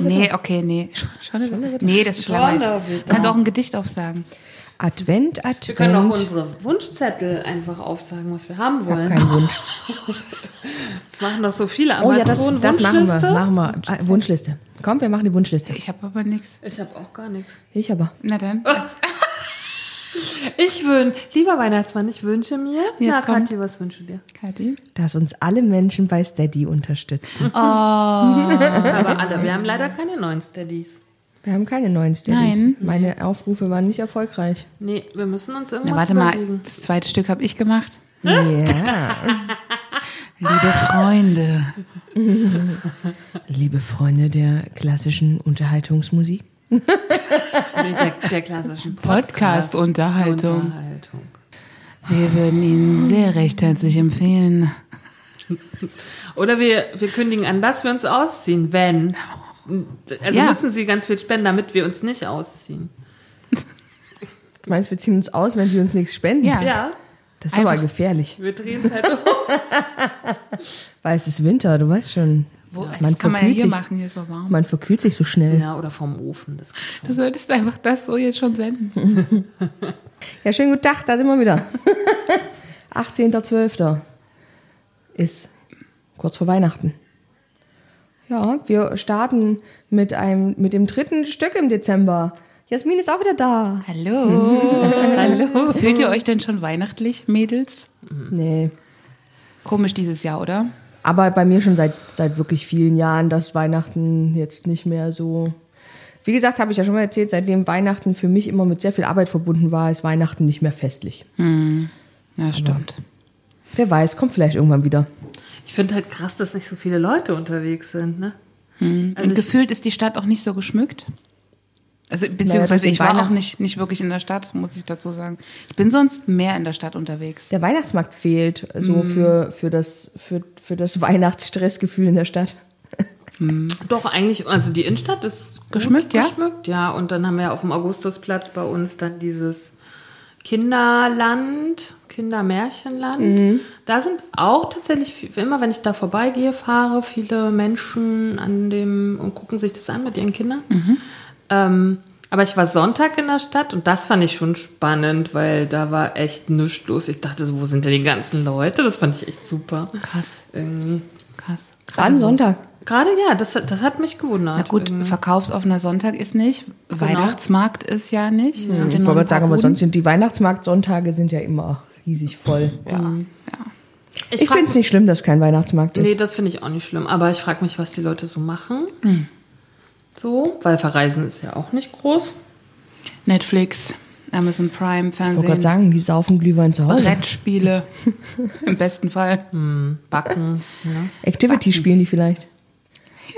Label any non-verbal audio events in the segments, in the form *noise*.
Nee, okay, nee. Schon, schon nee, das ist langweilig. Du kannst auch ein Gedicht aufsagen. Advent, Advent. Wir können auch unsere Wunschzettel einfach aufsagen, was wir haben Ich hab wollen. keinen Wunsch. *laughs* Das machen doch so viele Oh ja, das, Amazon das machen wir. Wunschliste. Machen wir. Ah, Wunschliste. Komm, wir machen die Wunschliste. Ich habe aber nichts. Ich habe auch gar nichts. Ich aber. Na dann. Ich wünsche, lieber Weihnachtsmann, ich wünsche mir. Jetzt Na. Kathi, was wünschst du dir? Kathi? Dass uns alle Menschen bei Steady unterstützen. *laughs* Aber alle, wir haben leider keine neuen Steadies. Wir haben keine neuen Steadies. Nein. Meine Aufrufe waren nicht erfolgreich. Nee, wir müssen uns Na, irgendwas warte mal, überlegen. das zweite Stück habe ich gemacht. Ja. *laughs* Liebe Freunde. *laughs* Liebe Freunde der klassischen Unterhaltungsmusik. *laughs* Der, der klassischen Podcast-Unterhaltung. Unterhaltung. Wir würden Ihnen sehr recht herzlich empfehlen. *laughs* Oder wir, wir kündigen an, dass wir uns ausziehen, wenn. Also Ja. müssen sie ganz viel spenden, damit wir uns nicht ausziehen. Du meinst, wir ziehen uns aus, wenn sie uns nichts spenden? Ja. Ja, Das ist aber Einfach- gefährlich. wir drehen es halt um. *laughs* Weil es ist Winter, du weißt schon. Wo, man, das kann man ja verkühlt hier sich, machen, hier ist so warm. man verkühlt sich so schnell. Ja, oder vom Ofen. Das. Du solltest einfach das so jetzt schon senden. *laughs* Ja, schönen guten Tag, da sind wir wieder. *laughs* 18.12. ist kurz vor Weihnachten. Ja, wir starten mit, einem, mit dem dritten Stück im Dezember. Jasmin ist auch wieder da. Hallo. *laughs* Hallo. Fühlt ihr euch denn schon weihnachtlich, Mädels? Nee. Komisch dieses Jahr, oder? Aber bei mir schon seit, seit wirklich vielen Jahren, dass Weihnachten jetzt nicht mehr so. Wie gesagt, habe ich ja schon mal erzählt, seitdem Weihnachten für mich immer mit sehr viel Arbeit verbunden war, ist Weihnachten nicht mehr festlich. Ja, stimmt. Wer weiß, kommt vielleicht irgendwann wieder. Ich finde halt krass, dass nicht so viele Leute unterwegs sind, ne? Und Also gefühlt ist die Stadt auch nicht so geschmückt. Also beziehungsweise ich war auch nicht, nicht wirklich in der Stadt, muss ich dazu sagen. Ich bin sonst mehr in der Stadt unterwegs. Der Weihnachtsmarkt fehlt so für, für, das, für, für das Weihnachtsstressgefühl in der Stadt. doch, eigentlich, also die Innenstadt ist gut Geschmückt, ja? Geschmückt, ja. Und dann haben wir ja auf dem Augustusplatz bei uns dann dieses Kinderland, Kindermärchenland. Mhm. Da sind auch tatsächlich, viel- immer wenn ich da vorbeigehe, fahre, viele Menschen an dem und gucken sich das an mit ihren Kindern. Mhm. Ähm, aber ich war Sonntag in der Stadt und das fand ich schon spannend, weil da war echt nichts los. Ich dachte so, wo sind denn die ganzen Leute? Das fand ich echt super. Krass, Irgendwie. krass. An so. Sonntag. Gerade ja, das, hat- das hat mich gewundert. Na gut, irgendwie. verkaufsoffener Sonntag ist nicht, Weihnachtsmarkt ist ja nicht. Sind ja Ich wollte gerade sagen, aber sonst sind die Weihnachtsmarktsonntage sind ja immer riesig voll. Ja, Ich frag finde es nicht schlimm, dass kein Weihnachtsmarkt ist. Nee, das finde ich auch nicht schlimm. Aber ich frage mich, was die Leute so machen. Hm. So, weil Verreisen ist ja auch nicht groß. Netflix, Amazon Prime, ich wollte gerade Fernsehen, sagen, die saufen Glühwein zu Hause. Brettspiele, *laughs* im besten Fall. Backen. ne? Activity spielen die vielleicht.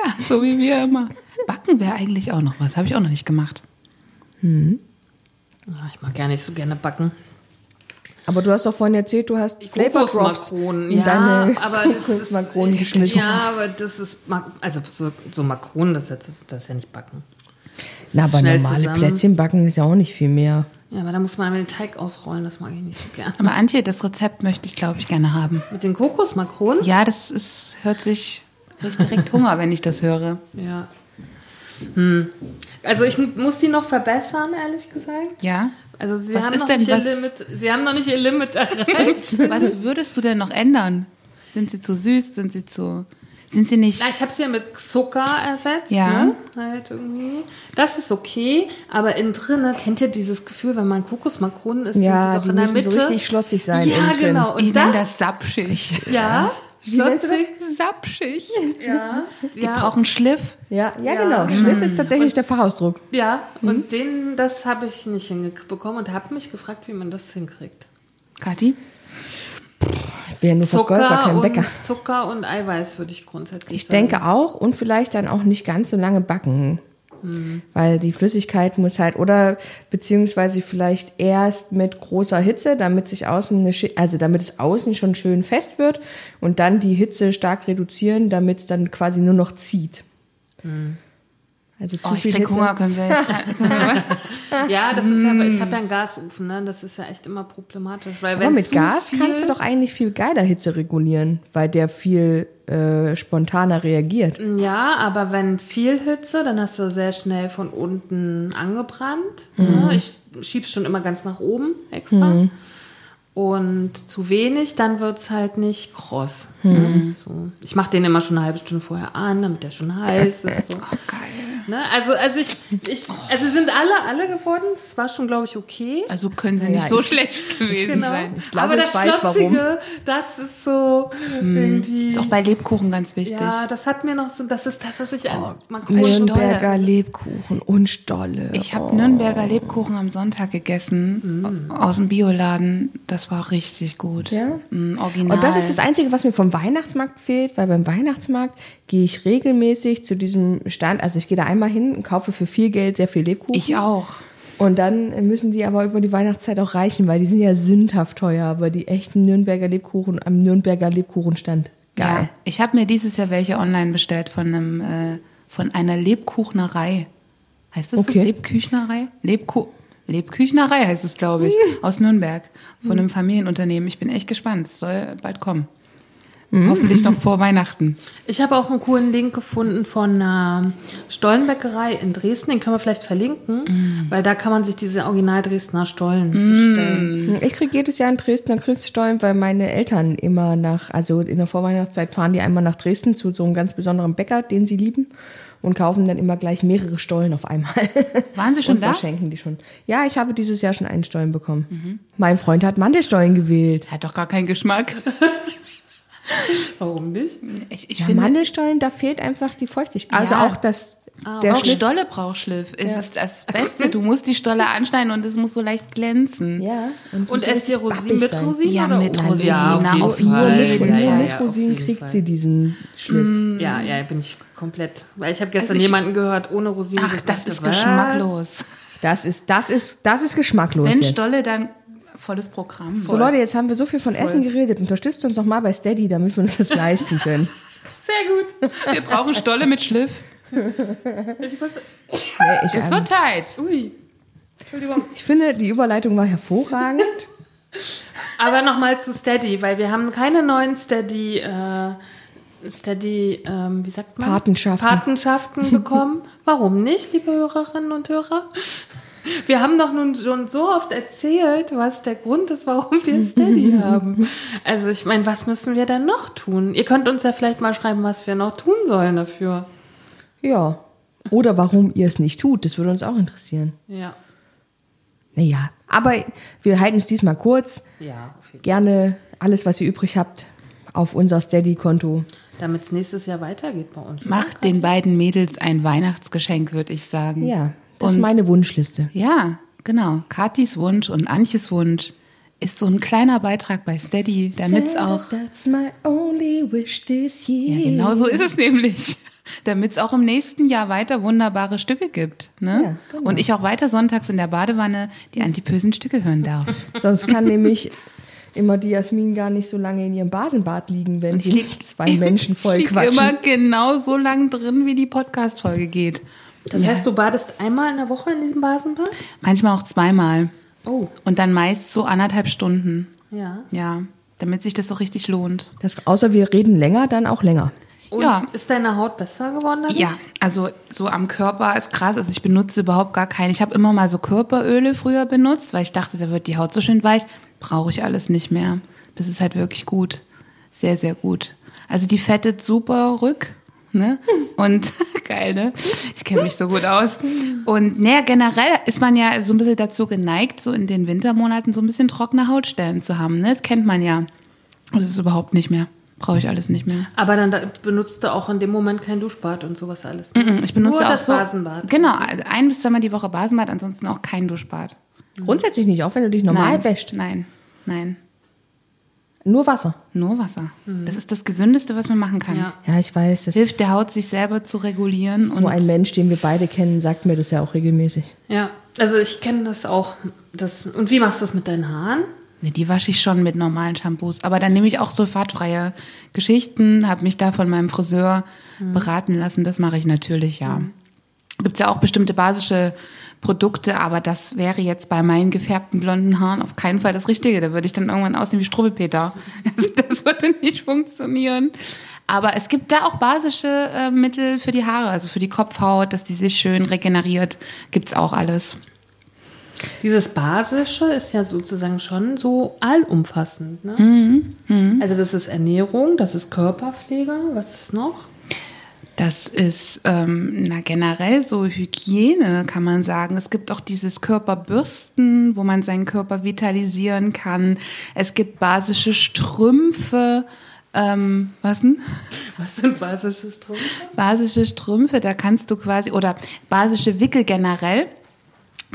Ja, so wie wir immer. Backen wäre eigentlich auch noch was, habe ich auch noch nicht gemacht. Ah, Ich mag gar nicht so gerne backen. Aber du hast doch vorhin erzählt, du hast Flavor Drops Kokosmakronen. in Ja, deine aber das ist, Kokosmakronen geschmissen. Ja, aber das ist, also so, so Makronen, das ist, jetzt- das ist ja nicht backen. Na, aber normale zusammen. Plätzchen backen ist ja auch nicht viel mehr. Ja, aber da muss man den Teig ausrollen, das mag ich nicht so gerne. Aber Antje, das Rezept möchte ich, glaube ich, gerne haben. Mit den Kokosmakronen? Ja, das ist, hört sich, krieg ich direkt Hunger, wenn ich das höre. Ja. Hm. Also ich mu- muss die noch verbessern, ehrlich gesagt. Ja? Also sie Was haben ist noch denn nicht ihr was- Limit. Sie haben noch nicht ihr Limit *laughs* erreicht. Was würdest du denn noch ändern? Sind sie zu süß? Sind sie zu. Sind sie nicht. Na, ich habe sie ja mit Zucker ersetzt. Ja. Ne? Halt irgendwie. Das ist okay, aber innen drin, kennt ihr dieses Gefühl, wenn man Kokosmakronen isst, Ja, sind die sie doch in der Mitte. so richtig schlotzig sein Ja, innen drin. genau. Und ich nenne das, das sapschig. ja, Schlotzig. Sapschig. Ja, Die ja, brauchen Schliff. Ja, ja, Ja. genau. Schliff ist tatsächlich der Fachausdruck. ja. Und den, das habe ich nicht hinbekommen und habe mich gefragt, wie man das hinkriegt. Kathi? wäre nur Verkäufer, Zucker kein und, Bäcker. Zucker und Eiweiß würde ich grundsätzlich Ich sagen. denke auch und vielleicht dann auch nicht ganz so lange backen. Weil die Flüssigkeit muss halt, oder beziehungsweise vielleicht erst mit großer Hitze, damit sich außen eine, also damit es außen schon schön fest wird und dann die Hitze stark reduzieren, damit es dann quasi nur noch zieht. Also zu Oh, ich viel krieg Hitze. Hunger, können wir jetzt. Können wir, *laughs* Ja, das ist ja, aber ich habe ja einen Gasofen, ne? Das ist ja echt immer problematisch. Weil Aber wenn mit Gas kannst du doch eigentlich viel geiler Hitze regulieren, weil der viel äh, spontaner reagiert. Ja, aber wenn viel Hitze, dann hast du sehr schnell von unten angebrannt. Ne? Ich schieb's schon immer ganz nach oben extra. Und zu wenig, dann wird's halt nicht kross. Ne? So. Ich mache den immer schon eine halbe Stunde vorher an, damit der schon heiß ist. *laughs* So. geil. Ne? Also, also ich, ich, also sind alle, alle geworden. Das war schon, glaube ich, okay. Also können sie Ja, nicht so ich- schlecht gewesen Genau. sein. Ich glaube, aber ich das weiß, warum. Schlotzige, das ist so irgendwie. Ist auch bei Lebkuchen ganz wichtig. ja, das hat mir noch so, das ist das, was ich an. Man Nürnberger Lebkuchen und Stolle. Ich habe Oh. Nürnberger Lebkuchen am Sonntag gegessen aus dem Bioladen. Das war richtig gut. Ja? Mm, original. Und das ist das Einzige, was mir vom Weihnachtsmarkt fehlt, weil beim Weihnachtsmarkt gehe ich regelmäßig zu diesem Stand, also ich gehe da einmal hin und kaufe für viel Geld sehr viel Lebkuchen. ich auch. Und dann müssen die aber über die Weihnachtszeit auch reichen, weil die sind ja sündhaft teuer, aber die echten Nürnberger Lebkuchen am Nürnberger Lebkuchenstand. Geil. Ja. Ich habe mir dieses Jahr welche online bestellt von einem äh, von einer Lebkuchnerei. Heißt das Okay. so? Lebküchnerei? Lebku Lebküchnerei heißt es, glaube ich, *laughs* aus Nürnberg. Von einem Familienunternehmen. Ich bin echt gespannt. Es soll bald kommen. Hoffentlich noch vor Weihnachten. Ich habe auch einen coolen Link gefunden von einer Stollenbäckerei in Dresden, den können wir vielleicht verlinken, weil da kann man sich diese Original Dresdner Stollen bestellen. Ich kriege jedes Jahr in Dresdner Christstollen, weil meine Eltern immer nach, also in der Vorweihnachtszeit fahren die einmal nach Dresden zu so einem ganz besonderen Bäcker, den sie lieben und kaufen dann immer gleich mehrere Stollen auf einmal. *laughs* Waren Sie schon und da? verschenken die schon. Ja, ich habe dieses Jahr schon einen Stollen bekommen. Mein Freund hat Mandelstollen gewählt. Hat doch gar keinen Geschmack. *laughs* *laughs* Warum nicht? Ich, ich Ja, finde, Mandelstollen, da fehlt einfach die Feuchtigkeit. Also Ja. auch das, der auch Schliff. Stolle braucht Schliff. Es ist das Beste. Du musst die Stolle anschneiden und es muss so leicht glänzen. Ja, und, es Und esst ihr richtig Rosinen mit. Rosinen? Ja, mit? Rosinen, Ja, auf jeden Fall. mit, Ja, nur ja, mit ja, auf Rosinen kriegt Fall. sie diesen Schliff. Ja, ja, bin ich komplett. Weil ich habe gestern Also ich- jemanden gehört, ohne Rosinen. Ach, das ist was? geschmacklos. Das ist, das ist, das ist geschmacklos Wenn jetzt. Stolle, dann volles Programm. So Leute, jetzt haben wir so viel von Essen geredet. Unterstützt uns doch mal bei Steady, damit wir uns das *laughs* leisten können. Sehr gut. Wir brauchen Stolle mit Schliff. Ich, muss, Nee, ich, Ist so ähm, tight. ui. Entschuldigung. ich finde, die Überleitung war hervorragend. *laughs* Aber nochmal zu Steady, weil wir haben keine neuen Steady, äh, Steady, ähm, wie sagt man? Patenschaften. Patenschaften bekommen. *laughs* Warum nicht, liebe Hörerinnen und Hörer? Wir haben doch nun schon so oft erzählt, was der Grund ist, warum wir Steady *laughs* haben. Also ich meine, was müssen wir denn noch tun? Ihr könnt uns ja vielleicht mal schreiben, was wir noch tun sollen dafür. Ja. Oder warum ihr es nicht tut, das würde uns auch interessieren. Ja. Naja, aber wir halten es diesmal kurz. Ja, auf jeden Fall. Gerne alles, was ihr übrig habt, auf unser Steady-Konto. Damit es nächstes Jahr weitergeht bei uns. Macht den beiden Mädels ein Weihnachtsgeschenk, würde ich sagen. Ja, das ist Und- meine Wunschliste. Ja, genau. Katis Wunsch und Antjes Wunsch ist so ein kleiner Beitrag bei Steady, damit es auch. That's my only wish this year. Ja, genau so ist es nämlich. *laughs* Damit es auch im nächsten Jahr weiter wunderbare Stücke gibt. Ne? Ja, genau. Und ich auch weiter sonntags in der Badewanne die antipösen Stücke hören darf. *laughs* Sonst kann nämlich immer die Jasmin gar nicht so lange in ihrem Basenbad liegen, wenn sie nicht zwei Menschen voll *laughs* ich quatschen. immer genau so lang drin, wie die Podcast-Folge geht. Das heißt, du badest einmal in der Woche in diesem Basenbad? Manchmal auch zweimal. Oh. Und dann meist so anderthalb Stunden. Ja. Ja, damit sich das so richtig lohnt. Das, außer wir reden länger, dann auch länger. Und Ja. ist deine Haut besser geworden dadurch? Ja, also so am Körper ist krass. Also ich benutze überhaupt gar keinen. Ich habe immer mal so Körperöle früher benutzt, weil ich dachte, da wird die Haut so schön weich. Brauche ich alles nicht mehr. Das ist halt wirklich gut. Sehr, sehr gut. Also die fettet super rück. Ne? Und *laughs* geil, ne? Ich kenne mich so gut aus. Und naja, generell ist man ja so ein bisschen dazu geneigt, so in den Wintermonaten so ein bisschen trockene Hautstellen zu haben. Ne? Das kennt man ja. Das ist überhaupt nicht mehr. Brauche ich alles nicht mehr. Aber dann da benutzt du auch in dem Moment kein Duschbad und sowas alles. ne? Mm, Ich benutze Nur auch das so, Basenbad. Genau, ein bis zweimal die Woche Basenbad, ansonsten auch kein Duschbad. Grundsätzlich nicht, auch wenn du dich normal nein, wäscht. Nein, nein. Nur Wasser. Nur Wasser. Das ist das Gesündeste, was man machen kann. Ja. Ja, ich weiß. Das Hilft der Haut, sich selber zu regulieren. so und ein Mensch, den wir beide kennen, sagt mir das ja auch regelmäßig. Ja, also ich kenne das auch. Das, und wie machst du das mit deinen Haaren? Ne, die wasche ich schon mit normalen Shampoos. Aber dann nehme ich auch sulfatfreie Geschichten, habe mich da von meinem Friseur beraten lassen. Das mache ich natürlich, ja. Gibt es ja auch bestimmte basische Produkte, aber das wäre jetzt bei meinen gefärbten blonden Haaren auf keinen Fall das Richtige. Da würde ich dann irgendwann aussehen wie Strubbelpeter. *laughs* Also das würde nicht funktionieren. Aber es gibt da auch basische äh, Mittel für die Haare, also für die Kopfhaut, dass die sich schön regeneriert. Gibt's auch alles. Dieses Basische ist ja sozusagen schon so allumfassend. Ne? Mhm, Also das ist Ernährung, das ist Körperpflege, was ist noch? Das ist ähm, na, generell so Hygiene, kann man sagen. Es gibt auch dieses Körperbürsten, wo man seinen Körper vitalisieren kann. Es gibt basische Strümpfe. Ähm, was denn? Was sind basische Strümpfe? Basische Strümpfe, da kannst du quasi, oder basische Wickel generell.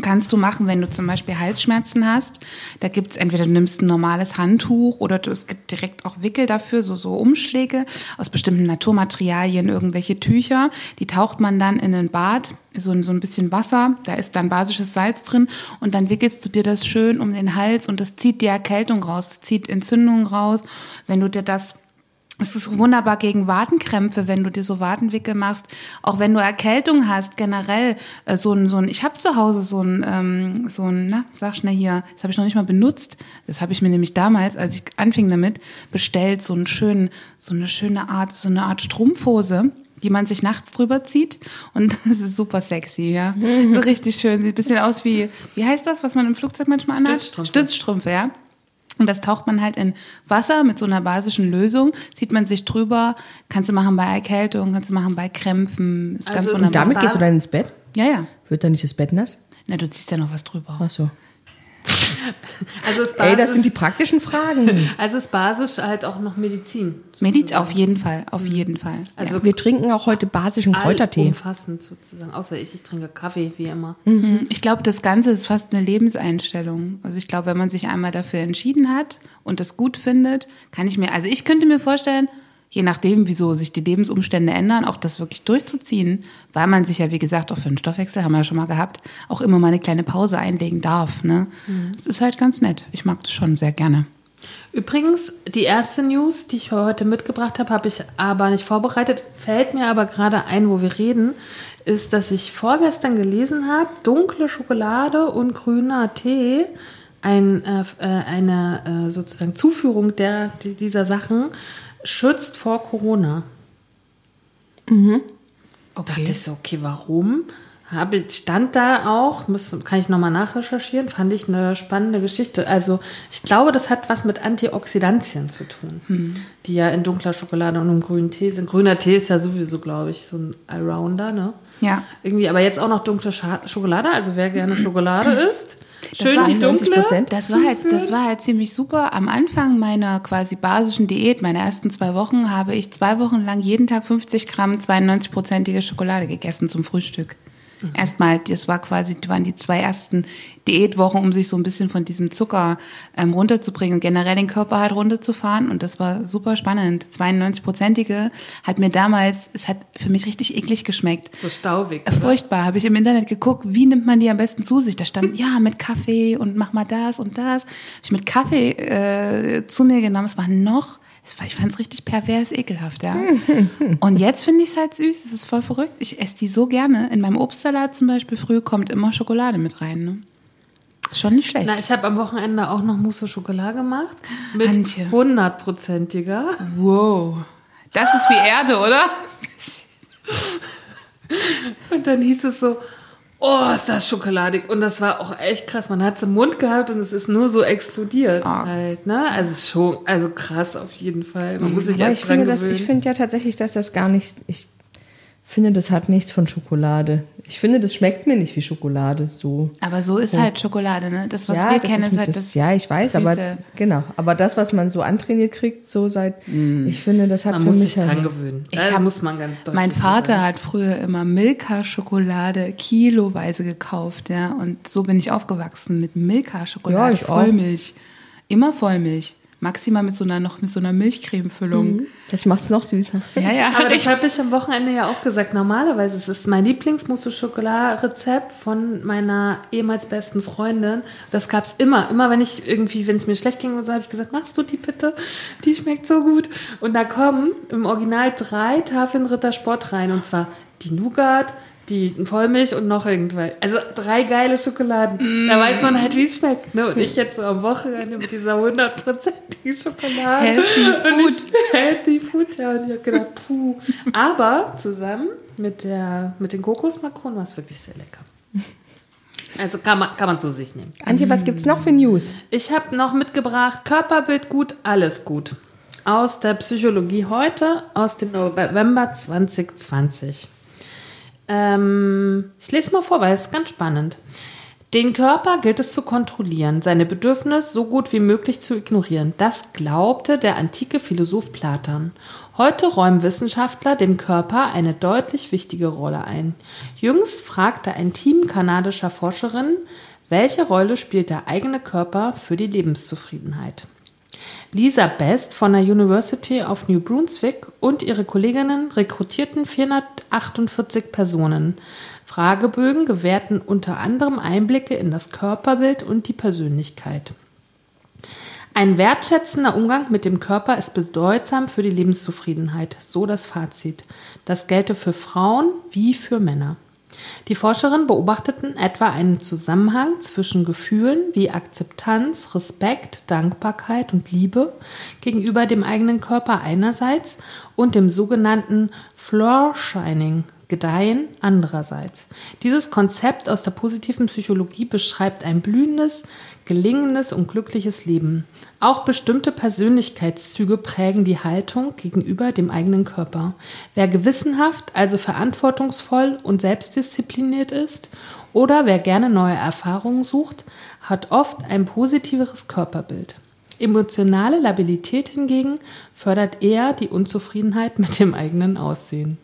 Kannst du machen, wenn du zum Beispiel Halsschmerzen hast. Da gibt's entweder du nimmst ein normales Handtuch oder du, es gibt direkt auch Wickel dafür, so, so Umschläge aus bestimmten Naturmaterialien, irgendwelche Tücher. Die taucht man dann in ein Bad, so, so ein bisschen Wasser, da ist dann basisches Salz drin und dann wickelst du dir das schön um den Hals und das zieht die Erkältung raus, zieht Entzündungen raus. Wenn du dir das es ist wunderbar gegen Wadenkrämpfe, wenn du dir so Wadenwickel machst. Auch wenn du Erkältung hast, generell äh, so ein, so ein ich habe zu Hause so ein, ähm, so ein, na, sag schnell hier, das habe ich noch nicht mal benutzt. Das habe ich mir nämlich damals, als ich anfing damit, bestellt, so einen schönen, so eine schöne Art, so eine Art Strumpfhose die man sich nachts drüber zieht und *laughs* das ist super sexy, ja. So *laughs* richtig schön, sieht ein bisschen aus wie, wie heißt das, was man im Flugzeug manchmal anhat? Stützstrümpfe. Stützstrümpfe, ja. Und das taucht man halt in Wasser mit so einer basischen Lösung, zieht man sich drüber, kannst du machen bei Erkältung, kannst du machen bei Krämpfen, ist ganz Also Und wunderbar. damit gehst du dann ins Bett? Ja, ja. Wird dann nicht das Bett nass? Na, du ziehst ja noch was drüber. Ach so. *laughs* Also ist Ey, das sind die praktischen Fragen. Also ist basisch halt auch noch Medizin. Mediz auf jeden Fall, auf jeden Fall. Also Wir trinken auch heute basischen Kräutertee. Umfassend sozusagen. Außer ich, ich trinke Kaffee, wie immer. Mhm. Ich glaube, das Ganze ist fast eine Lebenseinstellung. Also ich glaube, wenn man sich einmal dafür entschieden hat und das gut findet, kann ich mir, also ich könnte mir vorstellen, je nachdem, wieso sich die Lebensumstände ändern, auch das wirklich durchzuziehen, weil man sich ja, wie gesagt, auch für den Stoffwechsel, haben wir ja schon mal gehabt, auch immer mal eine kleine Pause einlegen darf. Ne? Das ist halt ganz nett. Ich mag das schon sehr gerne. Übrigens, die erste News, die ich heute mitgebracht habe, habe ich aber nicht vorbereitet, fällt mir aber gerade ein, wo wir reden, ist, dass ich vorgestern gelesen habe, dunkle Schokolade und grüner Tee, ein, äh, äh, eine äh, sozusagen Zuführung der, die, dieser Sachen, schützt vor Corona. Dachte ich so, okay, warum? Habe, stand da auch, muss, kann ich nochmal nachrecherchieren, fand ich eine spannende Geschichte. Also ich glaube, das hat was mit Antioxidantien zu tun, die ja in dunkler Schokolade und im grünen Tee sind. Grüner Tee ist ja sowieso, glaube ich, so ein Allrounder, ne? Ja. Irgendwie, aber jetzt auch noch dunkle Scha Schokolade, also wer gerne Schokolade *clears throat* isst, schön war die dunkle. 90%. Das war, halt, das war halt ziemlich super. Am Anfang meiner quasi basischen Diät, meine ersten zwei Wochen, habe ich zwei Wochen lang jeden Tag 50 Gramm 92-prozentige Schokolade gegessen zum Frühstück. Erstmal, das war quasi, waren die zwei ersten Diätwochen, um sich so ein bisschen von diesem Zucker ähm, runterzubringen und generell den Körper halt runterzufahren. Und das war super spannend. 92-prozentige hat mir damals, es hat für mich richtig eklig geschmeckt. So staubig. Oder? Furchtbar. Habe ich im Internet geguckt, wie nimmt man die am besten zu sich? Da stand, ja, mit Kaffee und mach mal das und das. Habe ich mit Kaffee äh, zu mir genommen. Es war noch, ich fand es richtig pervers, ekelhaft, ja. Und jetzt finde ich es halt süß. Es ist voll verrückt. Ich esse die so gerne. In meinem Obstsalat zum Beispiel früh kommt immer Schokolade mit rein. Ne? Ist schon nicht schlecht. Na, ich habe am Wochenende auch noch Mousse au Chocolat gemacht. Mit Antje. hundertprozentiger. wow. Das ist wie Erde, oder? Und dann hieß es so, oh, ist das schokoladig. Und das war auch echt krass. Man hat es im Mund gehabt und es ist nur so explodiert Ah. halt, ne? Also schon, also krass auf jeden Fall. Man muss sich Aber erst ich dran finde, das, gewöhnen. ich finde ja tatsächlich, dass das gar nicht. Ich finde, das hat nichts von Schokolade. Ich finde, das schmeckt mir nicht wie Schokolade. So. Aber so ist halt Schokolade, ne? Das, was ja, wir das kennen, ist halt das, das Ja, ich weiß, aber Süße. genau. Aber das, was man so antrainiert kriegt, so seit. Ich finde, das hat man für muss mich sich dran halt- gewöhnen. Ich da hab- muss man ganz deutlich Mein so Vater sagen. hat früher immer Milka-Schokolade kiloweise gekauft, ja. Und so bin ich aufgewachsen mit Milka-Schokolade, Ja, ich auch. Vollmilch. Immer Vollmilch. Maximal mit so einer noch mit so einer Milchcreme-Füllung. Das macht's noch süßer. Ja, ja. Aber das habe ich am Wochenende ja auch gesagt. Normalerweise ist es mein Lieblingsmousse-Schokolade-Rezept von meiner ehemals besten Freundin. Das gab es immer. Immer wenn ich irgendwie, wenn es mir schlecht ging oder so, habe ich gesagt, machst du die bitte? Die schmeckt so gut. Und da kommen im Original drei Tafeln Rittersport rein. Und zwar die Nougat, die Vollmilch und noch irgendwas. Also drei geile Schokoladen. Da weiß man halt, wie es schmeckt. Ne? Und ich jetzt so am Wochenende mit dieser hundertprozentigen Schokolade. Healthy Und ich, healthy Food, ja. Und ich habe gedacht, puh. Aber zusammen mit, der, mit den Kokosmakronen war es wirklich sehr lecker. Also kann man, kann man zu sich nehmen. Antje, was gibt's noch für News? Ich habe noch mitgebracht, Körperbild gut, alles gut. Aus der Psychologie heute, aus dem November 2020. Ähm, ich lese mal vor, weil es ist ganz spannend. Den Körper gilt es zu kontrollieren, seine Bedürfnisse so gut wie möglich zu ignorieren. Das glaubte der antike Philosoph Platon. Heute räumen Wissenschaftler dem Körper eine deutlich wichtige Rolle ein. Jüngst fragte ein Team kanadischer Forscherinnen, welche Rolle spielt der eigene Körper für die Lebenszufriedenheit? Lisa Best von der University of New Brunswick und ihre Kolleginnen rekrutierten 448 Personen. Fragebögen gewährten unter anderem Einblicke in das Körperbild und die Persönlichkeit. Ein wertschätzender Umgang mit dem Körper ist bedeutsam für die Lebenszufriedenheit, so das Fazit. Das gelte für Frauen wie für Männer. Die Forscherinnen beobachteten etwa einen Zusammenhang zwischen Gefühlen wie Akzeptanz, Respekt, Dankbarkeit und Liebe gegenüber dem eigenen Körper einerseits und dem sogenannten Floor Shining, Gedeihen andererseits. Dieses Konzept aus der positiven Psychologie beschreibt ein blühendes, gelingendes und glückliches Leben. Auch bestimmte Persönlichkeitszüge prägen die Haltung gegenüber dem eigenen Körper. Wer gewissenhaft, also verantwortungsvoll und selbstdiszipliniert ist, oder wer gerne neue Erfahrungen sucht, hat oft ein positiveres Körperbild. Emotionale Labilität hingegen fördert eher die Unzufriedenheit mit dem eigenen Aussehen.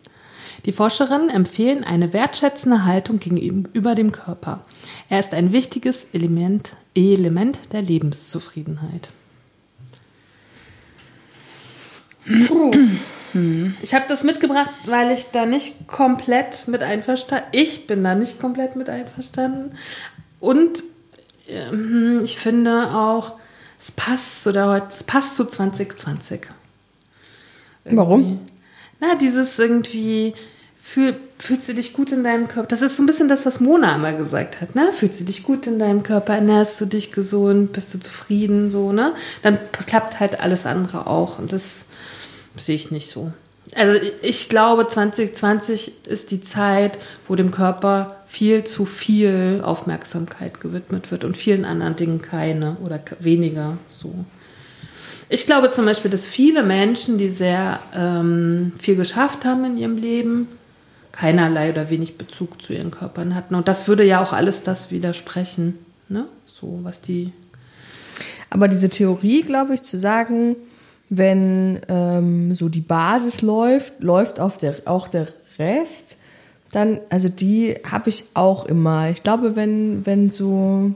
Die Forscherinnen empfehlen eine wertschätzende Haltung gegenüber dem Körper. Er ist ein wichtiges Element, Element der Lebenszufriedenheit. Ich habe das mitgebracht, weil ich da nicht komplett mit einverstanden Ich bin da nicht komplett mit einverstanden. Und ähm, ich finde auch, es passt zu der, es passt zu 2020. Warum? Na, dieses irgendwie, fühl, fühlst du dich gut in deinem Körper? Das ist so ein bisschen das, was Mona immer gesagt hat, ne? Fühlst du dich gut in deinem Körper? Ernährst du dich gesund? Bist du zufrieden? So, ne? Dann klappt halt alles andere auch. Und das sehe ich nicht so. Also ich glaube, 2020 ist die Zeit, wo dem Körper viel zu viel Aufmerksamkeit gewidmet wird und vielen anderen Dingen keine oder weniger so. Ich glaube zum Beispiel, dass viele Menschen, die sehr ähm, viel geschafft haben in ihrem Leben, keinerlei oder wenig Bezug zu ihren Körpern hatten. Und das würde ja auch alles das widersprechen, ne? So, was die. Aber diese Theorie, glaube ich, zu sagen, wenn ähm, so die Basis läuft, läuft auf der, auch der Rest, dann, also die habe ich auch immer. Ich glaube, wenn, wenn so,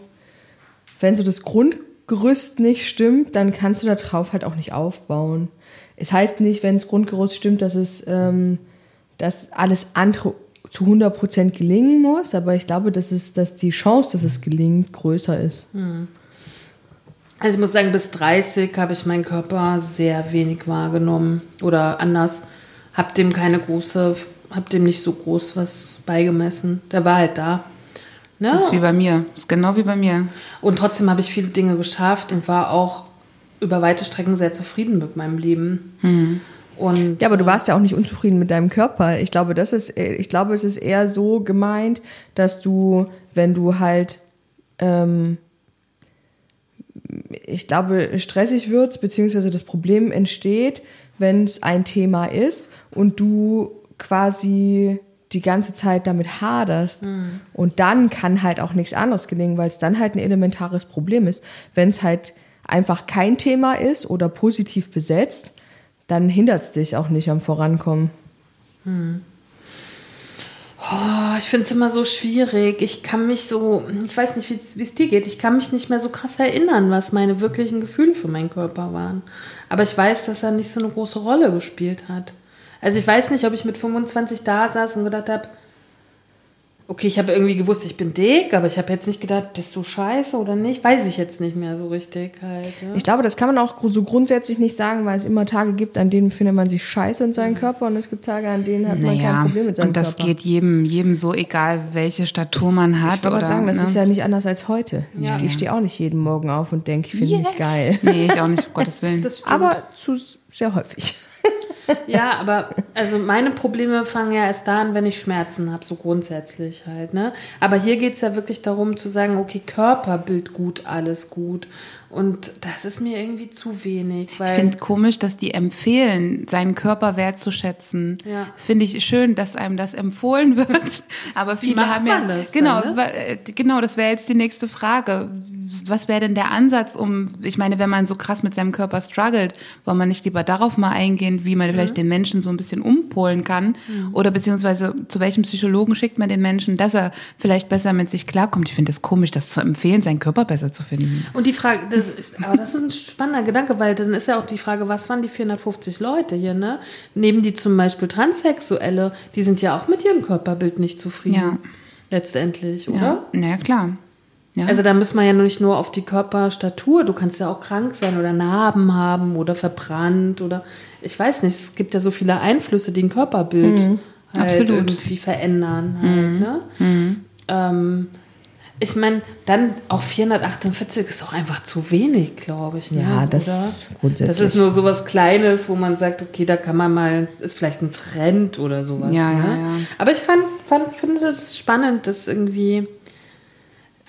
wenn so das Grundgerüst nicht stimmt, dann kannst du da drauf halt auch nicht aufbauen. Es heißt nicht, wenn das Grundgerüst stimmt, dass es, ähm, dass alles andere zu 100% gelingen muss, aber ich glaube, dass, es, dass die Chance, dass es gelingt, größer ist. Also ich muss sagen, bis 30 habe ich meinen Körper sehr wenig wahrgenommen. Oder anders, habe dem keine große, habe dem nicht so groß was beigemessen. Der war halt da. Ne? Das ist wie bei mir. Das ist genau wie bei mir. Und trotzdem habe ich viele Dinge geschafft und war auch über weite Strecken sehr zufrieden mit meinem Leben. Und Ja, aber du warst ja auch nicht unzufrieden mit deinem Körper. Ich glaube, das ist, ich glaube, es ist eher so gemeint, dass du, wenn du halt, ähm, ich glaube, stressig wirst, beziehungsweise das Problem entsteht, wenn es ein Thema ist und du quasi die ganze Zeit damit haderst. Und dann kann halt auch nichts anderes gelingen, weil es dann halt ein elementares Problem ist. Wenn es halt einfach kein Thema ist oder positiv besetzt, dann hindert es dich auch nicht am Vorankommen. Oh, ich finde es immer so schwierig. Ich kann mich so, ich weiß nicht, wie es dir geht, ich kann mich nicht mehr so krass erinnern, was meine wirklichen Gefühle für meinen Körper waren. Aber ich weiß, dass er nicht so eine große Rolle gespielt hat. Also ich weiß nicht, ob ich mit 25 da saß und gedacht habe, okay, ich habe irgendwie gewusst, ich bin dick, aber ich habe jetzt nicht gedacht, bist du scheiße oder nicht? Weiß ich jetzt nicht mehr so richtig halt. Ja? Ich glaube, das kann man auch so grundsätzlich nicht sagen, weil es immer Tage gibt, an denen findet man sich scheiße in seinen Körper und es gibt Tage, an denen hat man Naja, kein Problem mit seinem und das Körper. geht jedem, jedem so, egal welche Statur man hat. ich mal sagen, das ne? ist ja nicht anders als heute. Ja. Ich stehe auch nicht jeden Morgen auf und denke, ich finde mich geil. Nee, ich auch nicht, um Gottes Willen. Das stimmt. Aber zu sehr häufig. Ja, aber also meine Probleme fangen ja erst da an, wenn ich Schmerzen habe, so grundsätzlich halt. Ne? Aber hier geht es ja wirklich darum zu sagen, okay, Körperbild gut, alles gut. Und das ist mir irgendwie zu wenig. Ich finde komisch, dass die empfehlen, seinen Körper wertzuschätzen. Ja. Das finde ich schön, dass einem das empfohlen wird. *laughs* Aber viele haben ja. das genau, dann, ne? äh, genau, das wäre jetzt die nächste Frage. Was wäre denn der Ansatz, um, ich meine, wenn man so krass mit seinem Körper struggelt, wollen man nicht lieber darauf mal eingehen, wie man vielleicht den Menschen so ein bisschen umpolen kann? Oder beziehungsweise zu welchem Psychologen schickt man den Menschen, dass er vielleicht besser mit sich klarkommt? Ich finde es das komisch, das zu empfehlen, seinen Körper besser zu finden. Und die Frage, das ist, aber das ist ein spannender Gedanke, weil dann ist ja auch die Frage, was waren die 450 Leute hier, ne? Nehmen die zum Beispiel Transsexuelle, die sind ja auch mit ihrem Körperbild nicht zufrieden. Ja. Letztendlich, oder? Ja, naja, klar. Ja. Also da muss man ja nicht nur auf die Körperstatur, du kannst ja auch krank sein oder Narben haben oder verbrannt oder ich weiß nicht, es gibt ja so viele Einflüsse, die ein Körperbild halt Absolut. irgendwie verändern. Halt, ne? ähm, ich meine, dann auch 448 ist auch einfach zu wenig, glaube ich. Ne? Ja, das Oder? Das ist nur so was Kleines, wo man sagt, okay, da kann man mal, ist vielleicht ein Trend oder sowas. Ja, ne? ja, ja. Aber ich fand, fand, finde das spannend, dass irgendwie,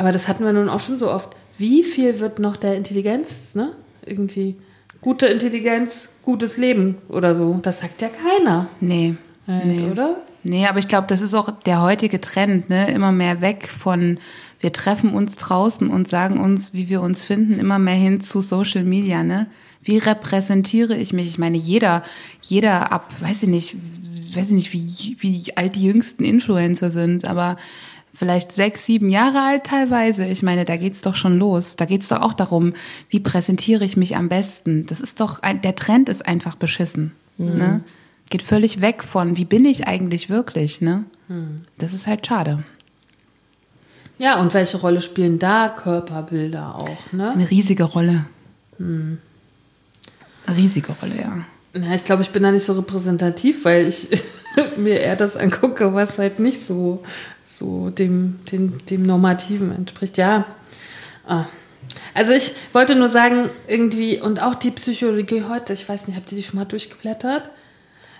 aber das hatten wir nun auch schon so oft. Wie viel wird noch der Intelligenz, ne? Irgendwie gute Intelligenz, gutes Leben oder so. Das sagt ja keiner. nee. Halt, Nee. Oder? Nee, aber ich glaube, das ist auch der heutige Trend, ne? Immer mehr weg von wir treffen uns draußen und sagen uns, wie wir uns finden, immer mehr hin zu Social Media, ne? Wie repräsentiere ich mich? Ich meine, jeder, jeder ab, weiß ich nicht, weiß ich nicht, wie, wie alt die jüngsten Influencer sind, aber vielleicht sechs, sieben Jahre alt teilweise. Ich meine, da geht's doch schon los. Da geht's doch auch darum, wie präsentiere ich mich am besten. Das ist doch, ein, der Trend ist einfach beschissen. Ne? Geht völlig weg von, wie bin ich eigentlich wirklich, ne? Das ist halt schade. Ja, und welche Rolle spielen da Körperbilder auch, ne? Eine riesige Rolle. Eine riesige Rolle, ja. Na, ich glaube, ich bin da nicht so repräsentativ, weil ich *laughs* mir eher das angucke, was halt nicht so, so dem, dem, dem Normativen entspricht. Ja. Ah. Also ich wollte nur sagen, irgendwie, und auch die Psychologie heute, ich weiß nicht, habt ihr die schon mal durchgeblättert?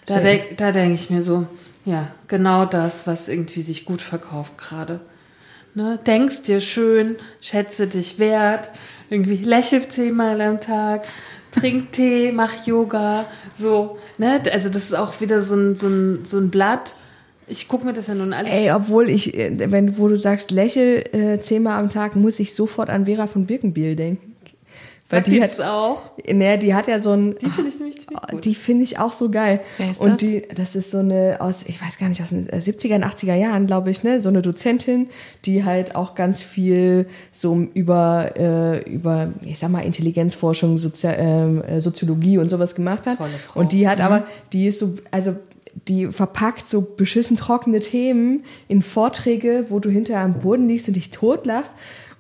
Da, Sehr. denk, da denke ich mir so, ja, genau das, was irgendwie sich gut verkauft gerade. Ne? Denkst dir schön, schätze dich wert, irgendwie lächel zehnmal am Tag, trink Tee, mach Yoga, so. Ne? Also das ist auch wieder so ein, so ein, so ein Blatt. Ich gucke mir das ja nun alles Ey, obwohl ich, äh, wenn wo du sagst, lächel äh, zehnmal am Tag, muss ich sofort an Vera von Birkenbiel denken. Weil Sagt die hat, auch? ne, die hat ja so ein, Die finde ich nämlich ziemlich gut. die finde ich auch so geil. Wer ist und das? die, das ist so eine aus, ich weiß gar nicht, aus den 70er und 80er Jahren, glaube ich, ne, so eine Dozentin, die halt auch ganz viel so über, äh, über, ich sag mal, Intelligenzforschung, Sozia ähm, äh, Soziologie und sowas gemacht hat. Tolle Frau. Und die hat aber, die ist so, also die verpackt so beschissen trockene Themen in Vorträge, wo du hinterher am Boden liegst und dich totlachst.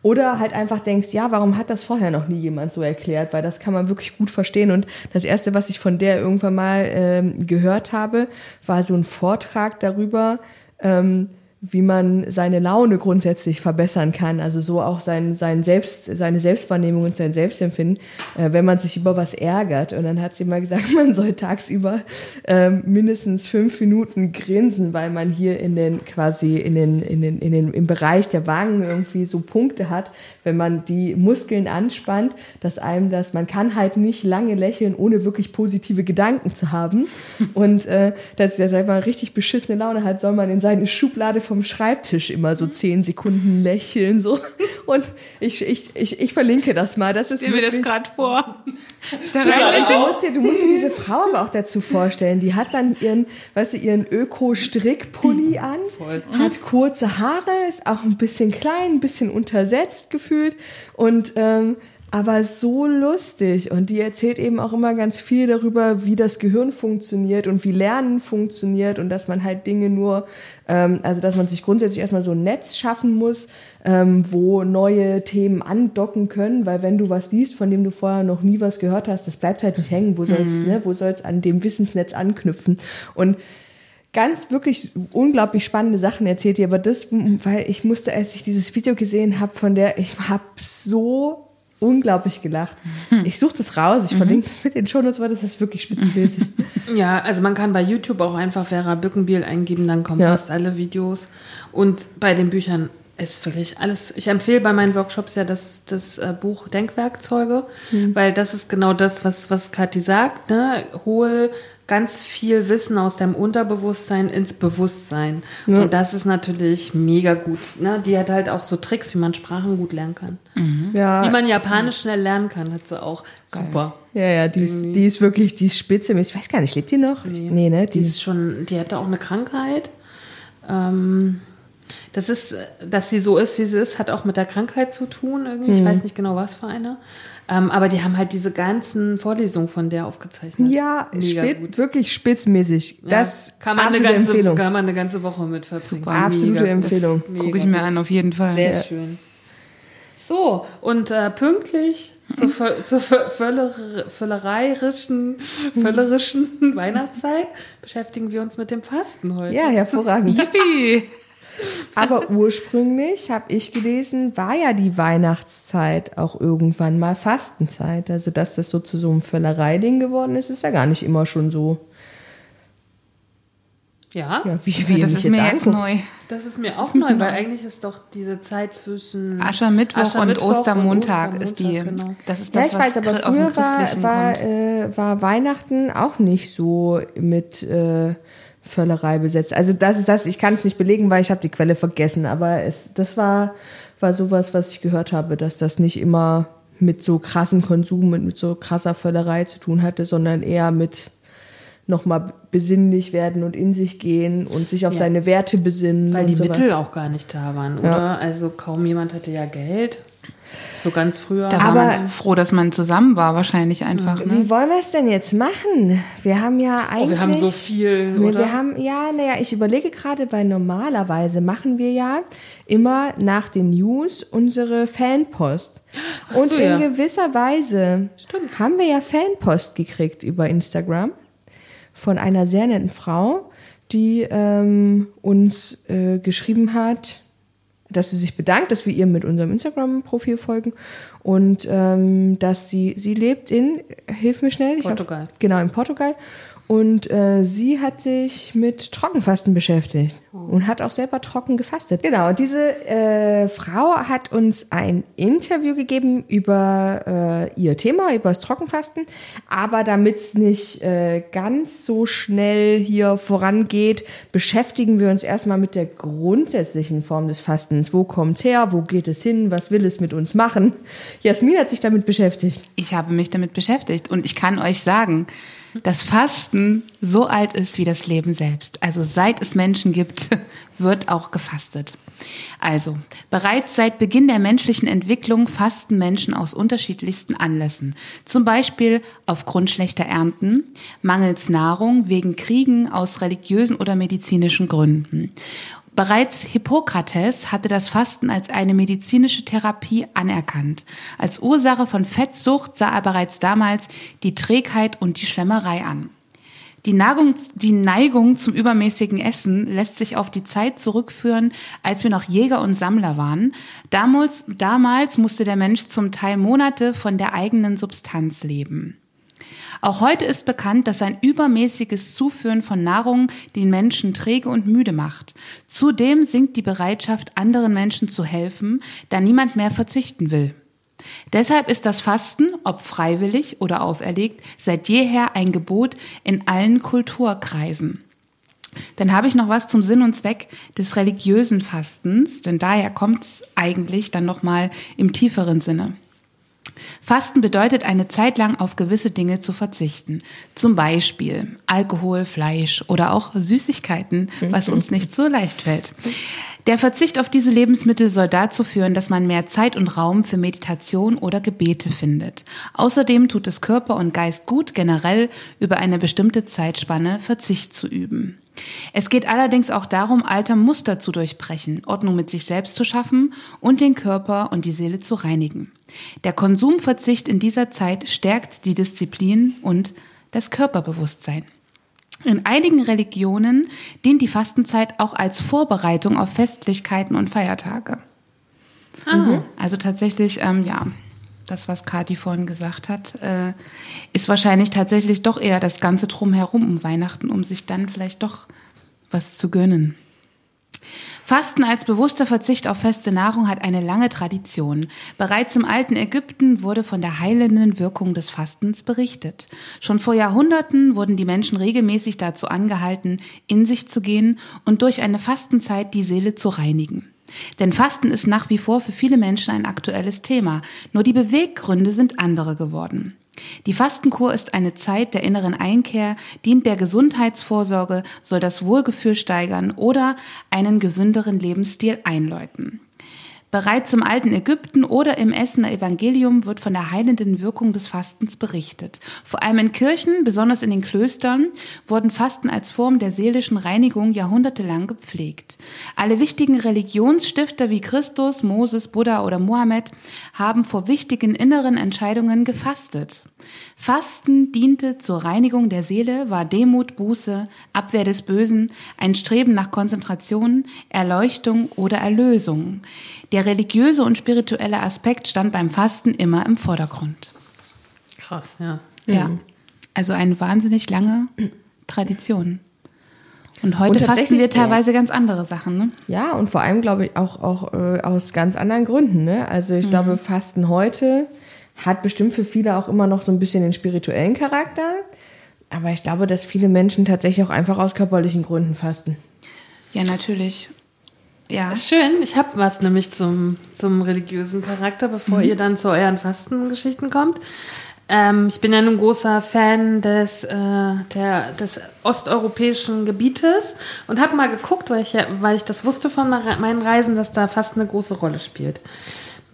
Oder halt einfach denkst, ja, warum hat das vorher noch nie jemand so erklärt? Weil das kann man wirklich gut verstehen. Und das Erste, was ich von der irgendwann mal ähm, gehört habe, war so ein Vortrag darüber, ähm, wie man seine Laune grundsätzlich verbessern kann. Also so auch sein, sein Selbst, seine Selbstwahrnehmung und sein Selbstempfinden, äh, wenn man sich über was ärgert. Und dann hat sie mal gesagt, *laughs* man soll tagsüber ähm, mindestens fünf Minuten grinsen, weil man hier in den quasi in den, in den, in den, im Bereich der Wangen irgendwie so Punkte hat, wenn man die Muskeln anspannt, dass einem das, man kann halt nicht lange lächeln, ohne wirklich positive Gedanken zu haben. Und äh, dass er mal richtig beschissene Laune hat, soll man in seine Schublade vom Schreibtisch immer so zehn Sekunden lächeln so und ich, ich, ich, ich verlinke das mal. Das ist Stell mir das gerade vor. Ich dachte, ja, du, musst dir, du musst dir diese Frau aber auch dazu vorstellen. Die hat dann ihren, weißt du, ihren Öko-Strickpulli an, hat kurze Haare, ist auch ein bisschen klein, ein bisschen untersetzt gefühlt und ähm, aber so lustig. Und die erzählt eben auch immer ganz viel darüber, wie das Gehirn funktioniert und wie Lernen funktioniert und dass man halt Dinge nur, ähm, also dass man sich grundsätzlich erstmal so ein Netz schaffen muss, ähm, wo neue Themen andocken können, weil wenn du was liest, von dem du vorher noch nie was gehört hast, das bleibt halt nicht hängen. Wo soll's, ne, wo soll's an dem Wissensnetz anknüpfen? Und ganz wirklich unglaublich spannende Sachen erzählt ihr, aber das, weil ich musste, als ich dieses Video gesehen habe, von der, ich habe so unglaublich gelacht. Ich suche das raus, ich verlinke das mit den Shownotes, weil das ist wirklich spitzenmäßig. *laughs* Ja, also man kann bei YouTube auch einfach Vera Bückenbiel eingeben, dann kommen Ja. fast alle Videos. Und bei den Büchern ist wirklich alles. Ich empfehle bei meinen Workshops ja das, das äh, Buch Denkwerkzeuge, weil das ist genau das, was, was Kathi sagt. Ne? Hol ganz viel Wissen aus deinem Unterbewusstsein ins Bewusstsein. Und das ist natürlich mega gut. Ne? Die hat halt auch so Tricks, wie man Sprachen gut lernen kann. ja, Wie man Japanisch schnell lernen kann, hat sie auch. Super. ja, ja, die ist, die ist wirklich, die ist spitze. Ich weiß gar nicht, lebt die noch? Nee, ne? Die ist schon, die hatte auch eine Krankheit. Ähm, das ist, dass sie so ist, wie sie ist, hat auch mit der Krankheit zu tun irgendwie. Mhm. Ich weiß nicht genau, was für eine. Ähm, aber die haben halt diese ganzen Vorlesungen von der aufgezeichnet. ja, gut. wirklich spitzenmäßig. Ja, Das kann man, eine absolute ganze, Empfehlung. kann man eine ganze Woche mit verbringen. Super. Absolute Mega. Empfehlung. Gucke ich mir gut. an, auf jeden Fall. Sehr Ja. schön. So, und äh, pünktlich zur, *laughs* zur Vö- Völler, völlereirischen, völlerischen *laughs* Weihnachtszeit beschäftigen wir uns mit dem Fasten heute. Ja, hervorragend. Yippie! Aber ursprünglich, habe ich gelesen, war ja die Weihnachtszeit auch irgendwann mal Fastenzeit. Also, dass das so zu so einem Völlereiding geworden ist, ist ja gar nicht immer schon so. Ja, Ja, wie, wie ihr das ist jetzt mir jetzt anguckt. neu. das ist mir auch neu, weil eigentlich ist doch diese Zeit zwischen Aschermittwoch, Aschermittwoch und Ostermontag ist die. Ostermontag, genau. Das ist Ja, das, ich was weiß, aber früher war, war, äh, war Weihnachten auch nicht so mit äh, Völlerei besetzt. Also das ist das, ich kann es nicht belegen, weil ich habe die Quelle vergessen, aber es, das war, war sowas, was ich gehört habe, dass das nicht immer mit so krassem Konsum und mit so krasser Völlerei zu tun hatte, sondern eher mit nochmal besinnlich werden und in sich gehen und sich auf Ja. seine Werte besinnen. Weil die sowas. Mittel auch gar nicht da waren, oder? Also kaum jemand hatte ja Geld. So ganz früher. Da war aber- man froh, dass man zusammen war, wahrscheinlich einfach. Ne? Wie wollen wir es denn jetzt machen? Wir haben ja eigentlich. oh, wir haben so viel, Nee, oder? Wir haben, ja, naja, ich überlege gerade, weil normalerweise machen wir ja immer nach den News unsere Fanpost. Ach Und so, in ja. gewisser Weise Stimmt. haben wir ja Fanpost gekriegt über Instagram von einer sehr netten Frau, die ähm, uns äh, geschrieben hat, dass sie sich bedankt, dass wir ihr mit unserem Instagram-Profil folgen und ähm, dass sie, sie lebt in, hilf mir schnell. ich hab- Portugal. genau, in Portugal. Und äh, sie hat sich mit Trockenfasten beschäftigt und hat auch selber trocken gefastet. Genau, diese äh, Frau hat uns ein Interview gegeben über äh, ihr Thema, über das Trockenfasten. Aber damit es nicht äh, ganz so schnell hier vorangeht, beschäftigen wir uns erstmal mit der grundsätzlichen Form des Fastens. Wo kommt her? Wo geht es hin? Was will es mit uns machen? Jasmin hat sich damit beschäftigt. Ich habe mich damit beschäftigt und ich kann euch sagen, dass Fasten so alt ist wie das Leben selbst. Also seit es Menschen gibt, *laughs* wird auch gefastet. Also, bereits seit Beginn der menschlichen Entwicklung fasten Menschen aus unterschiedlichsten Anlässen. Zum Beispiel aufgrund schlechter Ernten, mangels Nahrung, wegen Kriegen, aus religiösen oder medizinischen Gründen. Bereits Hippokrates hatte das Fasten als eine medizinische Therapie anerkannt. Als Ursache von Fettsucht sah er bereits damals die Trägheit und die Schlemmerei an. Die Neigung, die Neigung zum übermäßigen Essen lässt sich auf die Zeit zurückführen, als wir noch Jäger und Sammler waren. Damals, damals musste der Mensch zum Teil Monate von der eigenen Substanz leben. Auch heute ist bekannt, dass ein übermäßiges Zuführen von Nahrung den Menschen träge und müde macht. Zudem sinkt die Bereitschaft, anderen Menschen zu helfen, da niemand mehr verzichten will. Deshalb ist das Fasten, ob freiwillig oder auferlegt, seit jeher ein Gebot in allen Kulturkreisen. Dann habe ich noch was zum Sinn und Zweck des religiösen Fastens, denn daher kommt es eigentlich dann nochmal im tieferen Sinne. Fasten bedeutet, eine Zeit lang auf gewisse Dinge zu verzichten. Zum Beispiel Alkohol, Fleisch oder auch Süßigkeiten, was uns *laughs* nicht so leicht fällt. Der Verzicht auf diese Lebensmittel soll dazu führen, dass man mehr Zeit und Raum für Meditation oder Gebete findet. Außerdem tut es Körper und Geist gut, generell über eine bestimmte Zeitspanne Verzicht zu üben. Es geht allerdings auch darum, alter Muster zu durchbrechen, Ordnung mit sich selbst zu schaffen und den Körper und die Seele zu reinigen. Der Konsumverzicht in dieser Zeit stärkt die Disziplin und das Körperbewusstsein. In einigen Religionen dient die Fastenzeit auch als Vorbereitung auf Festlichkeiten und Feiertage. Mhm. Also tatsächlich, ähm, ja, das, was Kathi vorhin gesagt hat, äh, ist wahrscheinlich tatsächlich doch eher das Ganze drumherum um Weihnachten, um sich dann vielleicht doch was zu gönnen. Fasten als bewusster Verzicht auf feste Nahrung hat eine lange Tradition. Bereits im alten Ägypten wurde von der heilenden Wirkung des Fastens berichtet. Schon vor Jahrhunderten wurden die Menschen regelmäßig dazu angehalten, in sich zu gehen und durch eine Fastenzeit die Seele zu reinigen. Denn Fasten ist nach wie vor für viele Menschen ein aktuelles Thema, nur die Beweggründe sind andere geworden. Die Fastenkur ist eine Zeit der inneren Einkehr, dient der Gesundheitsvorsorge, soll das Wohlgefühl steigern oder einen gesünderen Lebensstil einläuten. Bereits im alten Ägypten oder im Essener Evangelium wird von der heilenden Wirkung des Fastens berichtet. Vor allem in Kirchen, besonders in den Klöstern, wurden Fasten als Form der seelischen Reinigung jahrhundertelang gepflegt. Alle wichtigen Religionsstifter wie Christus, Moses, Buddha oder Mohammed haben vor wichtigen inneren Entscheidungen gefastet. Fasten diente zur Reinigung der Seele, war Demut, Buße, Abwehr des Bösen, ein Streben nach Konzentration, Erleuchtung oder Erlösung. Der religiöse und spirituelle Aspekt stand beim Fasten immer im Vordergrund. Krass, ja. Ja, also eine wahnsinnig lange Tradition. Und heute Und fasten wir teilweise ganz andere Sachen, ne? Ja, und vor allem glaube ich auch, auch äh, aus ganz anderen Gründen. Ne? Also ich glaube, Fasten heute hat bestimmt für viele auch immer noch so ein bisschen den spirituellen Charakter. Aber ich glaube, dass viele Menschen tatsächlich auch einfach aus körperlichen Gründen fasten. Ja, natürlich. Ja. Ist schön. Ich habe was nämlich zum, zum religiösen Charakter, bevor ihr dann zu euren Fastengeschichten kommt. Ähm, ich bin ja nun großer Fan des, äh, der, des osteuropäischen Gebietes und habe mal geguckt, weil ich, ja, weil ich das wusste von meinen Reisen, dass da Fasten eine große Rolle spielt.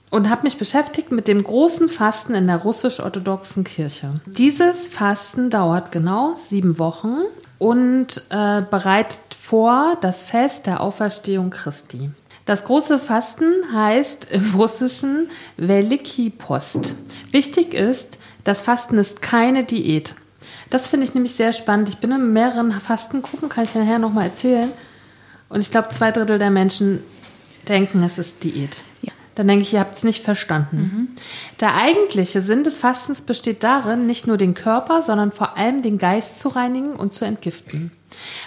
Und habe mich beschäftigt mit dem großen Fasten in der russisch-orthodoxen Kirche. Dieses Fasten dauert genau sieben Wochen und äh, bereitet vor das Fest der Auferstehung Christi. Das große Fasten heißt im Russischen Veliki Post. Wichtig ist, das Fasten ist keine Diät. Das finde ich nämlich sehr spannend. Ich bin in mehreren Fastengruppen, kann ich nachher nochmal erzählen. Und ich glaube, zwei Drittel der Menschen denken, es ist Diät. Ja. Dann denke ich, ihr habt es nicht verstanden. Der eigentliche Sinn des Fastens besteht darin, nicht nur den Körper, sondern vor allem den Geist zu reinigen und zu entgiften.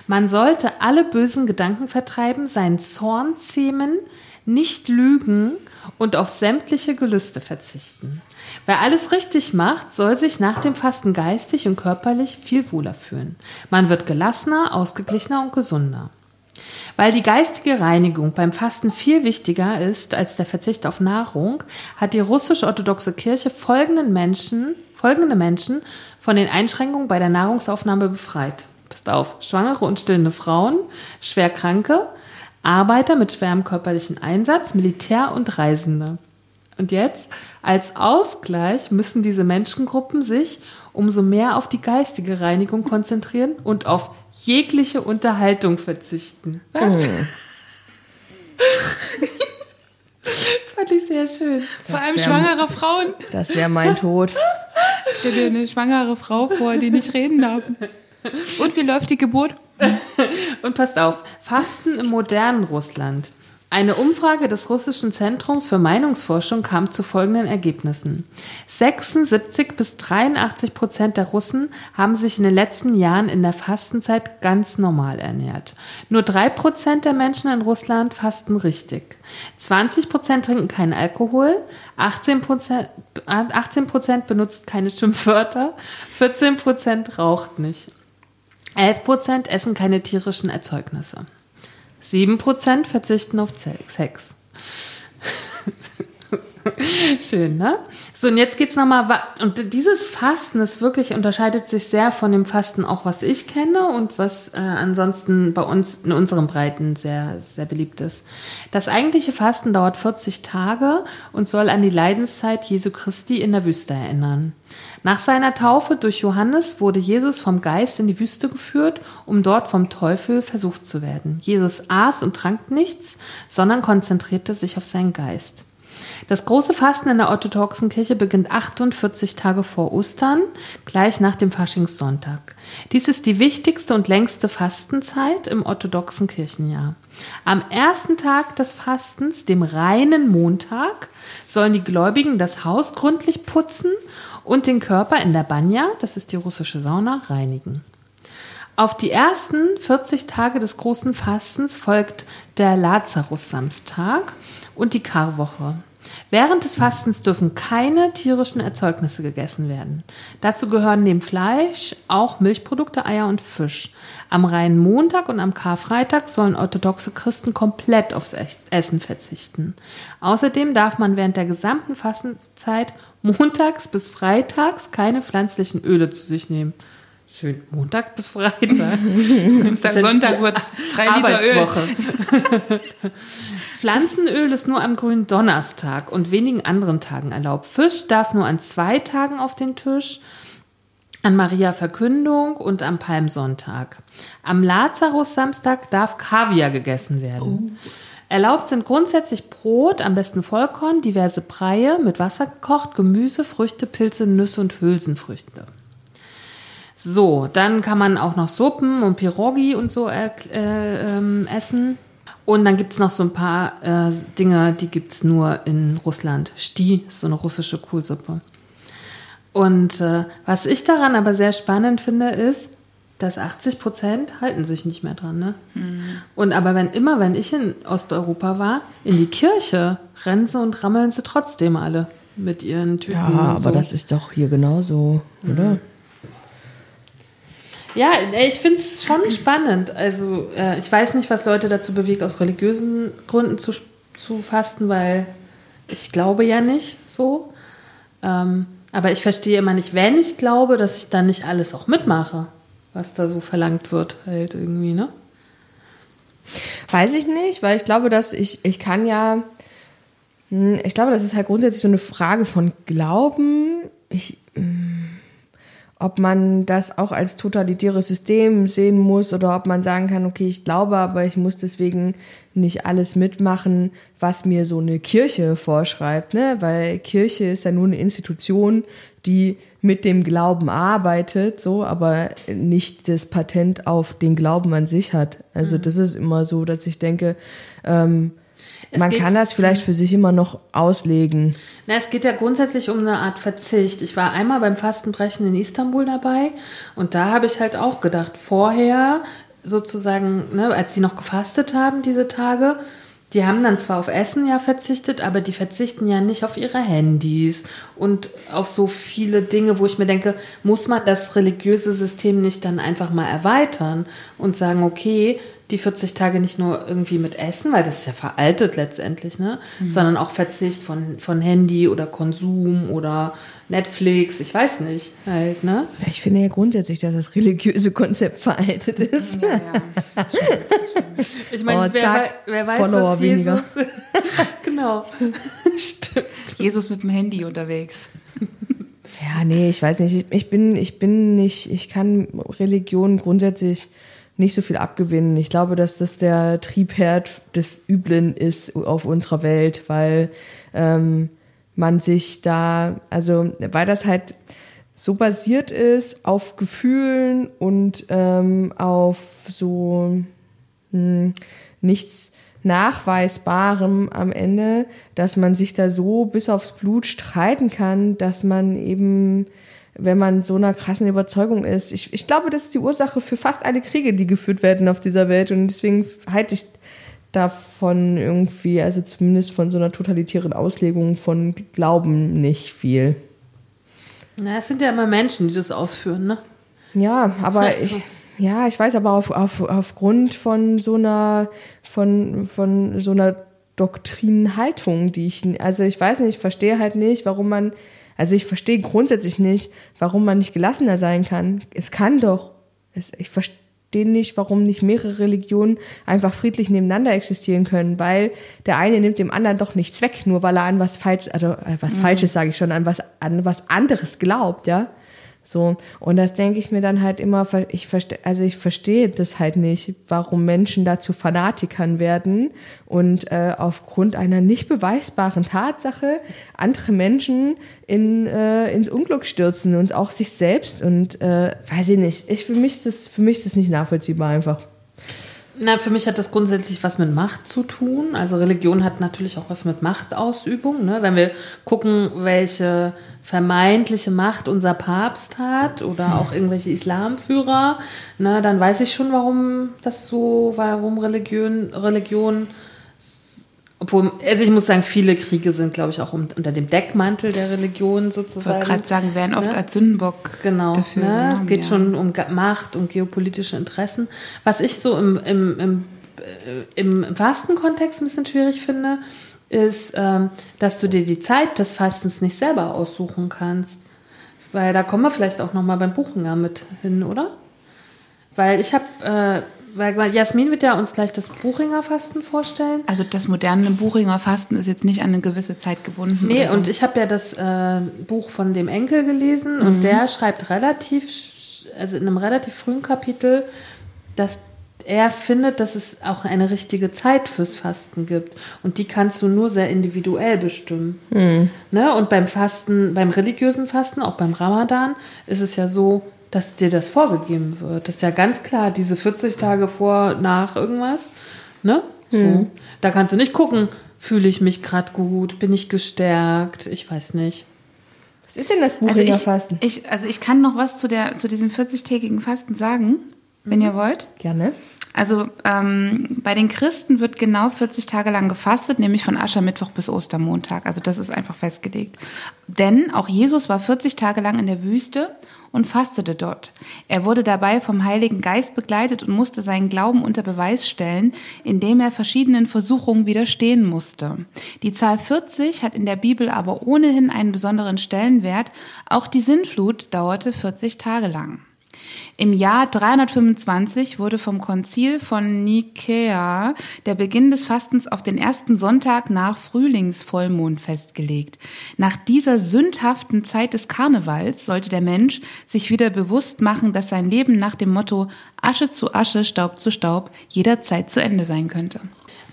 Man sollte alle bösen Gedanken vertreiben, seinen Zorn zähmen, nicht lügen und auf sämtliche Gelüste verzichten. Wer alles richtig macht, soll sich nach dem Fasten geistig und körperlich viel wohler fühlen. Man wird gelassener, ausgeglichener und gesunder. Weil die geistige Reinigung beim Fasten viel wichtiger ist als der Verzicht auf Nahrung, hat die russisch-orthodoxe Kirche folgenden Menschen, folgende Menschen von den Einschränkungen bei der Nahrungsaufnahme befreit. Passt auf, schwangere und stillende Frauen, Schwerkranke, Arbeiter mit schwerem körperlichen Einsatz, Militär und Reisende. Und jetzt, als Ausgleich müssen diese Menschengruppen sich umso mehr auf die geistige Reinigung konzentrieren und auf jegliche Unterhaltung verzichten. Was? *laughs* das fand ich sehr schön. Vor allem wär- schwangere Frauen. Das wäre mein Tod. *laughs* Stell dir eine schwangere Frau vor, die nicht reden darf. Und wie läuft die Geburt? *laughs* Und passt auf, Fasten im modernen Russland. Eine Umfrage des russischen Zentrums für Meinungsforschung kam zu folgenden Ergebnissen. 76 bis 83 Prozent der Russen haben sich in den letzten Jahren in der Fastenzeit ganz normal ernährt. Nur drei Prozent der Menschen in Russland fasten richtig. 20 Prozent trinken keinen Alkohol, 18 Prozent 18 Prozent benutzt keine Schimpfwörter, 14 Prozent raucht nicht. 11% essen keine tierischen Erzeugnisse. 7% verzichten auf Sex. *laughs* Schön, ne? So, und jetzt geht's nochmal, und dieses Fasten ist wirklich, unterscheidet sich sehr von dem Fasten auch, was ich kenne und was äh, ansonsten bei uns in unseren Breiten sehr, sehr beliebt ist. Das eigentliche Fasten dauert 40 Tage und soll an die Leidenszeit Jesu Christi in der Wüste erinnern. Nach seiner Taufe durch Johannes wurde Jesus vom Geist in die Wüste geführt, um dort vom Teufel versucht zu werden. Jesus aß und trank nichts, sondern konzentrierte sich auf seinen Geist. Das große Fasten in der orthodoxen Kirche beginnt 48 Tage vor Ostern, gleich nach dem Faschingssonntag. Dies ist die wichtigste und längste Fastenzeit im orthodoxen Kirchenjahr. Am ersten Tag des Fastens, dem reinen Montag, sollen die Gläubigen das Haus gründlich putzen und den Körper in der Banya, das ist die russische Sauna, reinigen. Auf die ersten 40 Tage des großen Fastens folgt der Lazarus-Samstag und die Karwoche. Während des Fastens dürfen keine tierischen Erzeugnisse gegessen werden. Dazu gehören neben Fleisch auch Milchprodukte, Eier und Fisch. Am reinen Montag und am Karfreitag sollen orthodoxe Christen komplett aufs Essen verzichten. Außerdem darf man während der gesamten Fastenzeit montags bis freitags keine pflanzlichen Öle zu sich nehmen. Schön, Montag bis Freitag. *laughs* Samstag, Sonntag wird drei Liter Öl. *laughs* Pflanzenöl ist nur am grünen Donnerstag und wenigen anderen Tagen erlaubt. Fisch darf nur an zwei Tagen auf den Tisch, an Maria Verkündung und am Palmsonntag. Am Lazarus-Samstag darf Kaviar gegessen werden. Oh. Erlaubt sind grundsätzlich Brot, am besten Vollkorn, diverse Breie mit Wasser gekocht, Gemüse, Früchte, Pilze, Nüsse und Hülsenfrüchte. So, dann kann man auch noch Suppen und Pirogi und so äh, äh, essen. Und dann gibt es noch so ein paar äh, Dinge, die gibt es nur in Russland. Sti ist so eine russische Kohlsuppe. Und äh, was ich daran aber sehr spannend finde, ist, dass 80 Prozent halten sich nicht mehr dran. Ne? Mhm. Und aber wenn immer, wenn ich in Osteuropa war, in die Kirche rennen sie und rammeln sie trotzdem alle mit ihren Typen. Ja, aber so. das ist doch hier genauso, oder? Ja, ich finde es schon spannend. Also äh, ich weiß nicht, was Leute dazu bewegt, aus religiösen Gründen zu, zu fasten, weil ich glaube ja nicht so. Ähm, aber ich verstehe immer nicht, wenn ich glaube, dass ich dann nicht alles auch mitmache, was da so verlangt wird, halt irgendwie, ne? Weiß ich nicht, weil ich glaube, dass ich, ich kann ja, hm, ich glaube, das ist halt grundsätzlich so eine Frage von Glauben. Ich, hm, ob man das auch als totalitäres System sehen muss oder ob man sagen kann, okay, ich glaube, aber ich muss deswegen nicht alles mitmachen, was mir so eine Kirche vorschreibt, ne? Weil Kirche ist ja nur eine Institution, die mit dem Glauben arbeitet, so, aber nicht das Patent auf den Glauben an sich hat. Also mhm. das ist immer so, dass ich denke, ähm, es Man kann das vielleicht für sich immer noch auslegen. Na, es geht ja grundsätzlich um eine Art Verzicht. Ich war einmal beim Fastenbrechen in Istanbul dabei und da habe ich halt auch gedacht, vorher sozusagen, ne, als sie noch gefastet haben, diese Tage, die haben dann zwar auf Essen ja verzichtet, aber die verzichten ja nicht auf ihre Handys und auf so viele Dinge, wo ich mir denke, muss man das religiöse System nicht dann einfach mal erweitern und sagen, okay, die 40 Tage nicht nur irgendwie mit Essen, weil das ist ja veraltet letztendlich, ne? Mhm. sondern auch Verzicht von, von Handy oder Konsum oder Netflix, ich weiß nicht, halt, ne? Ich finde ja grundsätzlich, dass das religiöse Konzept veraltet ist. Ja, ja. Ich meine, oh, wer, wer, weiß, Follower was Jesus... *laughs* genau. Stimmt. Jesus mit dem Handy unterwegs. Ja, nee, ich weiß nicht. Ich bin, ich bin nicht, ich kann Religion grundsätzlich nicht so viel abgewinnen. Ich glaube, dass das der Triebherd des Üblen ist auf unserer Welt, weil ähm, man sich da, also weil das halt so basiert ist auf Gefühlen und ähm, auf so hm, nichts Nachweisbarem am Ende, dass man sich da so bis aufs Blut streiten kann, dass man eben wenn man so einer krassen Überzeugung ist. Ich, ich glaube, das ist die Ursache für fast alle Kriege, die geführt werden auf dieser Welt. Und deswegen halte ich davon irgendwie, also zumindest von so einer totalitären Auslegung von Glauben nicht viel. Na, es sind ja immer Menschen, die das ausführen, ne? Ja, aber also. ich, ja, ich weiß aber auf, auf, aufgrund von so einer, von, von so einer Doktrinenhaltung, die ich, also ich weiß nicht, ich verstehe halt nicht, warum man, also ich verstehe grundsätzlich nicht, warum man nicht gelassener sein kann. Es kann doch. Es, ich verstehe nicht, warum nicht mehrere Religionen einfach friedlich nebeneinander existieren können, weil der eine nimmt dem anderen doch nichts weg, nur weil er an was falsch, also was mhm. Falsches sage ich schon, an was an was anderes glaubt, ja. So, und das denke ich mir dann halt immer, ich verstehe, also ich verstehe das halt nicht, warum Menschen dazu Fanatikern werden und äh, aufgrund einer nicht beweisbaren Tatsache andere Menschen in, äh, ins Unglück stürzen und auch sich selbst und äh, weiß ich nicht. Ich, für, mich ist das, für mich ist das nicht nachvollziehbar einfach. Na, für mich hat das grundsätzlich was mit Macht zu tun. Also Religion hat natürlich auch was mit Machtausübung. Ne? Wenn wir gucken, welche vermeintliche Macht unser Papst hat oder auch irgendwelche Islamführer, ne, dann weiß ich schon, warum das so, warum Religion, Religion obwohl, also ich muss sagen, viele Kriege sind, glaube ich, auch unter dem Deckmantel der Religion sozusagen. Ich wollte gerade sagen, werden oft ne? als Sündenbock genau, dafür ne? Es geht ja. schon um Macht und geopolitische Interessen. Was ich so im, im, im, äh, im Fastenkontext ein bisschen schwierig finde, ist, ähm, dass du dir die Zeit des Fastens nicht selber aussuchen kannst. Weil da kommen wir vielleicht auch nochmal beim Buchinger mit hin, oder? Weil ich habe... Weil Jasmin wird ja uns gleich das Buchinger Fasten vorstellen. Also das moderne Buchinger Fasten ist jetzt nicht an eine gewisse Zeit gebunden. Nee, so. und ich habe ja das äh, Buch von dem Enkel gelesen mhm. und der schreibt relativ, also in einem relativ frühen Kapitel, dass er findet, dass es auch eine richtige Zeit fürs Fasten gibt. Und die kannst du nur sehr individuell bestimmen. Mhm. Ne? Und beim Fasten, beim religiösen Fasten, auch beim Ramadan, ist es ja so, dass dir das vorgegeben wird. Das ist ja ganz klar, diese 40 Tage vor, nach irgendwas. Ne? So. Hm. Da kannst du nicht gucken, fühle ich mich gerade gut, bin ich gestärkt, ich weiß nicht. Was ist denn das Buch also ich, Fasten? Ich, also ich kann noch was zu, der, zu diesem 40-tägigen Fasten sagen, wenn mhm. ihr wollt. Gerne. Also ähm, bei den Christen wird genau 40 Tage lang gefastet, nämlich von Aschermittwoch bis Ostermontag. Also das ist einfach festgelegt. Denn auch Jesus war 40 Tage lang in der Wüste und fastete dort. Er wurde dabei vom Heiligen Geist begleitet und musste seinen Glauben unter Beweis stellen, indem er verschiedenen Versuchungen widerstehen musste. Die Zahl 40 hat in der Bibel aber ohnehin einen besonderen Stellenwert. Auch die Sinnflut dauerte 40 Tage lang. Im Jahr 325 wurde vom Konzil von Nikäa der Beginn des Fastens auf den ersten Sonntag nach Frühlingsvollmond festgelegt. Nach dieser sündhaften Zeit des Karnevals sollte der Mensch sich wieder bewusst machen, dass sein Leben nach dem Motto Asche zu Asche, Staub zu Staub jederzeit zu Ende sein könnte.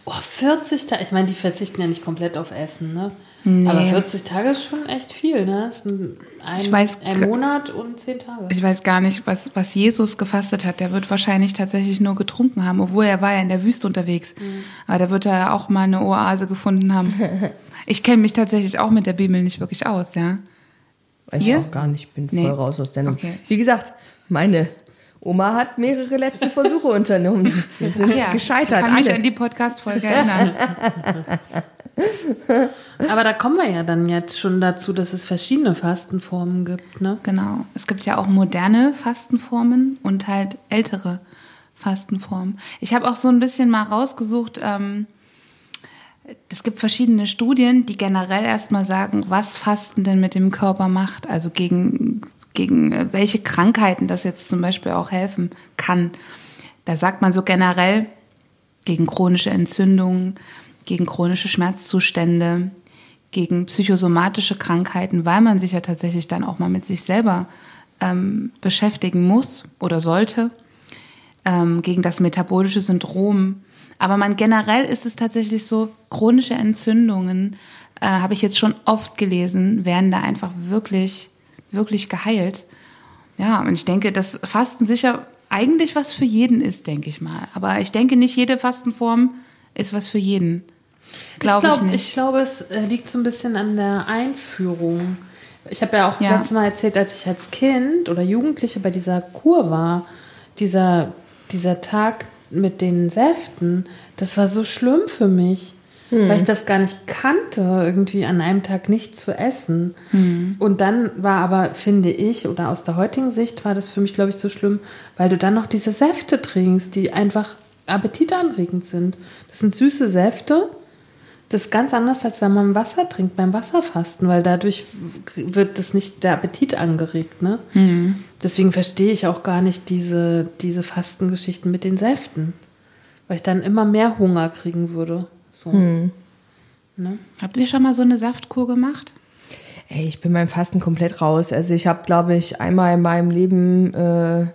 Oh, 40 Tage, ich meine, die verzichten ja nicht komplett auf Essen, ne? Nee. Aber 40 Tage ist schon echt viel, ne? Das ist ein, ein, weiß, ein Monat und 10 Tage. Ich weiß gar nicht, was, was Jesus gefastet hat. Der wird wahrscheinlich tatsächlich nur getrunken haben, obwohl er war ja in der Wüste unterwegs. Mhm. Aber da wird er ja auch mal eine Oase gefunden haben. *laughs* ich kenne mich tatsächlich auch mit der Bibel nicht wirklich aus, ja. Ich Ihr? auch gar nicht, ich bin voll nee. raus aus der Nummer. Okay. Wie gesagt, meine Oma hat mehrere letzte Versuche unternommen. Wir sind ja, gescheitert. Ich kann mich alle. an die Podcast-Folge erinnern. *laughs* Aber da kommen wir ja dann jetzt schon dazu, dass es verschiedene Fastenformen gibt, ne? Genau. Es gibt ja auch moderne Fastenformen und halt ältere Fastenformen. Ich habe auch so ein bisschen mal rausgesucht, ähm, es gibt verschiedene Studien, die generell erstmal sagen, was Fasten denn mit dem Körper macht, also gegen, gegen äh, welche Krankheiten das jetzt zum Beispiel auch helfen kann. Da sagt man so generell gegen chronische Entzündungen, gegen chronische Schmerzzustände, gegen psychosomatische Krankheiten, weil man sich ja tatsächlich dann auch mal mit sich selber ähm, beschäftigen muss oder sollte, ähm, gegen das metabolische Syndrom. Aber man generell ist es tatsächlich so, chronische Entzündungen, äh, habe ich jetzt schon oft gelesen, werden da einfach wirklich, wirklich geheilt. Ja, und ich denke, dass Fasten sicher eigentlich was für jeden ist, denke ich mal. Aber ich denke, nicht jede Fastenform ist was für jeden. Glaube ich, glaub, ich. Ich glaube, es äh, liegt so ein bisschen an der Einführung. Ich habe ja auch ja. letztes Mal erzählt, als ich als Kind oder Jugendliche bei dieser Kur war, dieser, dieser Tag mit den Säften, das war so schlimm für mich. Weil ich das gar nicht kannte, irgendwie an einem Tag nicht zu essen. Und dann war aber, finde ich, oder aus der heutigen Sicht war das für mich, glaube ich, so schlimm, weil du dann noch diese Säfte trinkst, die einfach appetitanregend sind. Das sind süße Säfte. Das ist ganz anders, als wenn man Wasser trinkt beim Wasserfasten, weil dadurch wird das nicht der Appetit angeregt. Ne? Deswegen verstehe ich auch gar nicht diese, diese Fastengeschichten mit den Säften. Weil ich dann immer mehr Hunger kriegen würde. So. Ne? Habt ihr schon mal so eine Saftkur gemacht? Ey, ich bin beim Fasten komplett raus. Also ich habe, glaube ich, einmal in meinem Leben, äh,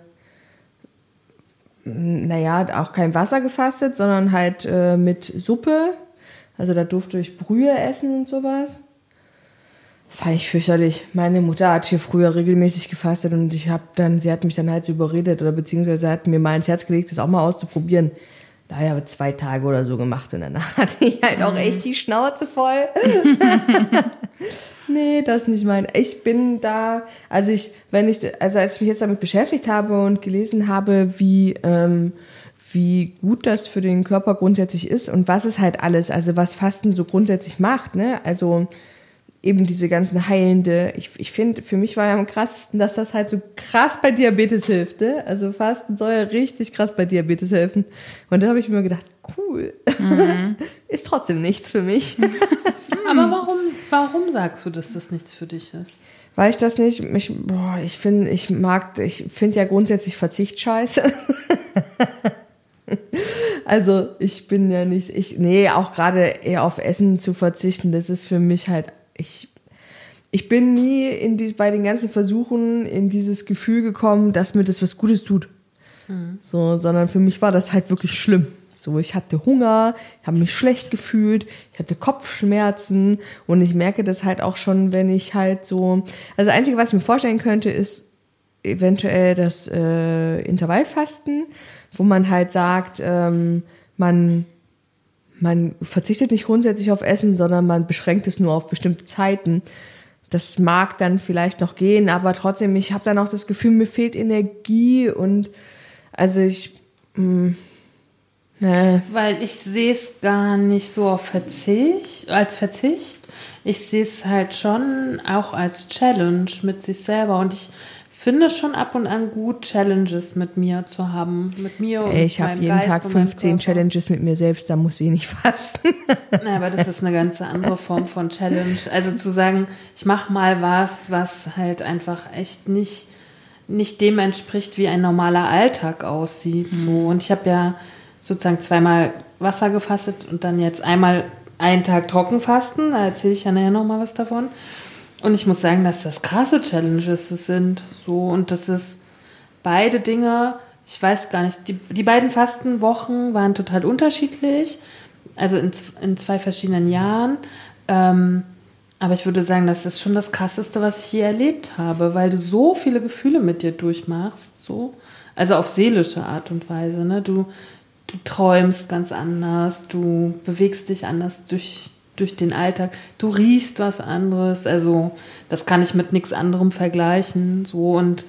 naja, auch kein Wasser gefastet, sondern halt äh, mit Suppe. Also da durfte ich Brühe essen und sowas. Fand ich fürchterlich. Meine Mutter hat hier früher regelmäßig gefastet und ich habe dann, sie hat mich dann halt so überredet oder beziehungsweise hat mir mal ins Herz gelegt, das auch mal auszuprobieren. Da habe ich zwei Tage oder so gemacht und danach *laughs* hatte ich halt auch echt die Schnauze voll. *laughs* nee, das ist nicht mein. Ich bin da, also ich, wenn ich, also als ich mich jetzt damit beschäftigt habe und gelesen habe, wie, ähm, wie gut das für den Körper grundsätzlich ist und was es halt alles, also was Fasten so grundsätzlich macht, ne? Also eben diese ganzen heilende, ich, ich finde, für mich war ja am krassesten, dass das halt so krass bei Diabetes hilft, ne? Also Fasten soll ja richtig krass bei Diabetes helfen. Und da habe ich mir gedacht, cool, *laughs* ist trotzdem nichts für mich. *laughs* Aber warum, warum sagst du, dass das nichts für dich ist? Weil ich das nicht, ich, boah, ich finde, ich mag, ich finde ja grundsätzlich Verzicht scheiße. *laughs* also ich bin ja nicht, ich, nee, auch gerade eher auf Essen zu verzichten, das ist für mich halt, ich, ich bin nie in die, bei den ganzen Versuchen in dieses Gefühl gekommen, dass mir das was Gutes tut. So, sondern für mich war das halt wirklich schlimm. So, ich hatte Hunger, ich habe mich schlecht gefühlt, ich hatte Kopfschmerzen und ich merke das halt auch schon, wenn ich halt so. Also das Einzige, was ich mir vorstellen könnte, ist eventuell das äh, Intervallfasten, wo man halt sagt, ähm, man man verzichtet nicht grundsätzlich auf Essen, sondern man beschränkt es nur auf bestimmte Zeiten. Das mag dann vielleicht noch gehen, aber trotzdem, ich habe dann auch das Gefühl, mir fehlt Energie und also ich, mh, ne, Weil ich sehe es gar nicht so auf Verzicht, als Verzicht. Ich sehe es halt schon auch als Challenge mit sich selber. Und ich finde schon ab und an gut, Challenges mit mir zu haben. Mit mir und ich habe jeden Geist Tag und meinem 15 Körper. Challenges mit mir selbst, da muss ich nicht *laughs* fasten. Naja, aber das ist eine ganz andere Form von Challenge. Also zu sagen, ich mache mal was, was halt einfach echt nicht, nicht dem entspricht, wie ein normaler Alltag aussieht. So. Und ich habe ja sozusagen zweimal Wasser gefastet und dann jetzt einmal einen Tag Trockenfasten. Da erzähle ich ja nachher nochmal was davon. Und ich muss sagen, dass das krasse Challenges sind. So, und das ist beide Dinge, ich weiß gar nicht, die, die beiden Fastenwochen waren total unterschiedlich, also in, in zwei verschiedenen Jahren. Ähm, aber ich würde sagen, das ist schon das Krasseste, was ich je erlebt habe, weil du so viele Gefühle mit dir durchmachst, so. Also auf seelische Art und Weise, ne? Du, du träumst ganz anders, du bewegst dich anders durch, durch den Alltag, du riechst was anderes, also das kann ich mit nichts anderem vergleichen, so und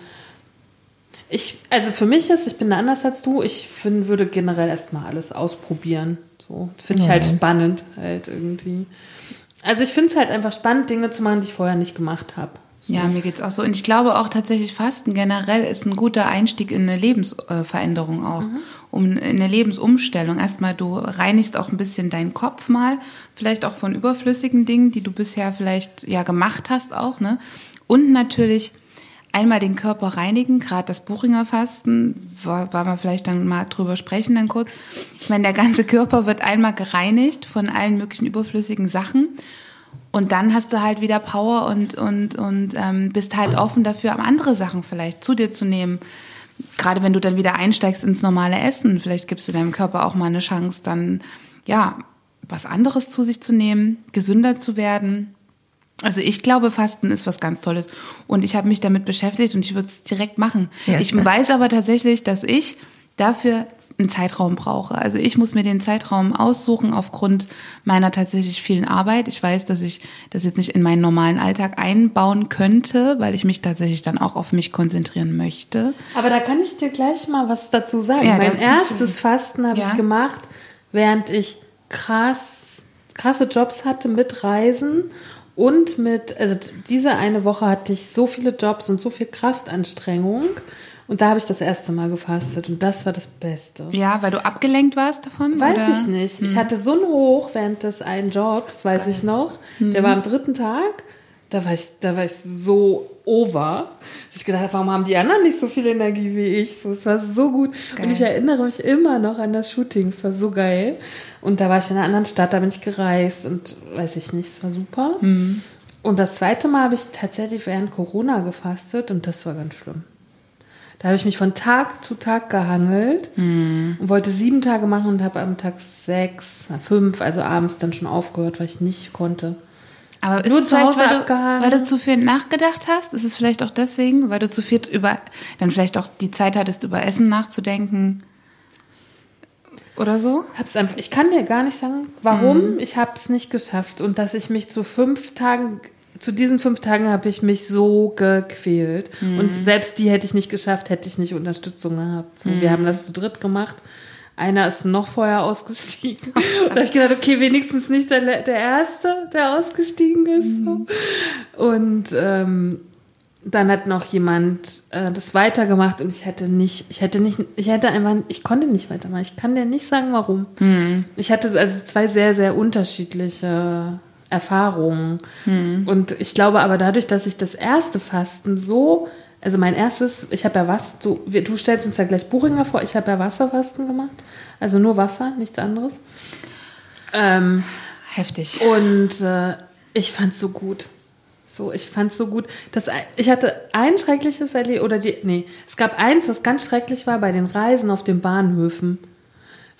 ich, also für mich ist, ich bin da anders als du, ich find, würde generell erstmal alles ausprobieren. So, das finde ich halt spannend, halt irgendwie. Also ich finde es halt einfach spannend, Dinge zu machen, die ich vorher nicht gemacht habe. Ja, mir geht's auch so. Und ich glaube auch tatsächlich, Fasten generell ist ein guter Einstieg in eine Lebensveränderung auch. Um in eine Lebensumstellung. Erstmal, du reinigst auch ein bisschen deinen Kopf mal, vielleicht auch von überflüssigen Dingen, die du bisher vielleicht ja gemacht hast auch, ne? Und natürlich einmal den Körper reinigen, gerade das Buchinger Fasten, war man vielleicht dann mal drüber sprechen dann kurz. Ich meine, der ganze Körper wird einmal gereinigt von allen möglichen überflüssigen Sachen. Und dann hast du halt wieder Power und, und, und ähm, bist halt offen dafür, andere Sachen vielleicht zu dir zu nehmen. Gerade wenn du dann wieder einsteigst ins normale Essen, vielleicht gibst du deinem Körper auch mal eine Chance, dann ja, was anderes zu sich zu nehmen, gesünder zu werden. Also ich glaube, Fasten ist was ganz Tolles. Und ich habe mich damit beschäftigt und ich würde es direkt machen. Ja. Ich weiß aber tatsächlich, dass ich dafür einen Zeitraum brauche. Also ich muss mir den Zeitraum aussuchen aufgrund meiner tatsächlich vielen Arbeit. Ich weiß, dass ich das jetzt nicht in meinen normalen Alltag einbauen könnte, weil ich mich tatsächlich dann auch auf mich konzentrieren möchte. Aber da kann ich dir gleich mal was dazu sagen. Ja, mein erstes Fasten habe Ja. ich gemacht, während ich krass krasse Jobs hatte mit Reisen und mit, also diese eine Woche hatte ich so viele Jobs und so viel Kraftanstrengung. Und da habe ich das erste Mal gefastet und das war das Beste. Ja, weil du abgelenkt warst davon? Weiß oder? ich nicht. Ich hatte so einen Hoch während des einen Jobs, weiß ich noch. Der war am dritten Tag. Da war ich, da war ich so over. dass Ich gedacht, warum haben die anderen nicht so viel Energie wie ich? So, es war so gut. Geil. Und ich erinnere mich immer noch an das Shooting. Es war so geil. Und da war ich in einer anderen Stadt, da bin ich gereist und weiß ich nicht, es war super. Und das zweite Mal habe ich tatsächlich während Corona gefastet und das war ganz schlimm. Da habe ich mich von Tag zu Tag gehangelt und wollte sieben Tage machen und habe am Tag sechs, fünf, also abends dann schon aufgehört, weil ich nicht konnte. Aber ist Nur es zu vielleicht, Hause weil du, weil du zu viel nachgedacht hast? Ist es vielleicht auch deswegen, weil du zu viel über, dann vielleicht auch die Zeit hattest, über Essen nachzudenken? Oder so? Hab's einfach, ich kann dir gar nicht sagen, warum ich habe es nicht geschafft und dass ich mich zu fünf Tagen, zu diesen fünf Tagen habe ich mich so gequält und selbst die hätte ich nicht geschafft, hätte ich nicht Unterstützung gehabt. So, Wir haben das zu dritt gemacht. Einer ist noch vorher ausgestiegen. und *laughs* da habe ich gedacht, okay, wenigstens nicht der, der Erste, der ausgestiegen ist. So. Und ähm, dann hat noch jemand äh, das weitergemacht und ich hätte nicht, ich hätte nicht, ich hätte einfach, ich konnte nicht weitermachen. Ich kann dir nicht sagen, warum. Ich hatte also zwei sehr, sehr unterschiedliche Erfahrungen. Und ich glaube aber dadurch, dass ich das erste Fasten so, also mein erstes, ich habe ja was, du, du stellst uns ja gleich Buchinger vor, ich habe ja Wasserfasten gemacht. Also nur Wasser, nichts anderes. Ähm, Heftig. und äh, ich fand's so gut. So, ich fand's so gut. Dass, ein- ich hatte ein schreckliches Erlebnis, oder die, nee, es gab eins, was ganz schrecklich war bei den Reisen auf den Bahnhöfen.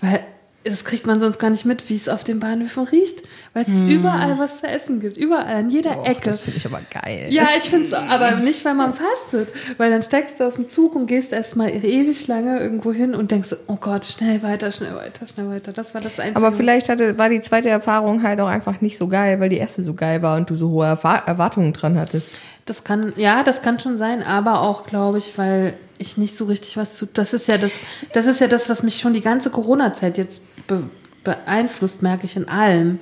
Weil das kriegt man sonst gar nicht mit, wie es auf den Bahnhöfen riecht. Weil es überall was zu essen gibt. Überall, an jeder Ecke. Das finde ich aber geil. Ja, ich finde es aber nicht, weil man fastet. Weil dann steigst du aus dem Zug und gehst erstmal ewig lange irgendwo hin und denkst, oh Gott, schnell weiter, schnell weiter, schnell weiter. Das war das Einzige. Aber vielleicht hatte, war die zweite Erfahrung halt auch einfach nicht so geil, weil die erste so geil war und du so hohe Erwartungen dran hattest. Das kann, ja, das kann schon sein, aber auch, glaube ich, weil ich nicht so richtig was zu. Das ist ja das, das ist ja das, was mich schon die ganze Corona-Zeit jetzt be, beeinflusst, merke ich in allem.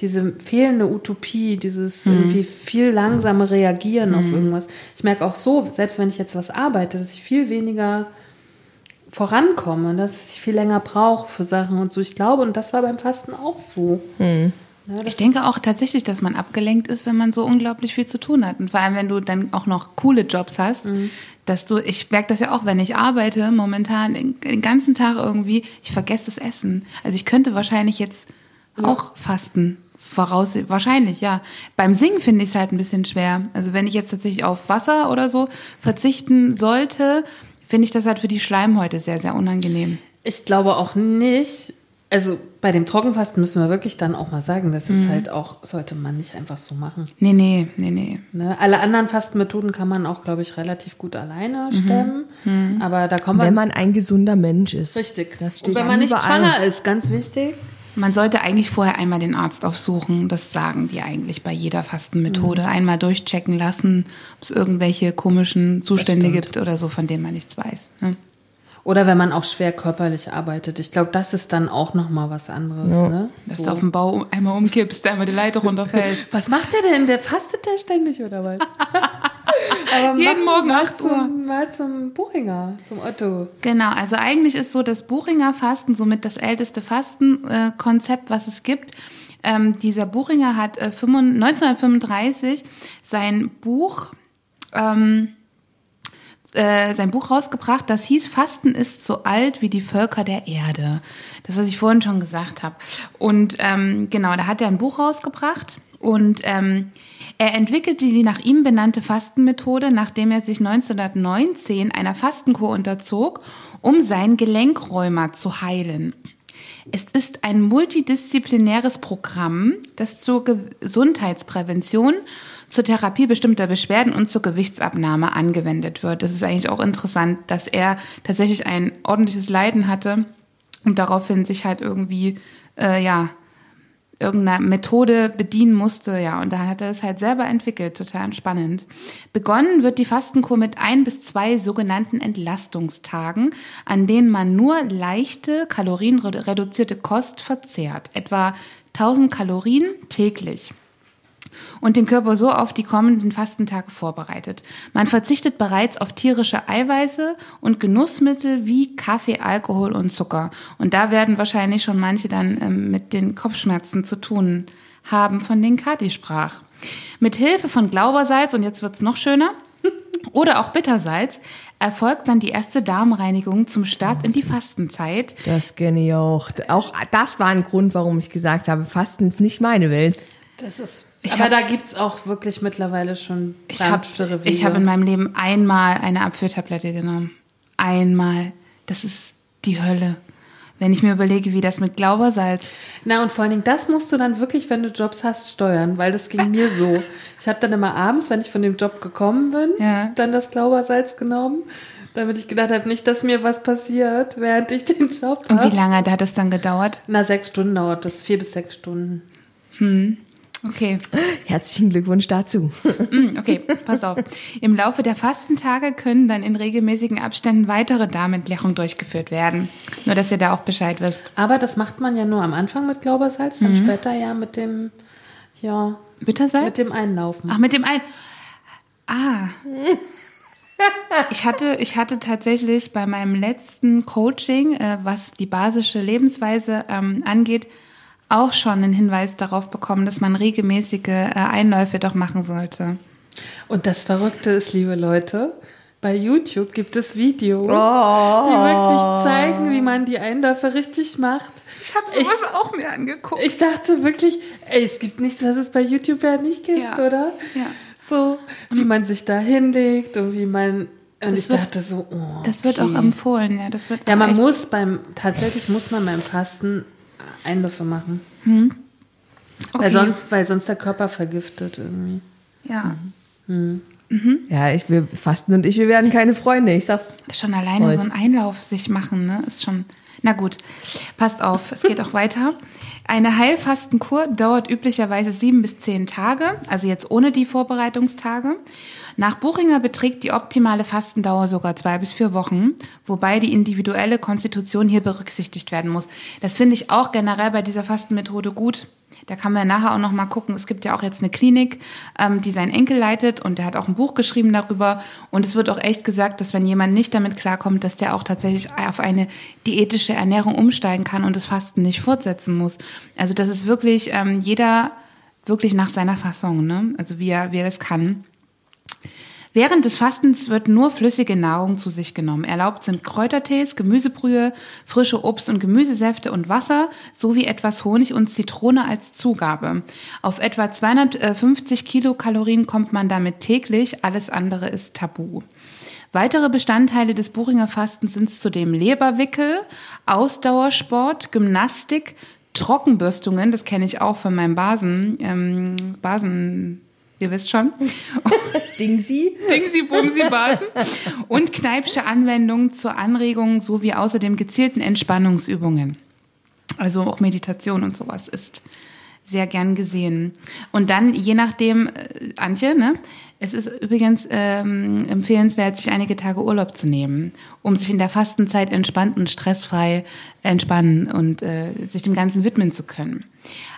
Diese fehlende Utopie, dieses irgendwie viel langsame Reagieren auf irgendwas. Ich merke auch so, selbst wenn ich jetzt was arbeite, dass ich viel weniger vorankomme, dass ich viel länger brauche für Sachen und so. Ich glaube, und das war beim Fasten auch so. Ja, das Ich denke auch tatsächlich, dass man abgelenkt ist, wenn man so unglaublich viel zu tun hat. Und vor allem, wenn du dann auch noch coole Jobs hast, dass du, ich merke das ja auch, wenn ich arbeite, momentan den, ganzen Tag irgendwie, ich vergesse das Essen. Also ich könnte wahrscheinlich jetzt auch fasten. Voraus, wahrscheinlich, ja. Beim Singen finde ich es halt ein bisschen schwer. Also wenn ich jetzt tatsächlich auf Wasser oder so verzichten sollte, finde ich das halt für die Schleimhäute sehr, sehr unangenehm. Ich glaube auch nicht. Also bei dem Trockenfasten müssen wir wirklich dann auch mal sagen, das ist halt auch, sollte man nicht einfach so machen. Nee, nee, nee, nee. Ne? Alle anderen Fastenmethoden kann man auch, glaube ich, relativ gut alleine stemmen. Aber da kommen wir. Wenn man ein gesunder Mensch ist. richtig. Das steht Und wenn man nicht überall. schwanger ist, ganz wichtig. Man sollte eigentlich vorher einmal den Arzt aufsuchen. Das sagen die eigentlich bei jeder Fastenmethode. Einmal durchchecken lassen, ob es irgendwelche komischen Zustände gibt oder so, von denen man nichts weiß. Ne? Oder wenn man auch schwer körperlich arbeitet. Ich glaube, das ist dann auch noch mal was anderes. Ne? Dass So. du auf dem Bau einmal umkippst, einmal die Leiter runterfällst. *laughs* Was macht der denn? Der fastet der ständig oder was? *laughs* Aber Jeden mach Morgen mal 8 Uhr. Zum, mal zum Buchinger, zum Otto. Genau, also eigentlich ist so das Buchinger Fasten somit das älteste Fastenkonzept, was es gibt. Ähm, dieser Buchinger hat äh, 25 1935 sein Buch ähm, äh, sein Buch rausgebracht, das hieß Fasten ist so alt wie die Völker der Erde. Das, was ich vorhin schon gesagt habe. Und ähm, genau, da hat er ein Buch rausgebracht und ähm, er entwickelte die nach ihm benannte Fastenmethode, nachdem er sich 1919 einer Fastenkur unterzog, um sein Gelenkräumer zu heilen. Es ist ein multidisziplinäres Programm, das zur Gesundheitsprävention, zur Therapie bestimmter Beschwerden und zur Gewichtsabnahme angewendet wird. Das ist eigentlich auch interessant, dass er tatsächlich ein ordentliches Leiden hatte und daraufhin sich halt irgendwie, äh, ja, irgendeiner Methode bedienen musste, ja, und da hat er es halt selber entwickelt, total spannend. Begonnen wird die Fastenkur mit ein bis zwei sogenannten Entlastungstagen, an denen man nur leichte, kalorienreduzierte Kost verzehrt, etwa 1000 Kalorien täglich und den Körper so auf die kommenden Fastentage vorbereitet. Man verzichtet bereits auf tierische Eiweiße und Genussmittel wie Kaffee, Alkohol und Zucker. Und da werden wahrscheinlich schon manche dann ähm, mit den Kopfschmerzen zu tun haben, von denen Kathi sprach. Mit Hilfe von Glaubersalz, und jetzt wird's noch schöner, *laughs* oder auch Bittersalz, erfolgt dann die erste Darmreinigung zum Start in die Fastenzeit. Das kenne ich auch. Auch das war ein Grund, warum ich gesagt habe, Fasten ist nicht meine Welt. Das ist. Ich aber hab- da gibt es auch wirklich mittlerweile schon Ich habe Wege. ich hab in meinem Leben einmal eine Abführtablette genommen. Einmal. Das ist die Hölle. Wenn ich mir überlege, wie das mit Glaubersalz. Na und vor allen Dingen, das musst du dann wirklich, wenn du Jobs hast, steuern, weil das ging mir so. Ich habe dann immer abends, wenn ich von dem Job gekommen bin, Ja. dann das Glaubersalz genommen, damit ich gedacht habe, nicht, dass mir was passiert, während ich den Job Und wie habe. lange hat das dann gedauert? Na, sechs Stunden dauert das, vier bis sechs Stunden. Okay. Herzlichen Glückwunsch dazu. Mm, Okay, pass auf. Im Laufe der Fastentage können dann in regelmäßigen Abständen weitere Darmentleerungen durchgeführt werden. Nur, dass ihr da auch Bescheid wisst. Aber das macht man ja nur am Anfang mit Glaubersalz, dann Mhm. später ja mit dem, ja, Bittersalz? mit dem Einlaufen. Ach, mit dem ein. Ah. Ich hatte, ich hatte tatsächlich bei meinem letzten Coaching, äh, was die basische Lebensweise ähm, angeht, auch schon einen Hinweis darauf bekommen, dass man regelmäßige äh, Einläufe doch machen sollte. Und das Verrückte ist, liebe Leute, bei YouTube gibt es Videos, Oh. die wirklich zeigen, wie man die Einläufe richtig macht. Ich habe sowas auch mir angeguckt. Ich dachte wirklich, ey, es gibt nichts, was es bei YouTube ja nicht gibt, Ja. oder? Ja. So, wie man sich da hinlegt und wie man. Und ich wird- dachte so, oh. das wird auch okay. empfohlen, ja. Das wird Ja, man muss beim, tatsächlich muss man beim Fasten Einläufe machen. Okay. Weil, sonst, weil sonst der Körper vergiftet irgendwie. Ja. Ja, ich, wir Fasten und ich, wir werden keine Freunde. Ich sag's. Schon alleine Heute. so einen Einlauf sich machen, ne, ist schon. Na gut, passt auf, es geht auch *laughs* weiter. Eine Heilfastenkur dauert üblicherweise sieben bis zehn Tage, also jetzt ohne die Vorbereitungstage. Nach Buchinger beträgt die optimale Fastendauer sogar zwei bis vier Wochen, wobei die individuelle Konstitution hier berücksichtigt werden muss. Das finde ich auch generell bei dieser Fastenmethode gut. Da kann man nachher auch noch mal gucken. Es gibt ja auch jetzt eine Klinik, ähm, die seinen Enkel leitet und der hat auch ein Buch geschrieben darüber. Und es wird auch echt gesagt, dass wenn jemand nicht damit klarkommt, dass der auch tatsächlich auf eine diätische Ernährung umsteigen kann und das Fasten nicht fortsetzen muss. Also das ist wirklich ähm, jeder wirklich nach seiner Fassung, ne? Also wie er, wie er das kann. Während des Fastens wird nur flüssige Nahrung zu sich genommen. Erlaubt sind Kräutertees, Gemüsebrühe, frische Obst- und Gemüsesäfte und Wasser sowie etwas Honig und Zitrone als Zugabe. Auf etwa 250 Kilokalorien kommt man damit täglich. Alles andere ist tabu. Weitere Bestandteile des Buchinger Fastens sind zudem Leberwickel, Ausdauersport, Gymnastik, Trockenbürstungen, das kenne ich auch von meinem Basen, ähm, Basen, ihr wisst schon, *laughs* Dingsi. Dingsi Bumsi Basen und Kneipsche Anwendungen zur Anregung sowie außerdem gezielten Entspannungsübungen. Also auch Meditation und sowas ist sehr gern gesehen. Und dann, je nachdem, äh, Antje, ne? Es ist übrigens ähm, empfehlenswert, sich einige Tage Urlaub zu nehmen, um sich in der Fastenzeit entspannt und stressfrei entspannen und äh, sich dem Ganzen widmen zu können.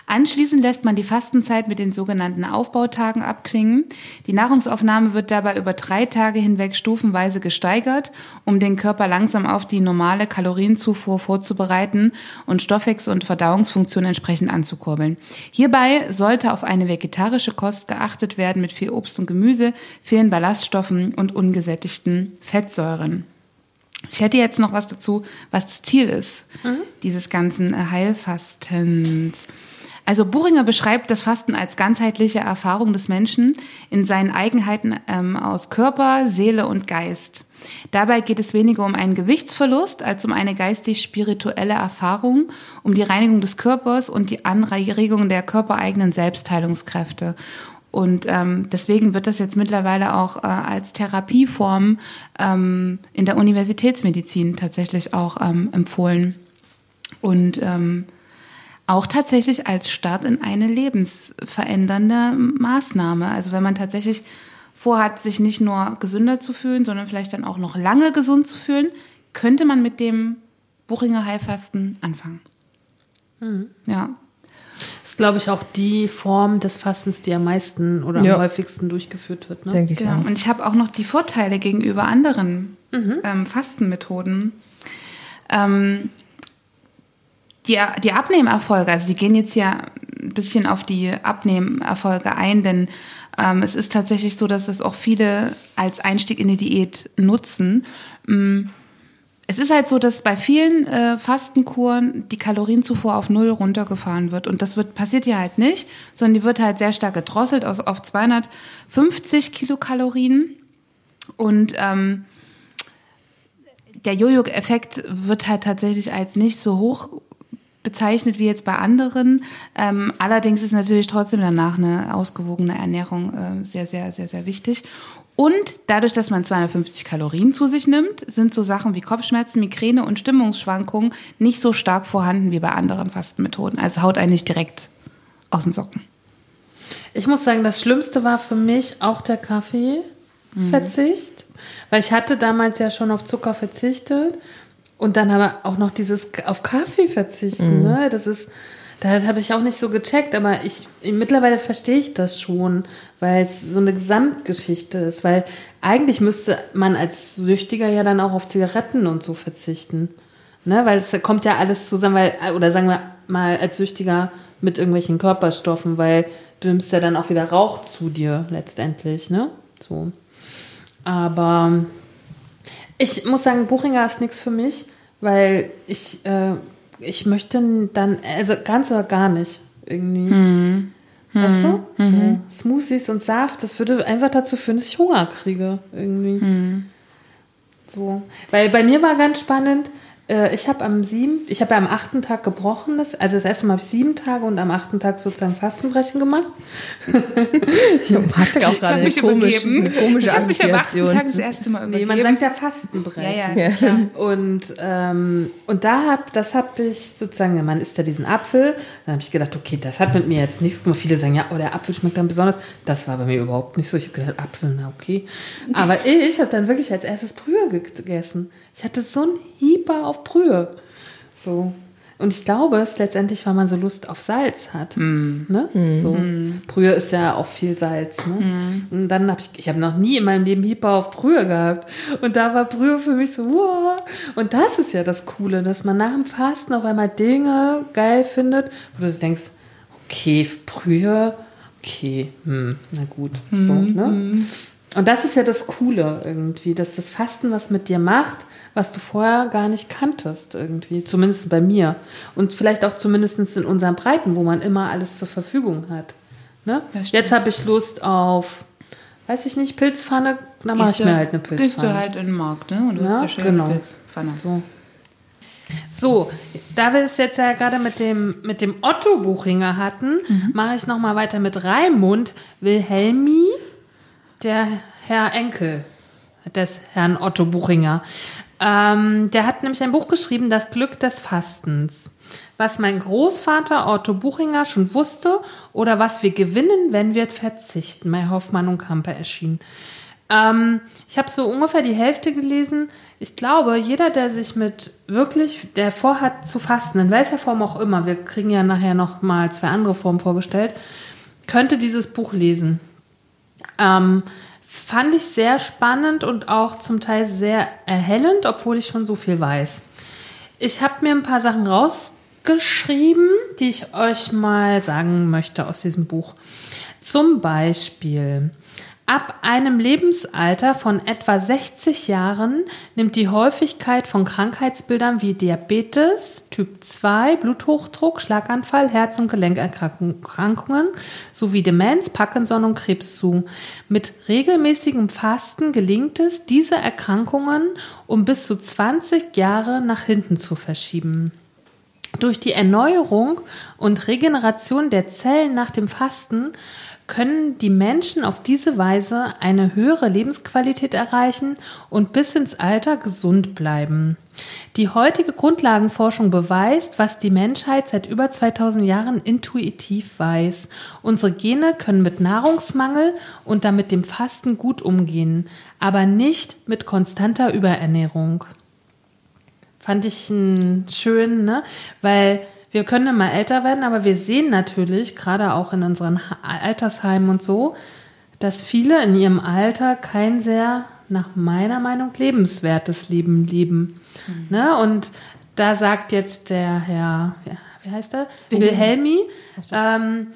Anschließend lässt man die Fastenzeit mit den sogenannten Aufbautagen abklingen. Die Nahrungsaufnahme wird dabei über drei Tage hinweg stufenweise gesteigert, um den Körper langsam auf die normale Kalorienzufuhr vorzubereiten und Stoffwechsel- und Verdauungsfunktion entsprechend anzukurbeln. Hierbei sollte auf eine vegetarische Kost geachtet werden mit viel Obst und Gemüse, vielen Ballaststoffen und ungesättigten Fettsäuren. Ich hätte jetzt noch was dazu, was das Ziel ist, dieses ganzen äh, Heilfastens. Also Buchinger beschreibt das Fasten als ganzheitliche Erfahrung des Menschen in seinen Eigenheiten ähm, aus Körper, Seele und Geist. Dabei geht es weniger um einen Gewichtsverlust als um eine geistig-spirituelle Erfahrung, um die Reinigung des Körpers und die Anregung der körpereigenen Selbstheilungskräfte. Und ähm, deswegen wird das jetzt mittlerweile auch äh, als Therapieform ähm, in der Universitätsmedizin tatsächlich auch ähm, empfohlen. Und ähm, auch tatsächlich als Start in eine lebensverändernde Maßnahme. Also wenn man tatsächlich vorhat, sich nicht nur gesünder zu fühlen, sondern vielleicht dann auch noch lange gesund zu fühlen, könnte man mit dem Buchinger Heilfasten anfangen. Ja. Es ist, glaube ich, auch die Form des Fastens, die am meisten oder Ja. am häufigsten durchgeführt wird. Ne? Denke ich Genau. auch. Und ich habe auch noch die Vorteile gegenüber anderen ähm, Fastenmethoden. Ähm, die, die Abnehmerfolge, also die gehen jetzt ja ein bisschen auf die Abnehmerfolge ein, denn ähm, es ist tatsächlich so, dass es auch viele als Einstieg in die Diät nutzen. Mm, Es ist halt so, dass bei vielen äh, Fastenkuren die Kalorienzufuhr auf null runtergefahren wird. Und das wird, passiert ja halt nicht, sondern die wird halt sehr stark gedrosselt auf, auf 250 Kilokalorien. Und ähm, der Jojo-Effekt wird halt tatsächlich als nicht so hoch bezeichnet wie jetzt bei anderen. Ähm, allerdings ist natürlich trotzdem danach eine ausgewogene Ernährung äh, sehr, sehr, sehr, sehr wichtig. Und dadurch, dass man 250 Kalorien zu sich nimmt, sind so Sachen wie Kopfschmerzen, Migräne und Stimmungsschwankungen nicht so stark vorhanden wie bei anderen Fastenmethoden. Also haut einen nicht direkt aus den Socken. Ich muss sagen, das Schlimmste war für mich auch der Kaffeeverzicht, weil ich hatte damals ja schon auf Zucker verzichtet und dann aber auch noch dieses auf Kaffee verzichten. Ne? Das ist, da habe ich auch nicht so gecheckt, aber ich mittlerweile verstehe ich das schon, weil es so eine Gesamtgeschichte ist, weil eigentlich müsste man als Süchtiger ja dann auch auf Zigaretten und so verzichten. Ne, weil es kommt ja alles zusammen, weil, oder sagen wir mal als Süchtiger mit irgendwelchen Körperstoffen, weil du nimmst ja dann auch wieder Rauch zu dir letztendlich, ne? So. Aber ich muss sagen, Buchinger ist nichts für mich, weil ich, äh, ich möchte dann, also ganz oder gar nicht irgendwie. Weißt du? So. Smoothies und Saft, das würde einfach dazu führen, dass ich Hunger kriege irgendwie. So. Weil bei mir war ganz spannend, äh, ich habe am sieben, ich habe ja am achten Tag gebrochen, das, also das erste Mal habe ich sieben Tage und am achten Tag sozusagen Fastenbrechen gemacht. Ich hatte auch gerade eine komische, eine komische ich habe mich am achten. Tag das erste Mal Nee, übergeben. man sagt ja Fastenbrechen. ja, Ja. klar. Und, ähm, und da hab, das habe ich sozusagen, man isst ja diesen Apfel. Dann habe ich gedacht, okay, das hat mit mir jetzt nichts gemacht. Viele sagen, ja, oh, der Apfel schmeckt dann besonders. Das war bei mir überhaupt nicht so. Ich habe gedacht, Apfel, na okay. Aber ich habe dann wirklich als erstes Brühe gegessen. Ich hatte so einen Hieber auf Brühe. So. Und ich glaube, es ist letztendlich, weil man so Lust auf Salz hat. Ne? So. Brühe ist ja auch viel Salz. Ne? Und dann habe ich, ich habe noch nie in meinem Leben Hieber auf Brühe gehabt. Und da war Brühe für mich so, wow. Und das ist ja das Coole, dass man nach dem Fasten auf einmal Dinge geil findet, wo du denkst, okay, Brühe, okay, hm, na gut. So, ne? Und das ist ja das Coole irgendwie, dass das Fasten was mit dir macht, was du vorher gar nicht kanntest irgendwie, zumindest bei mir. Und vielleicht auch zumindest in unseren Breiten, wo man immer alles zur Verfügung hat. Ne? Jetzt habe ich Lust auf, weiß ich nicht, Pilzpfanne, dann mache ich mir halt eine Gehst du Pilzpfanne. halt in den Markt, ne? Und du Ja, hast ja schön genau. Pilzpfanne. So. So, da wir es jetzt ja gerade mit dem, mit dem Otto Buchinger hatten, mache ich nochmal weiter mit Raimund Wilhelmi, der Herr Enkel des Herrn Otto Buchinger. Ähm, der hat nämlich ein Buch geschrieben, Das Glück des Fastens. Was mein Großvater Otto Buchinger schon wusste oder was wir gewinnen, wenn wir verzichten. Bei Hoffmann und Kamper erschienen. Ähm, ich habe so ungefähr die Hälfte gelesen. Ich glaube, jeder, der sich mit wirklich, der vorhat zu fasten, in welcher Form auch immer, wir kriegen ja nachher noch mal zwei andere Formen vorgestellt, könnte dieses Buch lesen. Ähm, fand ich sehr spannend und auch zum Teil sehr erhellend, obwohl ich schon so viel weiß. Ich habe mir ein paar Sachen rausgeschrieben, die ich euch mal sagen möchte aus diesem Buch. Zum Beispiel, ab einem Lebensalter von etwa 60 Jahren nimmt die Häufigkeit von Krankheitsbildern wie Diabetes, Typ 2, Bluthochdruck, Schlaganfall, Herz- und Gelenkerkrankungen sowie Demenz, Parkinson und Krebs zu. Mit regelmäßigem Fasten gelingt es, diese Erkrankungen um bis zu 20 Jahre nach hinten zu verschieben. Durch die Erneuerung und Regeneration der Zellen nach dem Fasten können die Menschen auf diese Weise eine höhere Lebensqualität erreichen und bis ins Alter gesund bleiben. Die heutige Grundlagenforschung beweist, was die Menschheit seit über 2000 Jahren intuitiv weiß. Unsere Gene können mit Nahrungsmangel und damit dem Fasten gut umgehen, aber nicht mit konstanter Überernährung fand ich schön, ne? Weil wir können immer älter werden, aber wir sehen natürlich, gerade auch in unseren Altersheimen und so, dass viele in ihrem Alter kein sehr, nach meiner Meinung, lebenswertes Leben leben. Ne? Und da sagt jetzt der Herr, wie heißt er? Wilhelmi, ähm,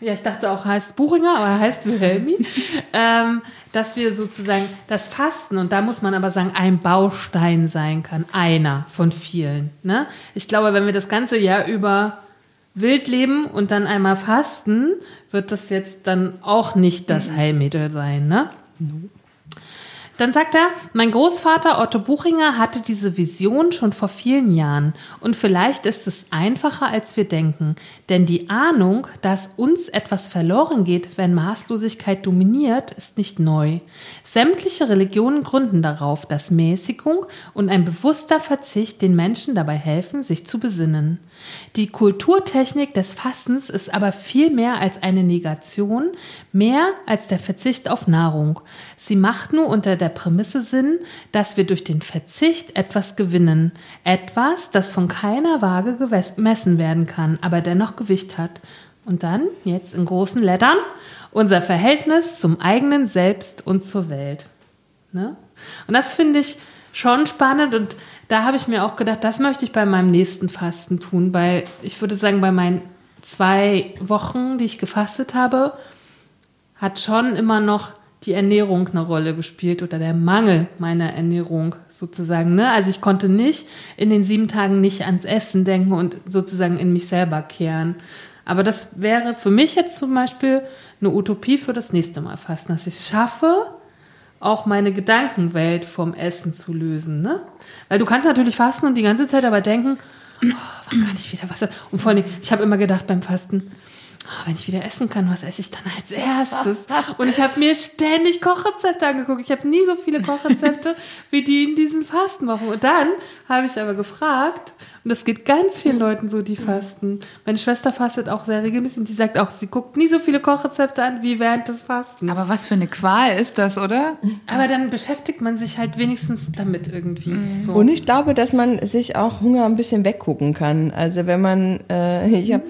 ja, ich dachte auch, er heißt Buchinger, aber er heißt Wilhelmi, ähm, dass wir sozusagen das Fasten, und da muss man aber sagen, ein Baustein sein kann, einer von vielen. Ne? Ich glaube, wenn wir das ganze Jahr über wild leben und dann einmal fasten, wird das jetzt dann auch nicht das Heilmittel sein. Ne? Dann sagt er, mein Großvater Otto Buchinger hatte diese Vision schon vor vielen Jahren und vielleicht ist es einfacher, als wir denken, denn die Ahnung, dass uns etwas verloren geht, wenn Maßlosigkeit dominiert, ist nicht neu. Sämtliche Religionen gründen darauf, dass Mäßigung und ein bewusster Verzicht den Menschen dabei helfen, sich zu besinnen. Die Kulturtechnik des Fastens ist aber viel mehr als eine Negation, mehr als der Verzicht auf Nahrung. Sie macht nur unter der Prämisse Sinn, dass wir durch den Verzicht etwas gewinnen. Etwas, das von keiner Waage gemessen werden kann, aber dennoch Gewicht hat. Und dann, jetzt in großen Lettern, unser Verhältnis zum eigenen Selbst und zur Welt. Ne? Und das finde ich schon spannend und da habe ich mir auch gedacht, das möchte ich bei meinem nächsten Fasten tun. Bei, ich würde sagen, bei meinen zwei Wochen, die ich gefastet habe, hat schon immer noch die Ernährung eine Rolle gespielt oder der Mangel meiner Ernährung sozusagen. Ne? Also ich konnte nicht in den sieben Tagen nicht ans Essen denken und sozusagen in mich selber kehren. Aber das wäre für mich jetzt zum Beispiel eine Utopie für das nächste Mal fasten, dass ich es schaffe, auch meine Gedankenwelt vom Essen zu lösen. Ne? Weil du kannst natürlich fasten und die ganze Zeit aber denken, oh, wann kann ich wieder was? Und vor allem, ich habe immer gedacht beim Fasten, wenn ich wieder essen kann, was esse ich dann als erstes? Und ich habe mir ständig Kochrezepte angeguckt. Ich habe nie so viele Kochrezepte *laughs* wie die in diesen Fastenwochen. Und dann habe ich aber gefragt, und das geht ganz vielen Leuten so, die fasten. Meine Schwester fastet auch sehr regelmäßig und die sagt auch, sie guckt nie so viele Kochrezepte an wie während des Fastens. Aber was für eine Qual ist das, oder? Aber dann beschäftigt man sich halt wenigstens damit irgendwie. So. Und ich glaube, dass man sich auch Hunger ein bisschen weggucken kann. Also wenn man, äh, ich habe,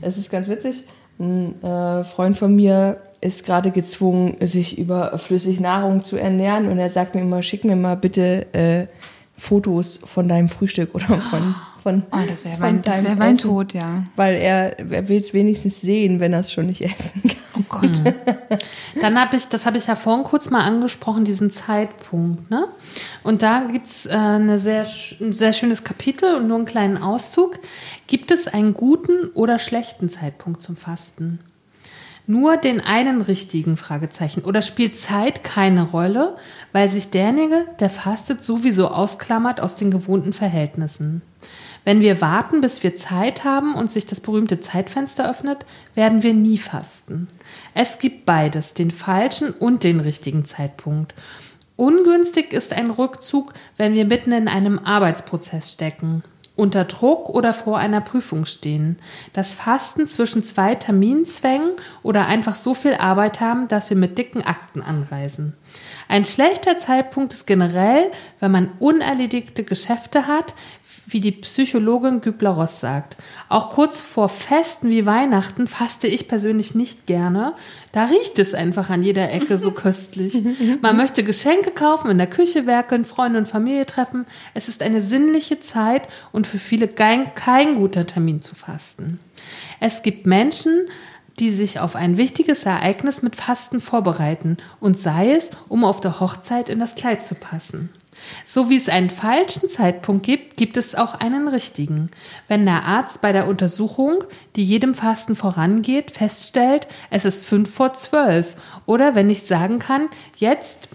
es ist ganz witzig, ein äh, Freund von mir ist gerade gezwungen, sich über Flüssignahrung zu ernähren. Und er sagt mir immer, schick mir mal bitte äh, Fotos von deinem Frühstück oder von von Oh, das wäre mein, das wär mein Essen. Tod, ja. Weil er, er will es wenigstens sehen, wenn er es schon nicht essen kann. Oh Gott. *laughs* Dann habe ich, das habe ich ja vorhin kurz mal angesprochen, diesen Zeitpunkt. Ne? Und da gibt es äh, eine sehr, ein sehr schönes Kapitel und nur einen kleinen Auszug. Gibt es einen guten oder schlechten Zeitpunkt zum Fasten? Nur den einen richtigen Fragezeichen. Oder spielt Zeit keine Rolle, weil sich derjenige, der fastet, sowieso ausklammert aus den gewohnten Verhältnissen? Wenn wir warten, bis wir Zeit haben und sich das berühmte Zeitfenster öffnet, werden wir nie fasten. Es gibt beides, den falschen und den richtigen Zeitpunkt. Ungünstig ist ein Rückzug, wenn wir mitten in einem Arbeitsprozess stecken, unter Druck oder vor einer Prüfung stehen. Das Fasten zwischen zwei Terminzwängen oder einfach so viel Arbeit haben, dass wir mit dicken Akten anreisen. Ein schlechter Zeitpunkt ist generell, wenn man unerledigte Geschäfte hat, wie die Psychologin Gübler-Ross sagt. Auch kurz vor Festen wie Weihnachten faste ich persönlich nicht gerne. Da riecht es einfach an jeder Ecke so *laughs* köstlich. Man möchte Geschenke kaufen, in der Küche werkeln, Freunde und Familie treffen. Es ist eine sinnliche Zeit und für viele kein, kein guter Termin zu fasten. Es gibt Menschen, die sich auf ein wichtiges Ereignis mit Fasten vorbereiten und sei es, um auf der Hochzeit in das Kleid zu passen. So wie es einen falschen Zeitpunkt gibt, gibt es auch einen richtigen. Wenn der Arzt bei der Untersuchung, die jedem Fasten vorangeht, feststellt, es ist fünf vor zwölf oder wenn ich sagen kann, jetzt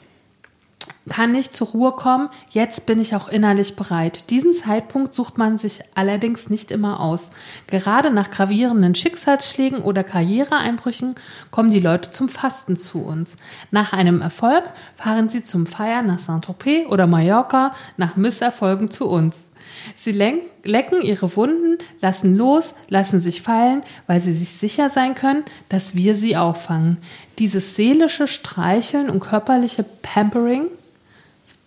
kann ich zur Ruhe kommen, jetzt bin ich auch innerlich bereit. Diesen Zeitpunkt sucht man sich allerdings nicht immer aus. Gerade nach gravierenden Schicksalsschlägen oder Karriereeinbrüchen kommen die Leute zum Fasten zu uns. Nach einem Erfolg fahren sie zum Feiern nach Saint-Tropez oder Mallorca, nach Misserfolgen zu uns. Sie lecken ihre Wunden, lassen los, lassen sich fallen, weil sie sich sicher sein können, dass wir sie auffangen. Dieses seelische Streicheln und körperliche Pampering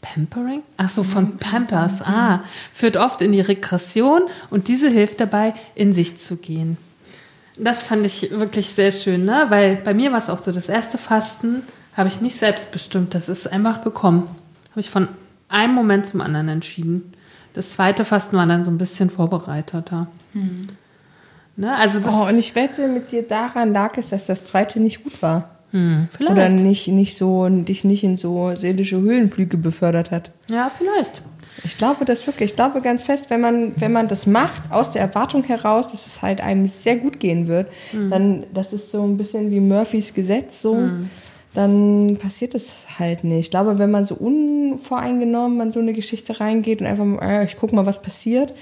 Pampering? Ach so, von Pampers. Ah, führt oft in die Regression und diese hilft dabei, in sich zu gehen. Das fand ich wirklich sehr schön, ne? weil bei mir war es auch so, das erste Fasten habe ich nicht selbst bestimmt, das ist einfach gekommen. Habe ich von einem Moment zum anderen entschieden. Das zweite Fasten war dann so ein bisschen vorbereiteter. Hm. Ne? Also das Oh, und ich wette, mit dir daran lag es, dass das zweite nicht gut war. Hm, vielleicht. Oder nicht, nicht so, dich nicht in so seelische Höhenflüge befördert hat. ja, vielleicht. Ich glaube das wirklich. Ich glaube ganz fest, wenn man, wenn man das macht, aus der Erwartung heraus, dass es halt einem sehr gut gehen wird, dann, das ist so ein bisschen wie Murphys Gesetz, so, dann passiert es halt nicht. Ich glaube, wenn man so unvoreingenommen an so eine Geschichte reingeht und einfach mal, äh, ich guck mal, was passiert,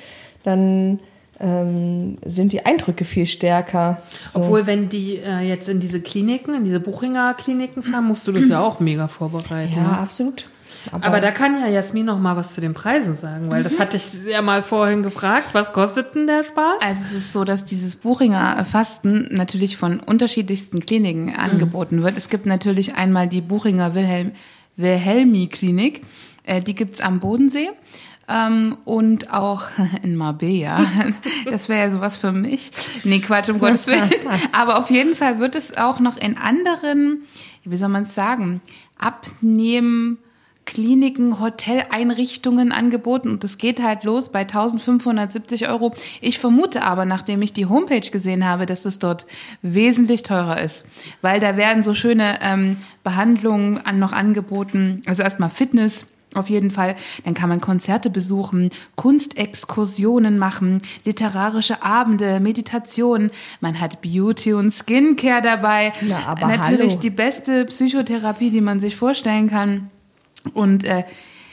dann ähm, sind die Eindrücke viel stärker. So. Obwohl, wenn die äh, jetzt in diese Kliniken, in diese Buchinger Kliniken fahren, musst du das ja auch mega vorbereiten. ja, ne? absolut. Aber da kann ja Jasmin noch mal was zu den Preisen sagen, weil das hatte ich ja mal vorhin gefragt. Was kostet denn der Spaß? Also es ist so, dass dieses Buchinger Fasten natürlich von unterschiedlichsten Kliniken angeboten wird. Es gibt natürlich einmal die Buchinger Wilhelm, Wilhelmi Klinik, äh, die gibt's am Bodensee. Ähm, und auch *laughs* in Marbella. *laughs* Das wäre ja sowas für mich. Nee, Quatsch, um Gottes Willen. *laughs* Aber auf jeden Fall wird es auch noch in anderen, wie soll man es sagen, Abnehmen, Kliniken, Hoteleinrichtungen angeboten und das geht halt los bei 1570 Euro. Ich vermute aber, nachdem ich die Homepage gesehen habe, dass es dort wesentlich teurer ist, weil da werden so schöne ähm, Behandlungen an, noch angeboten. Also erstmal Fitness. Auf jeden Fall. Dann kann man Konzerte besuchen, Kunstexkursionen machen, literarische Abende, Meditation. Man hat Beauty und Skincare dabei. Na, aber Natürlich hallo. die beste Psychotherapie, die man sich vorstellen kann. Und äh,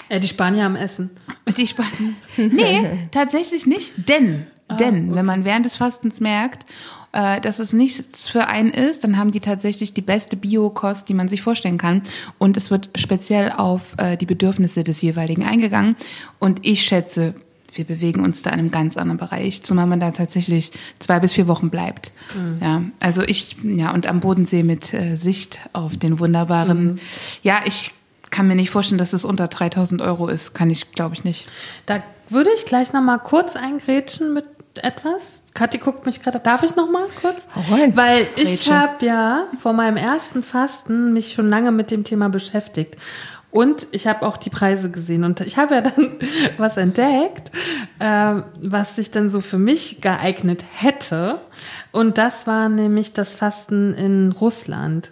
Ja, die Spanier am Essen. die Spannung. *laughs* Nee, tatsächlich nicht. Denn, denn, wenn man während des Fastens merkt, äh, dass es nichts für einen ist, dann haben die tatsächlich die beste Biokost, die man sich vorstellen kann. Und es wird speziell auf äh, die Bedürfnisse des jeweiligen eingegangen. Und ich schätze, wir bewegen uns da in einem ganz anderen Bereich, zumal man da tatsächlich zwei bis vier Wochen bleibt. Ja, also ich, ja, und am Bodensee mit äh, Sicht auf den wunderbaren, ja, ich kann mir nicht vorstellen, dass es unter 3000 Euro ist. Kann ich, glaube ich, nicht. Da würde ich gleich noch mal kurz eingrätschen mit etwas. Kathi guckt mich gerade. Darf ich noch mal kurz? Hau. Weil ich habe ja vor meinem ersten Fasten mich schon lange mit dem Thema beschäftigt. Und ich habe auch die Preise gesehen und ich habe ja dann *laughs* was entdeckt, äh, was sich dann so für mich geeignet hätte. Und das war nämlich das Fasten in Russland.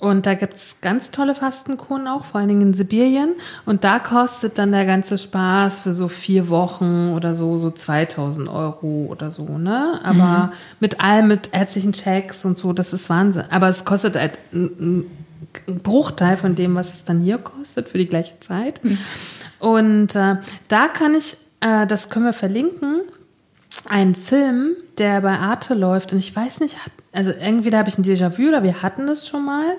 Und da gibt's ganz tolle Fastenkuren auch, vor allen Dingen in Sibirien. Und da kostet dann der ganze Spaß für so vier Wochen oder so, so 2000 Euro oder so, ne? Aber mit allem, mit ärztlichen Checks und so, das ist Wahnsinn. Aber es kostet halt ein, ein Bruchteil von dem, was es dann hier kostet für die gleiche Zeit. Und äh, da kann ich, äh, das können wir verlinken, einen Film, der bei Arte läuft und ich weiß nicht, hat- also entweder habe ich ein Déjà-vu oder wir hatten es schon mal,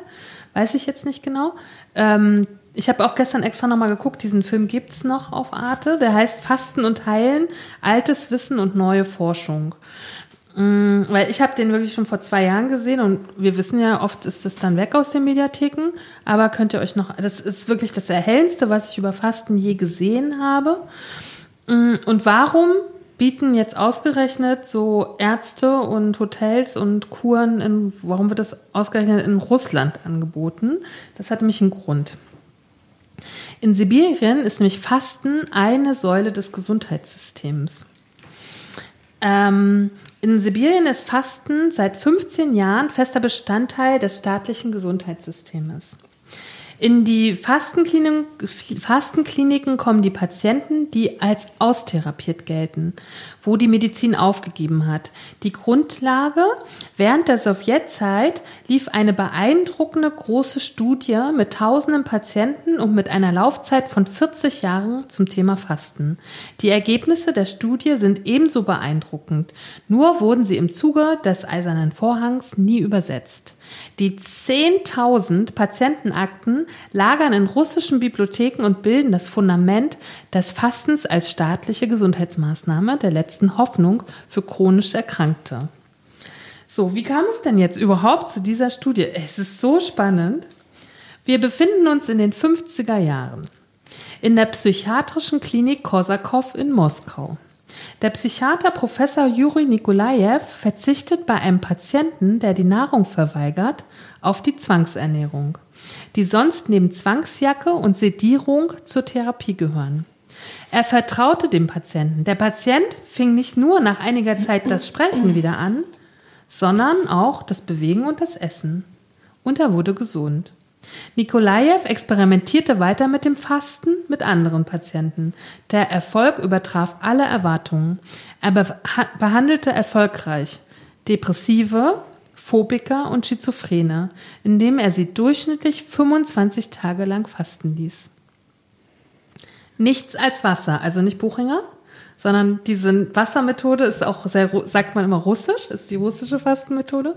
weiß ich jetzt nicht genau. Ähm, ich habe auch gestern extra nochmal geguckt, diesen Film gibt's noch auf Arte, der heißt Fasten und Heilen, altes Wissen und neue Forschung. Mm, Weil ich habe den wirklich schon vor zwei Jahren gesehen und wir wissen ja, oft ist das dann weg aus den Mediatheken. Aber könnt ihr euch noch, das ist wirklich das Erhellendste, was ich über Fasten je gesehen habe. Mm, Und warum bieten jetzt ausgerechnet so Ärzte und Hotels und Kuren, in, warum wird das ausgerechnet in Russland angeboten? Das hat nämlich einen Grund. In Sibirien ist nämlich Fasten eine Säule des Gesundheitssystems. Ähm, in Sibirien ist Fasten seit 15 Jahren fester Bestandteil des staatlichen Gesundheitssystems. In die Fastenkliniken, Fastenkliniken kommen die Patienten, die als austherapiert gelten, wo die Medizin aufgegeben hat. Die Grundlage während der Sowjetzeit lief eine beeindruckende große Studie mit tausenden Patienten und mit einer Laufzeit von 40 Jahren zum Thema Fasten. Die Ergebnisse der Studie sind ebenso beeindruckend, nur wurden sie im Zuge des Eisernen Vorhangs nie übersetzt. Die 10.000 Patientenakten lagern in russischen Bibliotheken und bilden das Fundament des Fastens als staatliche Gesundheitsmaßnahme der letzten Hoffnung für chronisch Erkrankte. So, wie kam es denn jetzt überhaupt zu dieser Studie? Es ist so spannend. Wir befinden uns in den 50er Jahren. in der psychiatrischen Klinik Korsakow in Moskau. Der Psychiater Professor Juri Nikolajew verzichtet bei einem Patienten, der die Nahrung verweigert, auf die Zwangsernährung, die sonst neben Zwangsjacke und Sedierung zur Therapie gehören. Er vertraute dem Patienten. Der Patient fing nicht nur nach einiger Zeit das Sprechen wieder an, sondern auch das Bewegen und das Essen. Und er wurde gesund. Nikolajew experimentierte weiter mit dem Fasten mit anderen Patienten. Der Erfolg übertraf alle Erwartungen. Er behandelte erfolgreich Depressive, Phobiker und Schizophrene, indem er sie durchschnittlich 25 Tage lang fasten ließ. Nichts als Wasser, also nicht Buchinger, sondern diese Wassermethode ist auch sehr, sagt man immer russisch, ist die russische Fastenmethode.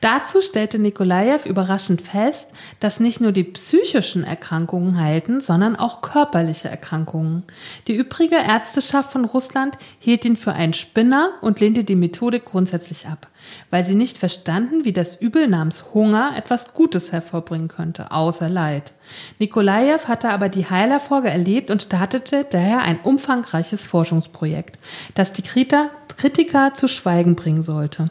Dazu stellte Nikolajew überraschend fest, dass nicht nur die psychischen Erkrankungen heilten, sondern auch körperliche Erkrankungen. Die übrige Ärzteschaft von Russland hielt ihn für einen Spinner und lehnte die Methodik grundsätzlich ab, weil sie nicht verstanden, wie das Übel namens Hunger etwas Gutes hervorbringen könnte, außer Leid. Nikolajew hatte aber die Heilerfolge erlebt und startete daher ein umfangreiches Forschungsprojekt, das die Kritiker zu Schweigen bringen sollte.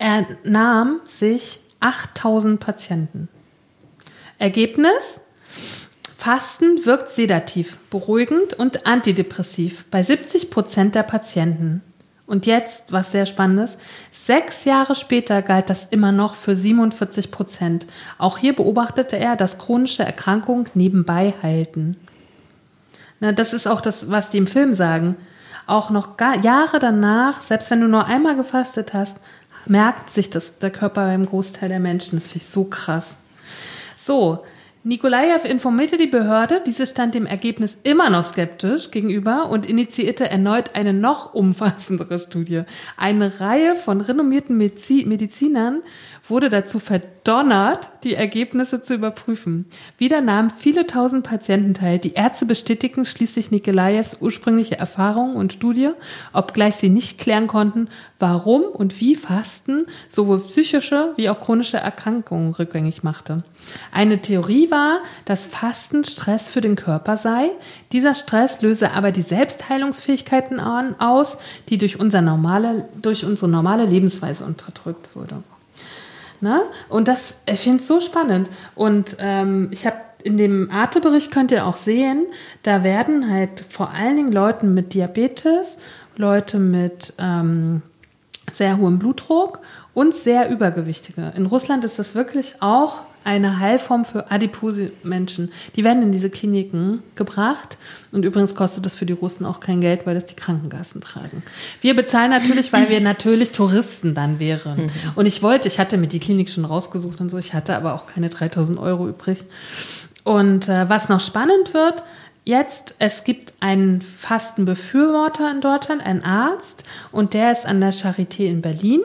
Er nahm sich 8000 Patienten. Ergebnis? Fasten wirkt sedativ, beruhigend und antidepressiv bei 70 Prozent der Patienten. Und jetzt, was sehr spannendes, sechs Jahre später galt das immer noch für 47 Prozent. Auch hier beobachtete er, dass chronische Erkrankungen nebenbei heilten. Na, das ist auch das, was die im Film sagen. Auch noch Jahre danach, selbst wenn du nur einmal gefastet hast, merkt sich das der Körper beim Großteil der Menschen. Das finde ich so krass. So, Nikolajew informierte die Behörde, diese stand dem Ergebnis immer noch skeptisch gegenüber und initiierte erneut eine noch umfassendere Studie. Eine Reihe von renommierten Medizinern wurde dazu verdonnert, die Ergebnisse zu überprüfen. Wieder nahmen viele tausend Patienten teil. Die Ärzte bestätigten schließlich Nikolajews ursprüngliche Erfahrungen und Studie, obgleich sie nicht klären konnten, warum und wie Fasten sowohl psychische wie auch chronische Erkrankungen rückgängig machte. Eine Theorie war, dass Fasten Stress für den Körper sei. Dieser Stress löse aber die Selbstheilungsfähigkeiten aus, die durch, unser normale, durch unsere normale Lebensweise unterdrückt wurde. Ne? Und das, ich finde es so spannend. Und ähm, ich habe in dem Arte-Bericht könnt ihr auch sehen, da werden halt vor allen Dingen Leuten mit Diabetes, Leute mit ähm, sehr hohem Blutdruck und sehr Übergewichtige. In Russland ist das wirklich auch eine Heilform für adipose Menschen. Die werden in diese Kliniken gebracht. Und übrigens kostet das für die Russen auch kein Geld, weil das die Krankenkassen tragen. Wir bezahlen natürlich, weil wir natürlich Touristen dann wären. Mhm. Und ich wollte, ich hatte mir die Klinik schon rausgesucht und so, ich hatte aber auch keine 3000 Euro übrig. Und äh, was noch spannend wird, jetzt, es gibt einen Fastenbefürworter in Deutschland, einen Arzt, und der ist an der Charité in Berlin.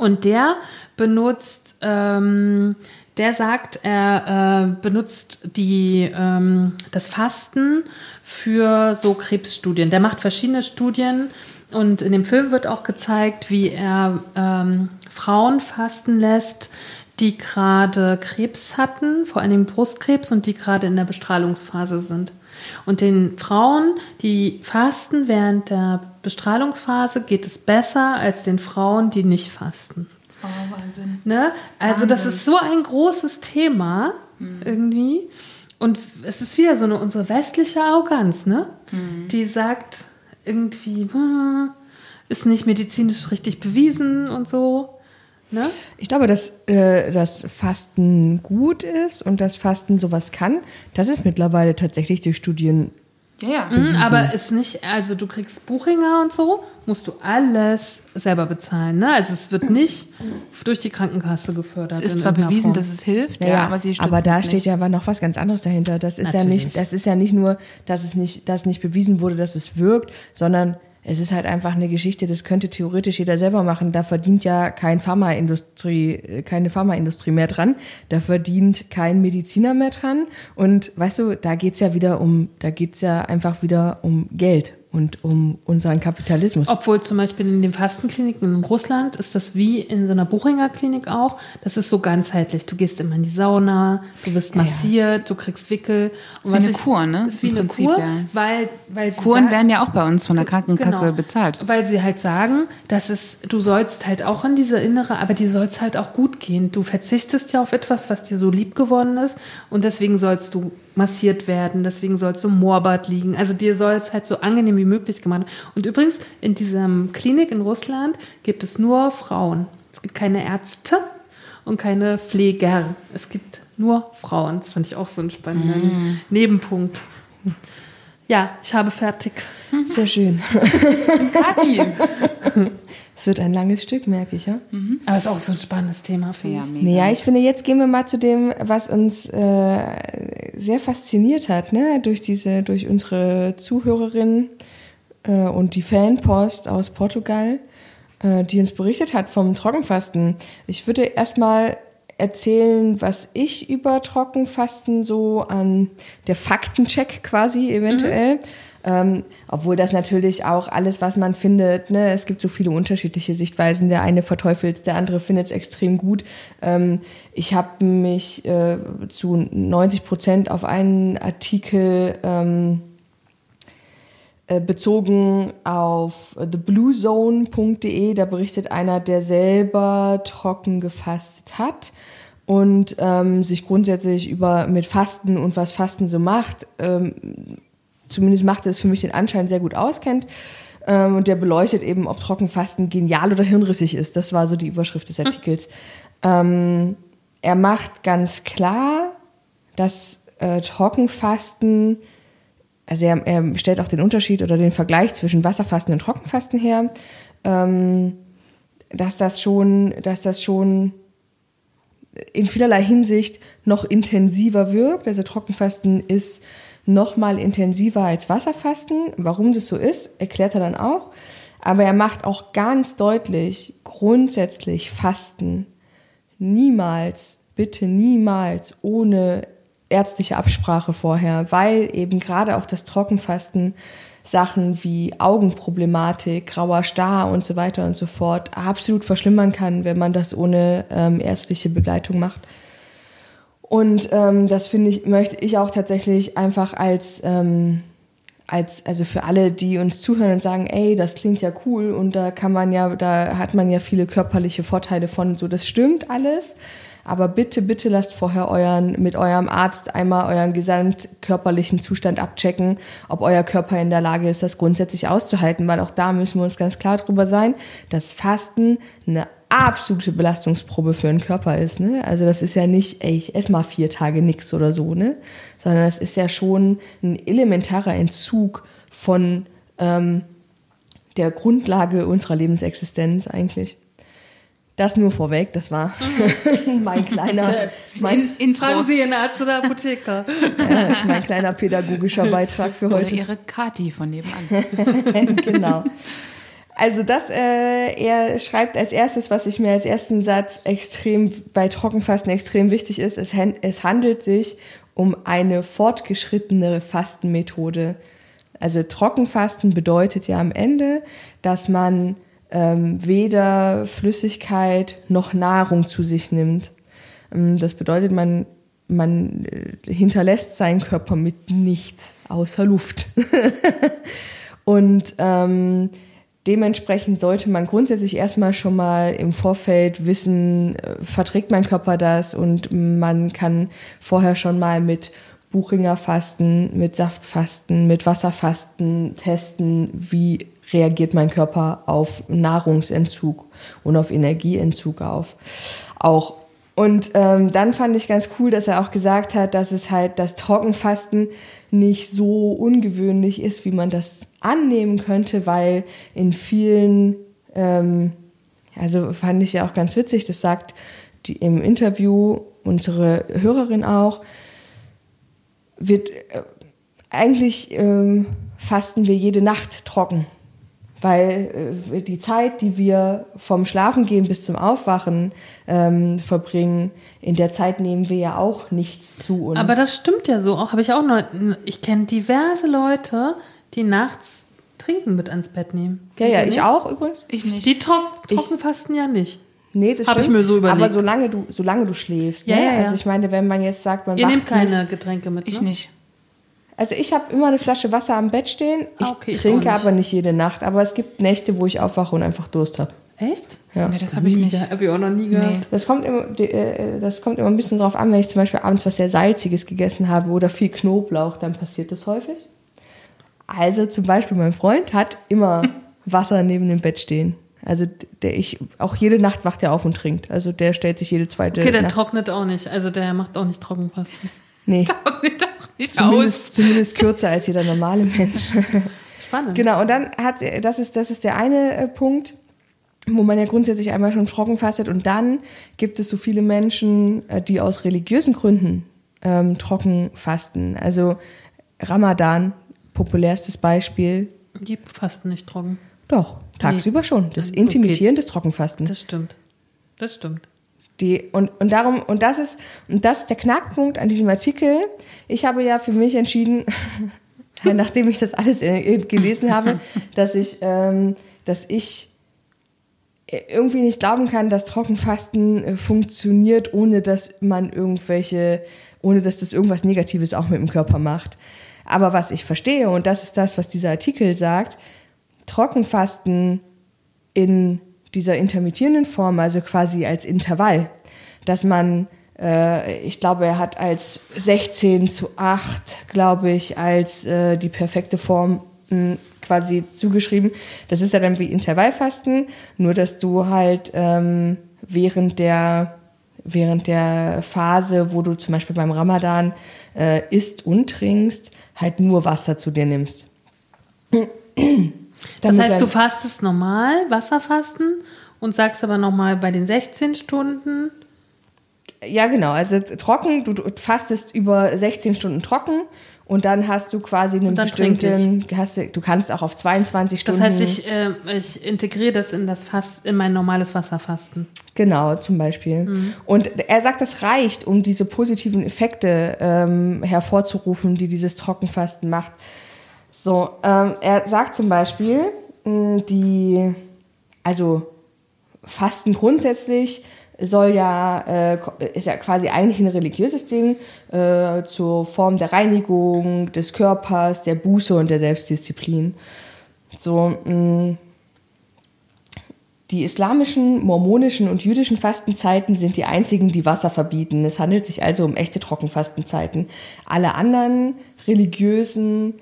Und der benutzt ähm, der sagt, er äh, benutzt die, ähm, das Fasten für so Krebsstudien. Der macht verschiedene Studien und in dem Film wird auch gezeigt, wie er ähm, Frauen fasten lässt, die gerade Krebs hatten, vor allem Brustkrebs und die gerade in der Bestrahlungsphase sind. Und den Frauen, die fasten während der Bestrahlungsphase, geht es besser als den Frauen, die nicht fasten. Oh, Wahnsinn. Ne? Also Wahnsinn. das ist so ein großes Thema mhm. irgendwie. Und es ist wieder so eine unsere westliche Arroganz, ne? Mhm. Die sagt irgendwie, hm, ist nicht medizinisch richtig bewiesen und so. Ne? Ich glaube, dass äh, das Fasten gut ist und das Fasten sowas kann, das ist mittlerweile tatsächlich durch Studien ja, ja. Mhm, aber ist nicht, also du kriegst Buchinger und so, musst du alles selber bezahlen. Ne? Also es wird nicht durch die Krankenkasse gefördert. Es ist zwar bewiesen, Form. dass es hilft, ja, ja aber sie Aber da steht nicht. ja aber noch was ganz anderes dahinter. Das ist Natürlich. ja nicht, das ist ja nicht nur, dass es nicht, dass nicht bewiesen wurde, dass es wirkt, sondern es ist halt einfach eine Geschichte, das könnte theoretisch jeder selber machen. Da verdient ja kein Pharmaindustrie, keine Pharmaindustrie mehr dran. Da verdient kein Mediziner mehr dran. Und weißt du, da geht's ja wieder um, da geht's ja einfach wieder um Geld und um unseren Kapitalismus. Obwohl zum Beispiel in den Fastenkliniken in Russland ist das wie in so einer Buchinger Klinik auch. Das ist so ganzheitlich. Du gehst immer in die Sauna, du wirst massiert, du kriegst Wickel. Und ist wie eine ich, Kur, ne? Ist wie Im eine Prinzip, Kur, ja. weil, weil Kuren sagen, werden ja auch bei uns von der Krankenkasse genau, bezahlt. Weil sie halt sagen, dass es, du sollst halt auch in diese innere, aber dir soll es halt auch gut gehen. Du verzichtest ja auf etwas, was dir so lieb geworden ist und deswegen sollst du massiert werden, deswegen sollst du im Moorbad liegen. Also dir soll es halt so angenehm wie möglich gemacht werden. Und übrigens, in dieser Klinik in Russland gibt es nur Frauen. Es gibt keine Ärzte und keine Pfleger. Es gibt nur Frauen. Das fand ich auch so einen spannenden mm. Nebenpunkt. Ja, ich habe fertig. Sehr schön. Kathi. *laughs* Es wird ein langes Stück, merke ich, ja. Mhm. Aber es ist auch so ein spannendes Thema, finde ja, ich. Naja, ich finde, jetzt gehen wir mal zu dem, was uns äh, sehr fasziniert hat, ne? durch diese, durch unsere Zuhörerin äh, und die Fanpost aus Portugal, äh, die uns berichtet hat vom Trockenfasten. Ich würde erstmal erzählen, was ich über Trockenfasten so an der Faktencheck quasi eventuell. Mhm. Ähm, obwohl das natürlich auch alles, was man findet, ne, es gibt so viele unterschiedliche Sichtweisen. Der eine verteufelt, der andere findet es extrem gut. Ähm, ich habe mich äh, zu 90 Prozent auf einen Artikel ähm, äh, bezogen auf thebluezone.de. Da berichtet einer, der selber trocken gefastet hat und ähm, sich grundsätzlich über mit Fasten und was Fasten so macht, ähm, zumindest macht es für mich den Anschein sehr gut auskennt. Ähm, und der beleuchtet eben, ob Trockenfasten genial oder hirnrissig ist. Das war so die Überschrift des Artikels. Ähm, er macht ganz klar, dass äh, Trockenfasten also er, er, stellt auch den Unterschied oder den Vergleich zwischen Wasserfasten und Trockenfasten her, ähm, dass das schon, dass das schon in vielerlei Hinsicht noch intensiver wirkt. Also Trockenfasten ist noch mal intensiver als Wasserfasten. Warum das so ist, erklärt er dann auch. Aber er macht auch ganz deutlich, grundsätzlich Fasten niemals, bitte niemals ohne ärztliche Absprache vorher, weil eben gerade auch das Trockenfasten Sachen wie Augenproblematik, grauer Star und so weiter und so fort absolut verschlimmern kann, wenn man das ohne ähm, ärztliche Begleitung macht. Und ähm, das finde ich, möchte ich auch tatsächlich einfach als, ähm, als, also für alle, die uns zuhören und sagen, ey, das klingt ja cool und da kann man ja, da hat man ja viele körperliche Vorteile von, so, das stimmt alles. Aber bitte, bitte lasst vorher euren, mit eurem Arzt einmal euren gesamtkörperlichen Zustand abchecken, ob euer Körper in der Lage ist, das grundsätzlich auszuhalten, weil auch da müssen wir uns ganz klar drüber sein, dass Fasten eine absolute Belastungsprobe für den Körper ist. Ne? Also das ist ja nicht, ey, ich esse mal vier Tage nix oder so, ne? Sondern es ist ja schon ein elementarer Entzug von ähm, der Grundlage unserer Lebensexistenz eigentlich. Das nur vorweg, das war mhm. *laughs* mein kleiner. Mein in, Fragen Sie Ihren Arzt oder Apotheker. ja, das ist mein kleiner pädagogischer Beitrag für heute. Oder Ihre Kati von nebenan. *laughs* genau. Also das, äh, er schreibt als erstes, was ich mir als ersten Satz extrem bei Trockenfasten extrem wichtig ist, es, es handelt sich um eine fortgeschrittene Fastenmethode. Also Trockenfasten bedeutet ja am Ende, dass man ähm, weder Flüssigkeit noch Nahrung zu sich nimmt. Ähm, das bedeutet, man, man äh, hinterlässt seinen Körper mit nichts außer Luft. *laughs* Und ähm, dementsprechend sollte man grundsätzlich erstmal schon mal im Vorfeld wissen, äh, verträgt mein Körper das und man kann vorher schon mal mit Buchinger Fasten, mit Saftfasten, mit Wasserfasten testen, wie reagiert mein Körper auf Nahrungsentzug und auf Energieentzug auf. Auch. Und ähm, dann fand ich ganz cool, dass er auch gesagt hat, dass es halt das Trockenfasten nicht so ungewöhnlich ist, wie man das annehmen könnte, weil in vielen, ähm, also fand ich ja auch ganz witzig, das sagt die, im Interview unsere Hörerin auch, wird äh, eigentlich ähm, fasten wir jede Nacht trocken weil äh, die Zeit, die wir vom Schlafengehen bis zum Aufwachen ähm, verbringen, in der Zeit nehmen wir ja auch nichts zu uns. Aber das stimmt ja so. Auch habe ich auch noch. Ich kenne diverse Leute, die nachts Trinken mit ans Bett nehmen. Ja, ja, Die ich auch übrigens. Ich nicht. Die trock Trockenfasten ja nicht. Nee, das Hab ich stimmt. mir so überlegt. Aber solange du, solange du schläfst. Ja, ne? ja, ja. Also ich meine, wenn man jetzt sagt, man Ihr wacht nehmt keine Nicht. Getränke mit, ich ne? nicht. Also ich habe immer eine Flasche Wasser am Bett stehen. Ich Ah, okay, ich trinke auch nicht. aber nicht jede Nacht. Aber es gibt Nächte, wo ich aufwache und einfach Durst habe. Echt? Ja. Nee, das habe ich nicht. Habe ich auch noch nie gehört. Nee. Das kommt, immer, die, äh, das kommt immer ein bisschen drauf an, wenn ich zum Beispiel abends was sehr Salziges gegessen habe oder viel Knoblauch, dann passiert das häufig. Also zum Beispiel mein Freund hat immer *laughs* Wasser neben dem Bett stehen. Also der ich auch jede Nacht wacht er auf und trinkt. Also der stellt sich jede zweite Okay, der Nacht. trocknet auch nicht. Also der macht auch nicht Trockenfasten. Nee, *laughs* Trocknet doch nicht aus. zumindest, zumindest kürzer als jeder normale Mensch. *laughs* Spannend. Genau, und dann hat sie- das ist, das ist der eine äh, Punkt, wo man ja grundsätzlich einmal schon trocken fastet. Und dann gibt es so viele Menschen, äh, die aus religiösen Gründen ähm, trocken fasten. Also Ramadan, populärstes Beispiel. Die fasten nicht trocken. Doch, tagsüber schon. Das Okay. Intermittierende des Trockenfasten. Das stimmt. Das stimmt. Die, und, und darum, und das ist, und das ist der Knackpunkt an diesem Artikel. Ich habe ja für mich entschieden, *laughs* nachdem ich das alles äh, gelesen habe, *laughs* dass ich, ähm, dass ich irgendwie nicht glauben kann, dass Trockenfasten äh, funktioniert, ohne dass man irgendwelche, ohne dass das irgendwas Negatives auch mit dem Körper macht. Aber was ich verstehe, und das ist das, was dieser Artikel sagt, Trockenfasten in dieser intermittierenden Form, also quasi als Intervall, dass man, äh, ich glaube, er hat als 16 zu 8, glaube ich, als äh, die perfekte Form mh, quasi zugeschrieben. Das ist ja dann wie Intervallfasten, nur dass du halt ähm, während der während der Phase, wo du zum Beispiel beim Ramadan äh, isst und trinkst, halt nur Wasser zu dir nimmst. Das heißt, du fastest normal, Wasserfasten, und sagst aber nochmal bei den 16 Stunden, Ja, genau. Also trocken, du, fastest über 16 Stunden trocken und dann hast du quasi einen bestimmten, hast du, du kannst auch auf 22 das Stunden. heißt, ich, äh, ich integriere das in das Fast, in mein normales Wasserfasten. Genau, zum Beispiel. Und er sagt, das reicht, um diese positiven Effekte ähm, hervorzurufen, die dieses Trockenfasten macht. So, ähm, er sagt zum Beispiel, die, also Fasten grundsätzlich soll ja, äh, ist ja quasi eigentlich ein religiöses Ding äh, zur Form der Reinigung des Körpers, der Buße und der Selbstdisziplin. So, mh, die islamischen, mormonischen und jüdischen Fastenzeiten sind die einzigen, die Wasser verbieten. Es handelt sich also um echte Trockenfastenzeiten. Alle anderen religiösen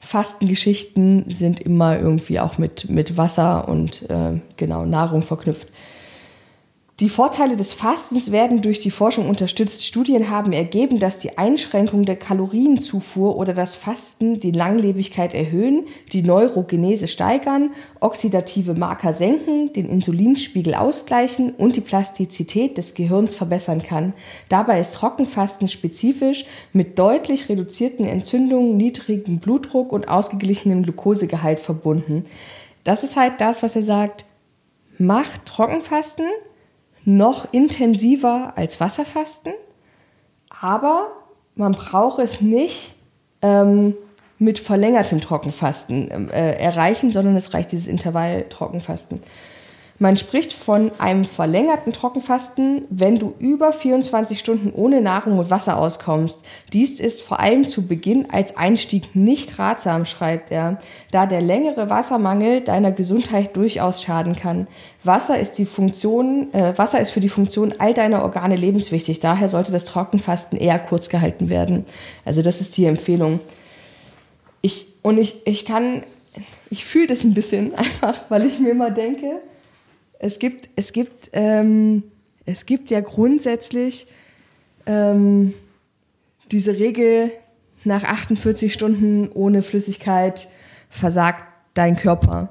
Fastengeschichten sind immer irgendwie auch mit, mit Wasser und äh, genau Nahrung verknüpft. Die Vorteile des Fastens werden durch die Forschung unterstützt. Studien haben ergeben, dass die Einschränkung der Kalorienzufuhr oder das Fasten die Langlebigkeit erhöhen, die Neurogenese steigern, oxidative Marker senken, den Insulinspiegel ausgleichen und die Plastizität des Gehirns verbessern kann. Dabei ist Trockenfasten spezifisch mit deutlich reduzierten Entzündungen, niedrigem Blutdruck und ausgeglichenem Glukosegehalt verbunden. Das ist halt das, was er sagt. Macht Trockenfasten noch intensiver als Wasserfasten, aber man braucht es nicht ähm, mit verlängertem Trockenfasten äh, erreichen, sondern es reicht dieses Intervall-Trockenfasten. Man spricht von einem verlängerten Trockenfasten, wenn du über 24 Stunden ohne Nahrung und Wasser auskommst. Dies ist vor allem zu Beginn als Einstieg nicht ratsam, schreibt er, da der längere Wassermangel deiner Gesundheit durchaus schaden kann. Wasser ist die Funktion, äh, Wasser ist für die Funktion all deiner Organe lebenswichtig. Daher sollte das Trockenfasten eher kurz gehalten werden. Also das ist die Empfehlung. Ich, und ich, ich kann, ich fühle das ein bisschen *laughs* einfach, weil ich mir immer denke, es gibt, es gibt, ähm, es gibt ja grundsätzlich ähm, diese Regel, nach 48 Stunden ohne Flüssigkeit versagt dein Körper.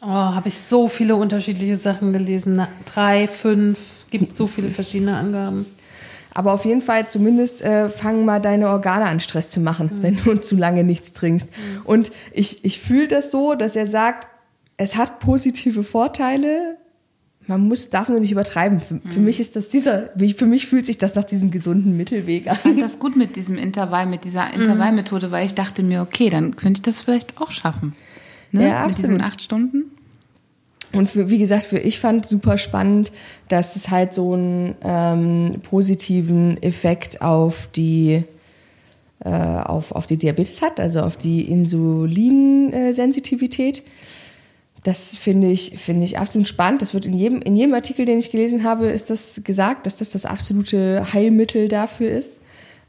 Oh, habe ich so viele unterschiedliche Sachen gelesen. Na, drei, fünf, gibt so viele verschiedene Angaben. Aber auf jeden Fall zumindest äh, fangen mal deine Organe an, Stress zu machen, wenn du zu lange nichts trinkst. Und ich, ich fühle das so, dass er sagt, es hat positive Vorteile. Man muss, darf nur nicht übertreiben. Für, für mich ist das dieser, für mich fühlt sich das nach diesem gesunden Mittelweg an. Ich fand das gut mit diesem Intervall, mit dieser Intervallmethode, weil ich dachte mir, okay, dann könnte ich das vielleicht auch schaffen. Ne? Ja, Mit diesen absolut. acht Stunden. Und für, wie gesagt, für ich fand super spannend, dass es halt so einen ähm, positiven Effekt auf die äh, auf, auf die Diabetes hat, also auf die Insulinsensitivität. Das finde ich, finde ich absolut spannend. Das wird in jedem, in jedem Artikel, den ich gelesen habe, ist das gesagt, dass das das absolute Heilmittel dafür ist.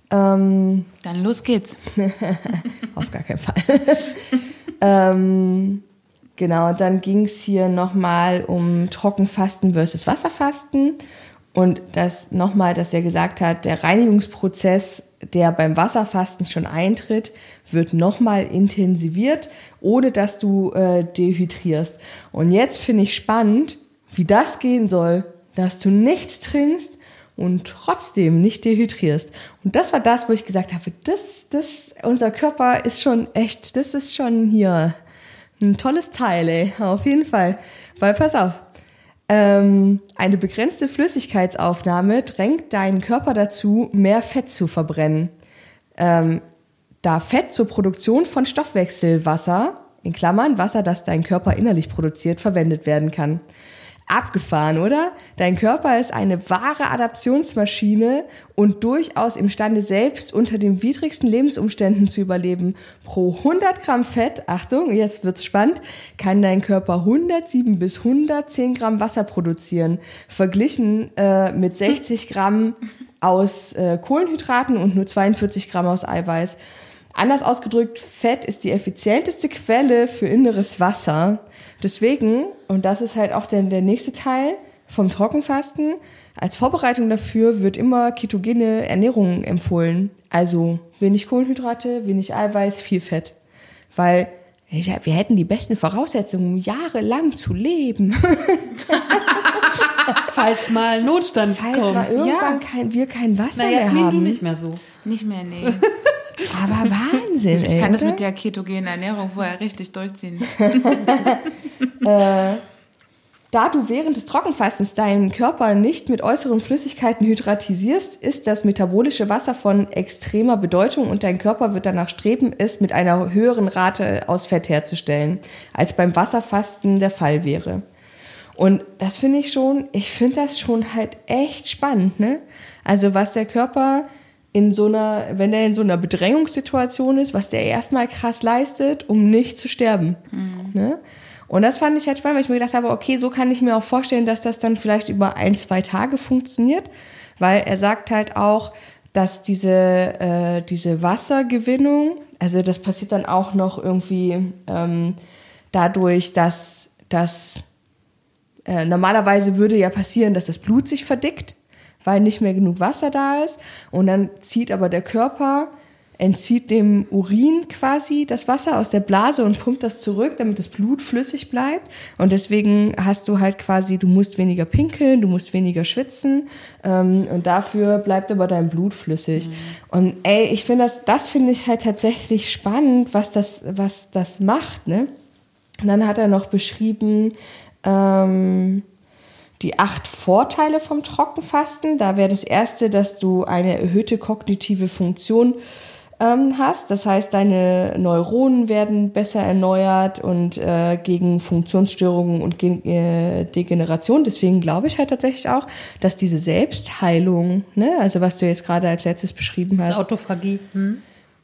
Ähm, Dann los geht's. *laughs* auf gar keinen Fall. *laughs* ähm, genau, dann ging es hier nochmal um Trockenfasten versus Wasserfasten. Und das nochmal, dass er gesagt hat, der Reinigungsprozess, der beim Wasserfasten schon eintritt, wird nochmal intensiviert, ohne dass du äh, dehydrierst. Und jetzt finde ich spannend, wie das gehen soll, dass du nichts trinkst und trotzdem nicht dehydrierst. Und das war das, wo ich gesagt habe, das, das, unser Körper ist schon echt, das ist schon hier ein tolles Teil, ey, auf jeden Fall. Weil pass auf, ähm, eine begrenzte Flüssigkeitsaufnahme drängt deinen Körper dazu, mehr Fett zu verbrennen. Ähm, da Fett zur Produktion von Stoffwechselwasser, in Klammern Wasser, das dein Körper innerlich produziert, verwendet werden kann. Abgefahren, oder? Dein Körper ist eine wahre Adaptionsmaschine und durchaus imstande, selbst unter den widrigsten Lebensumständen zu überleben. Pro 100 Gramm Fett, Achtung, jetzt wird's spannend, kann dein Körper 107 bis 110 Gramm Wasser produzieren. Verglichen äh, mit 60 Gramm aus äh, Kohlenhydraten und nur 42 Gramm aus Eiweiß. Anders ausgedrückt, Fett ist die effizienteste Quelle für inneres Wasser. Deswegen, und das ist halt auch der, der nächste Teil vom Trockenfasten, als Vorbereitung dafür wird immer ketogene Ernährung empfohlen. Also wenig Kohlenhydrate, wenig Eiweiß, viel Fett. Weil ja, wir hätten die besten Voraussetzungen, um jahrelang zu leben. *laughs* Falls mal Notstand Falls kommt. mal irgendwann Ja. kein, wir kein Wasser Na, mehr Jasmin, du haben. nicht mehr so. Nicht mehr, nee. *laughs* Aber Wahnsinn, Ich ey, kann das oder? mit der ketogenen Ernährung vorher richtig durchziehen. *laughs* Da du während des Trockenfastens deinen Körper nicht mit äußeren Flüssigkeiten hydratisierst, ist das metabolische Wasser von extremer Bedeutung und dein Körper wird danach streben, es mit einer höheren Rate aus Fett herzustellen, als beim Wasserfasten der Fall wäre. Und das finde ich schon, ich finde das schon halt echt spannend, ne? Also was der Körper in so einer, wenn er in so einer Bedrängungssituation ist, was der erstmal krass leistet, um nicht zu sterben. Ne? Und das fand ich halt spannend, weil ich mir gedacht habe, okay, so kann ich mir auch vorstellen, dass das dann vielleicht über ein, zwei Tage funktioniert, weil er sagt halt auch, dass diese, äh, diese Wassergewinnung, also das passiert dann auch noch irgendwie ähm, dadurch, dass das äh, normalerweise würde ja passieren, dass das Blut sich verdickt, weil nicht mehr genug Wasser da ist. Und dann zieht aber der Körper, entzieht dem Urin quasi das Wasser aus der Blase und pumpt das zurück, damit das Blut flüssig bleibt. Und deswegen hast du halt quasi, du musst weniger pinkeln, du musst weniger schwitzen. Ähm, und dafür bleibt aber dein Blut flüssig. Und ey, ich finde das, das finde ich halt tatsächlich spannend, was das, was das macht, ne? Und dann hat er noch beschrieben, ähm, die acht Vorteile vom Trockenfasten. Da wäre das erste, dass du eine erhöhte kognitive Funktion ähm, hast. Das heißt, deine Neuronen werden besser erneuert und äh, gegen Funktionsstörungen und gegen äh, Degeneration. Deswegen glaube ich halt tatsächlich auch, dass diese Selbstheilung, ne, also was du jetzt gerade als letztes beschrieben hast, Autophagie. Hm?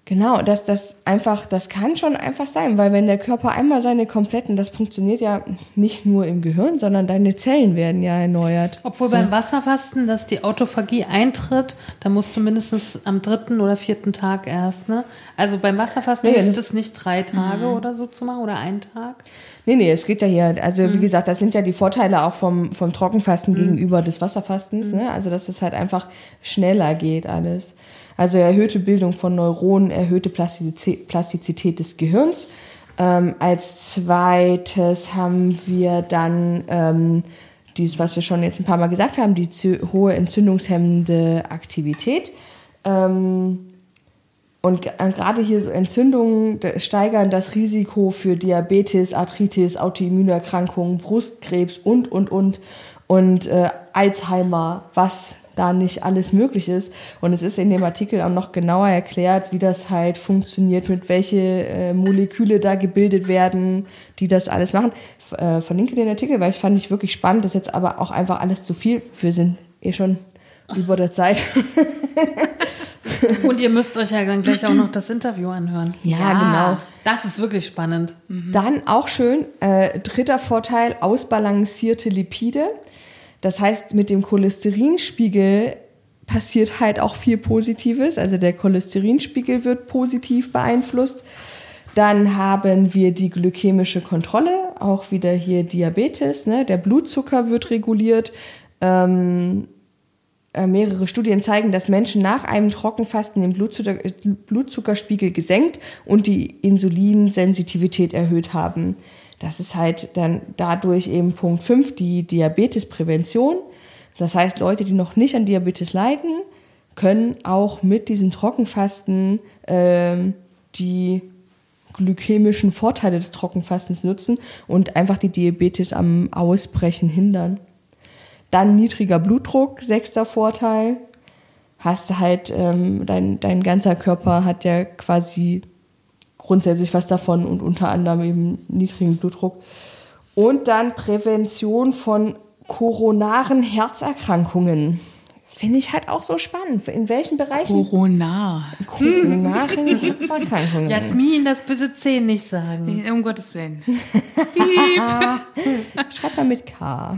Genau, dass das einfach, das kann schon einfach sein, weil wenn der Körper einmal seine kompletten, das funktioniert ja nicht nur im Gehirn, sondern deine Zellen werden ja erneuert. Obwohl beim Wasserfasten, dass die Autophagie eintritt, da musst du mindestens am dritten oder vierten Tag erst, ne? Also beim Wasserfasten Nee, hilft es nicht drei Tage oder so zu machen oder einen Tag. Nee, nee, es geht ja hier, also wie gesagt, das sind ja die Vorteile auch vom, vom Trockenfasten gegenüber des Wasserfastens, ne? Also dass es halt einfach schneller geht alles. Also erhöhte Bildung von Neuronen, erhöhte Plastizität, des Gehirns. Ähm, als zweites haben wir dann ähm, dieses, was wir schon jetzt ein paar Mal gesagt haben, die hohe entzündungshemmende Aktivität. Ähm, und äh, gerade hier so Entzündungen steigern das Risiko für Diabetes, Arthritis, Autoimmunerkrankungen, Brustkrebs und, und, und. Und äh, Alzheimer, was da nicht alles möglich ist. Und es ist in dem Artikel auch noch genauer erklärt, wie das halt funktioniert, mit welche äh, Moleküle da gebildet werden, die das alles machen. F äh, verlinke den Artikel, weil ich fand ich wirklich spannend. Das ist jetzt aber auch einfach alles zu viel. Wir sind eh schon über der Zeit. Und ihr müsst euch ja dann gleich auch noch das Interview anhören. Ja, genau. Das ist wirklich spannend. Dann auch schön, äh, dritter Vorteil, ausbalancierte Lipide. Das heißt, mit dem Cholesterinspiegel passiert halt auch viel Positives. Also der Cholesterinspiegel wird positiv beeinflusst. Dann haben wir die glykämische Kontrolle, auch wieder hier Diabetes. Ne? Der Blutzucker wird reguliert. Ähm, äh, mehrere Studien zeigen, dass Menschen nach einem Trockenfasten den Blutzucker, Blutzuckerspiegel gesenkt und die Insulinsensitivität erhöht haben. Das ist halt dann dadurch eben Punkt 5, die Diabetesprävention. Das heißt, Leute, die noch nicht an Diabetes leiden, können auch mit diesem Trockenfasten ähm, die glykämischen Vorteile des Trockenfastens nutzen und einfach die Diabetes am Ausbrechen hindern. Dann niedriger Blutdruck, sechster Vorteil. Hast du halt, ähm, dein, dein ganzer Körper hat ja quasi grundsätzlich was davon und unter anderem eben niedrigen Blutdruck. Und dann Prävention von koronaren Herzerkrankungen. Finde ich halt auch so spannend. In welchen Bereichen? Corona. Koronaren Herzerkrankungen. Jasmin, das böse C nicht sagen. Um Gottes Willen. *laughs* *laughs* Schreib mal mit K.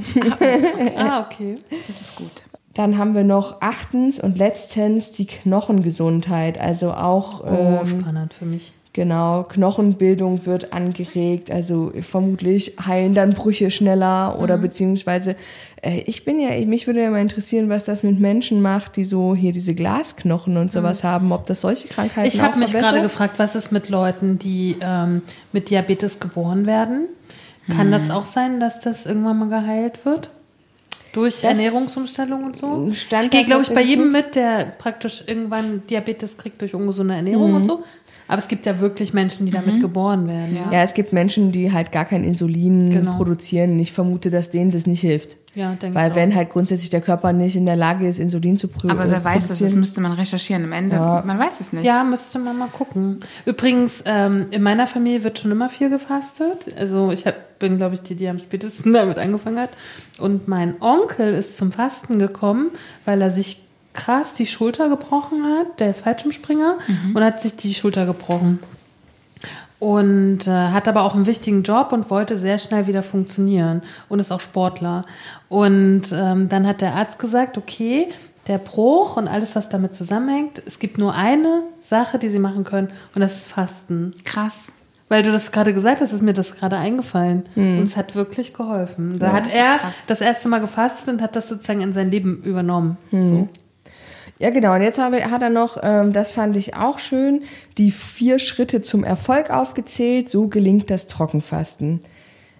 Ah, okay. Das ist gut. Dann haben wir noch achtens und letztens die Knochengesundheit. Also auch Oh, ähm, spannend für mich. Genau, Knochenbildung wird angeregt, also vermutlich heilen dann Brüche schneller oder Mhm. beziehungsweise äh, ich bin ja, mich würde ja mal interessieren, was das mit Menschen macht, die so hier diese Glasknochen und sowas haben, ob das solche Krankheiten Mhm. Ich habe mich gerade gefragt, was ist mit Leuten, die ähm, mit Diabetes geboren werden? Kann das auch sein, dass das irgendwann mal geheilt wird? Durch Das Ernährungsumstellung und so? stand ich gehe, glaube ich, bei jedem mit, der praktisch irgendwann Diabetes kriegt durch ungesunde Ernährung Mhm. und so. Aber es gibt ja wirklich Menschen, die damit geboren werden. Ja, Ja, es gibt Menschen, die halt gar kein Insulin Genau. produzieren. Ich vermute, dass denen das nicht hilft. ja denke Weil ich wenn auch. halt grundsätzlich der Körper nicht in der Lage ist, Insulin zu prü- Aber äh, wer weiß das? Das müsste man recherchieren. Am Ende, Ja. man weiß es nicht. Ja, müsste man mal gucken. Übrigens, ähm, in meiner Familie wird schon immer viel gefastet. Also ich hab, bin, glaube ich, die, die am spätesten *laughs* damit angefangen hat. Und mein Onkel ist zum Fasten gekommen, weil er sich krass die Schulter gebrochen hat. Der ist Fallschirmspringer und hat sich die Schulter gebrochen. Und äh, hat aber auch einen wichtigen Job und wollte sehr schnell wieder funktionieren und ist auch Sportler. Und ähm, dann hat der Arzt gesagt, okay, der Bruch und alles, was damit zusammenhängt, es gibt nur eine Sache, die sie machen können und das ist Fasten. Krass. Weil du das gerade gesagt hast, ist mir das gerade eingefallen. Und es hat wirklich geholfen. Da hat das ist er krass. das erste Mal gefastet und hat das sozusagen in sein Leben übernommen. So. Ja, genau. Und jetzt habe, hat er noch, ähm, das fand ich auch schön, die vier Schritte zum Erfolg aufgezählt. So gelingt das Trockenfasten.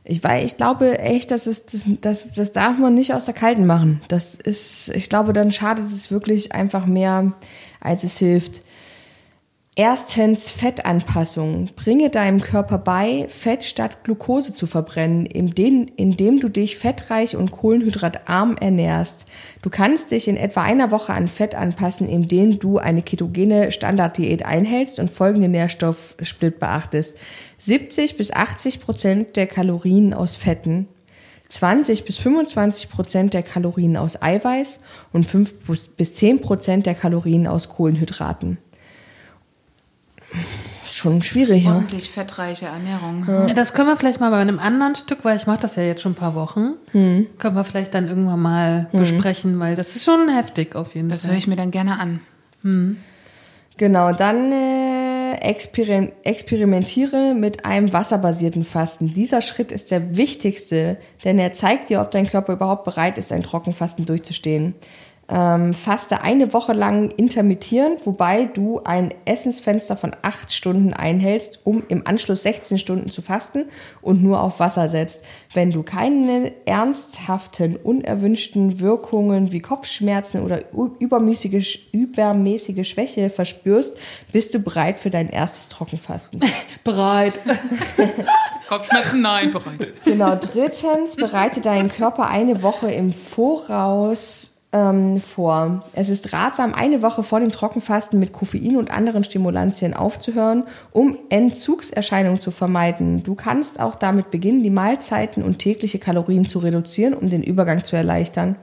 Ich, weil ich glaube echt, dass es, das, das, das darf man nicht aus der Kalten machen. Das ist, ich glaube, dann schadet es wirklich einfach mehr, als es hilft. Erstens Fettanpassung. Bringe deinem Körper bei, Fett statt Glucose zu verbrennen, indem, indem du dich fettreich und kohlenhydratarm ernährst. Du kannst dich in etwa einer Woche an Fett anpassen, indem du eine ketogene Standarddiät einhältst und folgende Nährstoffsplit beachtest. 70 bis 80 Prozent der Kalorien aus Fetten, 20 bis 25 Prozent der Kalorien aus Eiweiß und 5 bis 10 Prozent der Kalorien aus Kohlenhydraten. Schon schwierig, ja. Ordentlich fettreiche Ernährung. Das können wir vielleicht mal bei einem anderen Stück, weil ich mache das ja jetzt schon ein paar Wochen, können wir vielleicht dann irgendwann mal besprechen, weil das ist schon heftig auf jeden Das Fall. höre ich mir dann gerne an. Genau, dann äh, experim experimentiere mit einem wasserbasierten Fasten. Dieser Schritt ist der wichtigste, denn er zeigt dir, ob dein Körper überhaupt bereit ist, ein Trockenfasten durchzustehen. Ähm, faste eine Woche lang intermittierend, wobei du ein Essensfenster von acht Stunden einhältst, um im Anschluss 16 Stunden zu fasten und nur auf Wasser setzt. Wenn du keine ernsthaften, unerwünschten Wirkungen wie Kopfschmerzen oder übermäßige, übermäßige Schwäche verspürst, bist du bereit für dein erstes Trockenfasten. *laughs* Bereit. *laughs* Kopfschmerzen? Nein, bereit. Genau, drittens, bereite deinen Körper eine Woche im Voraus ähm, vor. Es ist ratsam, eine Woche vor dem Trockenfasten mit Koffein und anderen Stimulantien aufzuhören, um Entzugserscheinungen zu vermeiden. Du kannst auch damit beginnen, die Mahlzeiten und tägliche Kalorien zu reduzieren, um den Übergang zu erleichtern.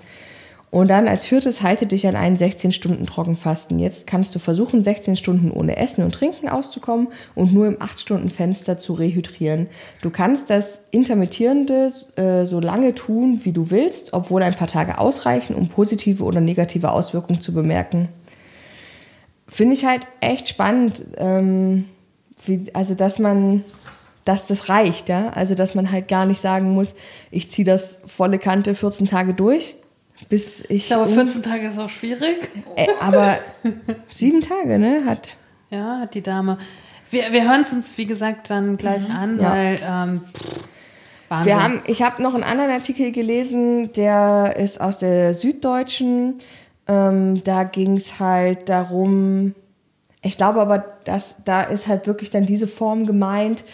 Und dann als viertes halte dich an einen 16 Stunden Trockenfasten. Jetzt kannst du versuchen, 16 Stunden ohne Essen und Trinken auszukommen und nur im 8 Stunden Fenster zu rehydrieren. Du kannst das Intermittierende äh, so lange tun, wie du willst, obwohl ein paar Tage ausreichen, um positive oder negative Auswirkungen zu bemerken. Finde ich halt echt spannend, ähm, wie, also dass man dass das reicht, ja. Also dass man halt gar nicht sagen muss, ich ziehe das volle Kante 14 Tage durch, bis ich. Ich glaube, 14 Tage ist auch schwierig. Äh, aber sieben Tage, ne? Hat. Ja, hat die Dame. Wir, wir hören es uns, wie gesagt, dann gleich an, Ja. weil. Ähm, Wahnsinn. Wir haben, ich habe noch einen anderen Artikel gelesen, der ist aus der Süddeutschen. Ähm, da ging es halt darum, ich glaube aber, dass da ist halt wirklich dann diese Form gemeint,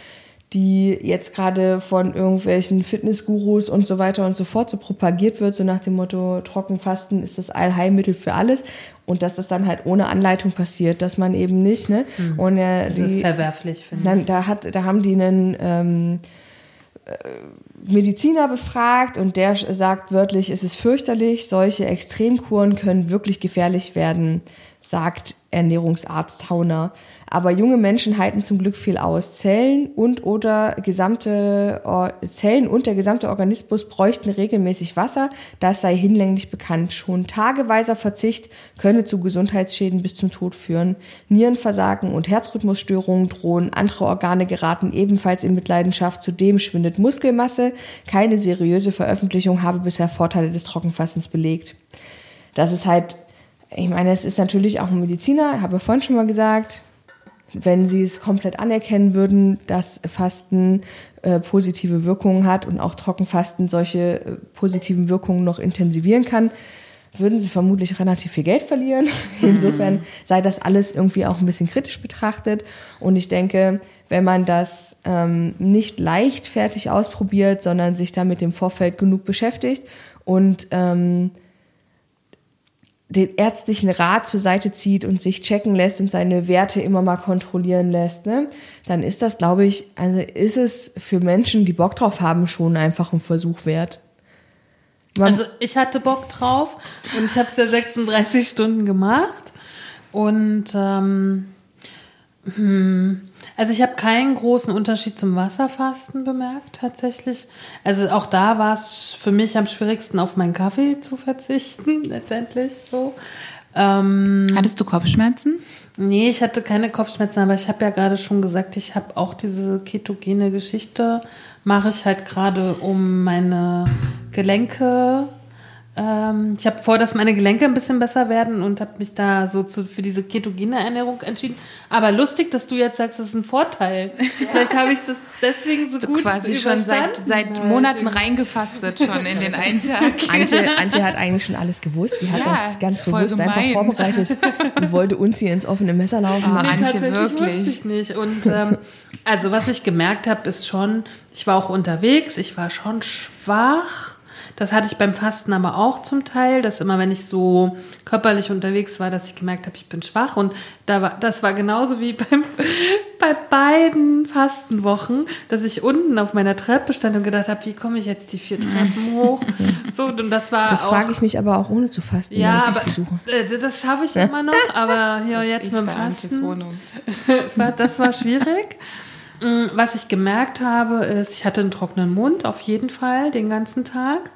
die jetzt gerade von irgendwelchen Fitnessgurus und so weiter und so fort so propagiert wird, so nach dem Motto, Trockenfasten ist das Allheilmittel für alles und dass das dann halt ohne Anleitung passiert, dass man eben nicht, ne? Und äh, das ist verwerflich, finde ich. da, hat, da haben die einen ähm, äh, Mediziner befragt und der sagt wörtlich, es ist fürchterlich, solche Extremkuren können wirklich gefährlich werden, sagt Ernährungsarzt Hauner. Aber junge Menschen halten zum Glück viel aus. Zellen und oder gesamte Zellen und der gesamte Organismus bräuchten regelmäßig Wasser, das sei hinlänglich bekannt. Schon tageweiser Verzicht könne zu Gesundheitsschäden bis zum Tod führen. Nierenversagen und Herzrhythmusstörungen drohen, andere Organe geraten ebenfalls in Mitleidenschaft. Zudem schwindet Muskelmasse. Keine seriöse Veröffentlichung habe bisher Vorteile des Trockenfassens belegt. Das ist halt, ich meine, es ist natürlich auch ein Mediziner, habe vorhin schon mal gesagt, wenn sie es komplett anerkennen würden, dass Fasten äh, positive Wirkungen hat und auch Trockenfasten solche äh, positiven Wirkungen noch intensivieren kann, würden sie vermutlich relativ viel Geld verlieren. *laughs* Insofern sei das alles irgendwie auch ein bisschen kritisch betrachtet. Und ich denke, wenn man das ähm, nicht leichtfertig ausprobiert, sondern sich damit im Vorfeld genug beschäftigt und ähm, den ärztlichen Rat zur Seite zieht und sich checken lässt und seine Werte immer mal kontrollieren lässt, ne, dann ist das, glaube ich, also ist es für Menschen, die Bock drauf haben, schon einfach ein Versuch wert. Man, Also ich hatte Bock drauf und ich habe es ja 36 Stunden gemacht. Und ähm, hm, also ich habe keinen großen Unterschied zum Wasserfasten bemerkt tatsächlich. Also auch da war es für mich am schwierigsten, auf meinen Kaffee zu verzichten, *laughs* letztendlich so. Ähm, Hattest du Kopfschmerzen? Nee, ich hatte keine Kopfschmerzen, aber ich habe ja gerade schon gesagt, ich habe auch diese ketogene Geschichte, mache ich halt gerade um meine Gelenke. Ähm, ich habe vor, dass meine Gelenke ein bisschen besser werden und habe mich da so zu, für diese ketogene Ernährung entschieden. Aber lustig, dass du jetzt sagst, das ist ein Vorteil. *laughs* Vielleicht habe ich das deswegen so Du gut quasi schon seit, seit. Monaten reingefastet schon in den einen *laughs* Tag. Antje, Antje hat eigentlich schon alles gewusst. Die hat Ja, das ganz bewusst einfach gemein. vorbereitet und wollte uns hier ins offene Messer laufen lassen. Antje, tatsächlich wirklich. wusste ich nicht. Und ähm, also was ich gemerkt habe, ist schon, ich war auch unterwegs, ich war schon schwach. Das hatte ich beim Fasten aber auch zum Teil, dass immer, wenn ich so körperlich unterwegs war, dass ich gemerkt habe, ich bin schwach. Und da war, das war genauso wie *laughs* beim, bei beiden Fastenwochen, dass ich unten auf meiner Treppe stand und gedacht habe, wie komme ich jetzt die vier Treppen hoch? *laughs* So, und das war Das frage ich mich aber auch ohne zu fasten, ja, wenn ich aber dich besuche. äh, das schaffe ich immer noch. Aber *laughs* hier jetzt Ich mit dem Fasten. Das war schwierig. Mm, Was ich gemerkt habe, ist, ich hatte einen trockenen Mund auf jeden Fall den ganzen Tag.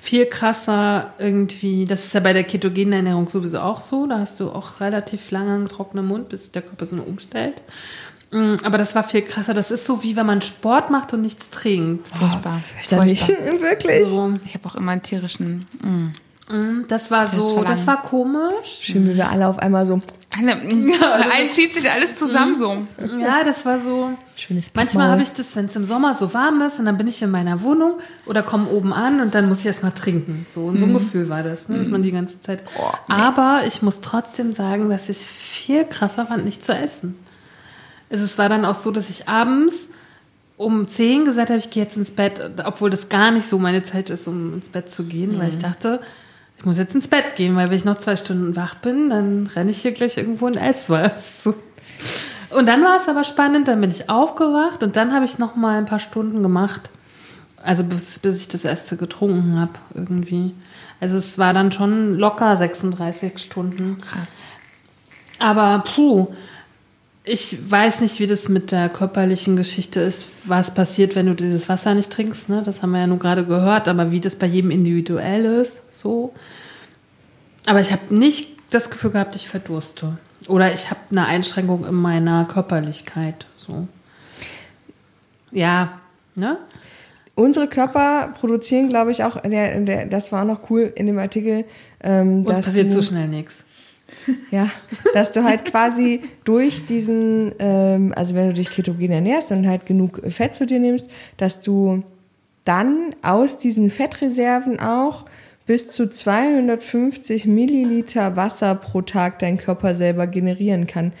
Viel krasser irgendwie, das ist ja bei der ketogenen Ernährung sowieso auch so, da hast du auch relativ lange einen trockenen Mund, bis der Körper so umstellt. Mm, Aber das war viel krasser. Das ist so wie wenn man Sport macht und nichts trinkt. Furchtbar. Fürchterlich. Furchtbar. *laughs* Wirklich. So. Ich habe auch immer einen tierischen. Mm. Mm, Das war Das so, das war komisch. Schön, wie wir alle auf einmal so Alle, *laughs* ein zieht sich alles zusammen so. Ja, das war so. schönes Manchmal Pappmaul. habe ich das, wenn es im Sommer so warm ist und dann bin ich in meiner Wohnung oder komme oben an und dann muss ich erst mal trinken. So, und so ein Gefühl war das, ne, dass man die ganze Zeit. Aber ich muss trotzdem sagen, dass ich es viel krasser fand, nicht zu essen. Es es war dann auch so, dass ich abends um 10 gesagt habe, ich gehe jetzt ins Bett, obwohl das gar nicht so meine Zeit ist, um ins Bett zu gehen, weil ich dachte, ich muss jetzt ins Bett gehen, weil wenn ich noch zwei Stunden wach bin, dann renne ich hier gleich irgendwo in Esswas. So. Und dann war es aber spannend, dann bin ich aufgewacht und dann habe ich noch mal ein paar Stunden gemacht. Also bis, bis ich das erste getrunken habe irgendwie. Also es war dann schon locker 36 Stunden. Krass. Aber puh, ich weiß nicht, wie das mit der körperlichen Geschichte ist, was passiert, wenn du dieses Wasser nicht trinkst. Ne? Das haben wir ja nur gerade gehört, aber wie das bei jedem individuell ist, so. Aber ich habe nicht das Gefühl gehabt, ich verdurste. Oder ich habe eine Einschränkung in meiner Körperlichkeit. So. Ja, ne? Unsere Körper produzieren, glaube ich, auch, der, der, das war auch noch cool in dem Artikel, ähm, Und dass passiert du, so schnell nichts. Ja, dass du halt quasi durch diesen, ähm, also wenn du dich ketogen ernährst und halt genug Fett zu dir nimmst, dass du dann aus diesen Fettreserven auch bis zu 250 Milliliter Wasser pro Tag dein Körper selber generieren kann.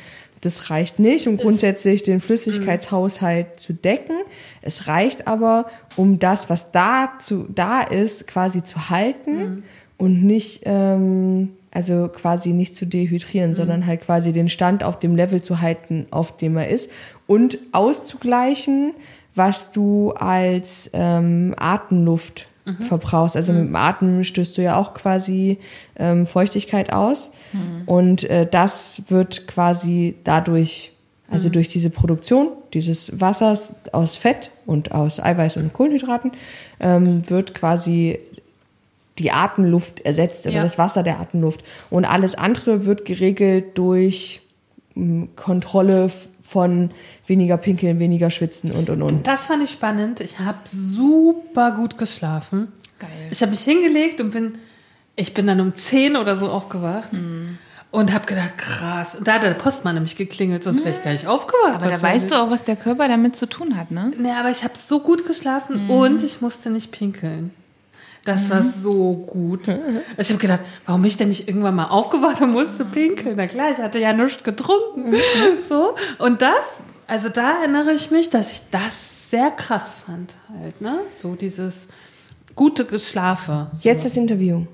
Das reicht nicht, um grundsätzlich den Flüssigkeitshaushalt zu decken. Es reicht aber, um das, was da, zu, da ist, quasi zu halten und nicht, ähm, also quasi nicht zu dehydrieren, sondern halt quasi den Stand auf dem Level zu halten, auf dem er ist und auszugleichen, was du als ähm, Atemluft verbrauchst. Also mit dem Atem stößt du ja auch quasi ähm, Feuchtigkeit aus. Und äh, das wird quasi dadurch, also durch diese Produktion dieses Wassers aus Fett und aus Eiweiß und Kohlenhydraten, ähm, wird quasi die Atemluft ersetzt oder Ja. das Wasser der Atemluft. Und alles andere wird geregelt durch m, Kontrolle von weniger Pinkeln, weniger Schwitzen und und und. Das fand ich spannend. Ich habe super gut geschlafen. Geil. Ich habe mich hingelegt und bin, ich bin dann um 10 oder so aufgewacht und habe gedacht, krass. Da hat der Postmann nämlich geklingelt, sonst wäre ich gar nicht aufgewacht. Aber da weißt du auch, was der Körper damit zu tun hat, ne? Nee, aber ich habe so gut geschlafen und ich musste nicht pinkeln. Das war so gut. Ich habe gedacht, warum bin ich denn nicht irgendwann mal aufgewacht und musste pinkeln? Na klar, ich hatte ja nichts getrunken. So. Und das, also da erinnere ich mich, dass ich das sehr krass fand halt, ne? So dieses gute Geschlafe. So. Jetzt das Interview.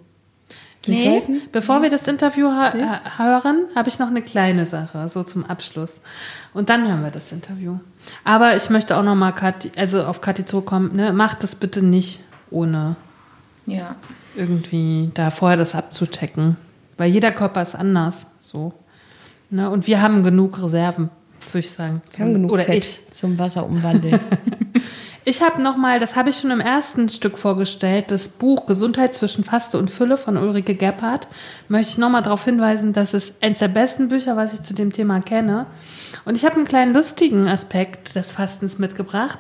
Nee, sollten- bevor wir das Interview ha äh, hören, habe ich noch eine kleine Sache, so zum Abschluss. Und dann hören wir das Interview. Aber ich möchte auch noch mal Kathi, also auf Kathi zurückkommen. Ne? Macht das bitte nicht, ohne Ja. irgendwie da vorher das abzuchecken. Weil jeder Körper ist anders. So. Ne? Und wir haben genug Reserven, würde ich sagen. Wir haben genug Oder Fett ich. zum Wasser umwandeln. *laughs* Ich habe noch mal, das habe ich schon im ersten Stück vorgestellt, das Buch Gesundheit zwischen Faste und Fülle von Ulrike Gebhardt. Möchte ich noch mal darauf hinweisen, dass es eines der besten Bücher, was ich zu dem Thema kenne. Und ich habe einen kleinen lustigen Aspekt des Fastens mitgebracht.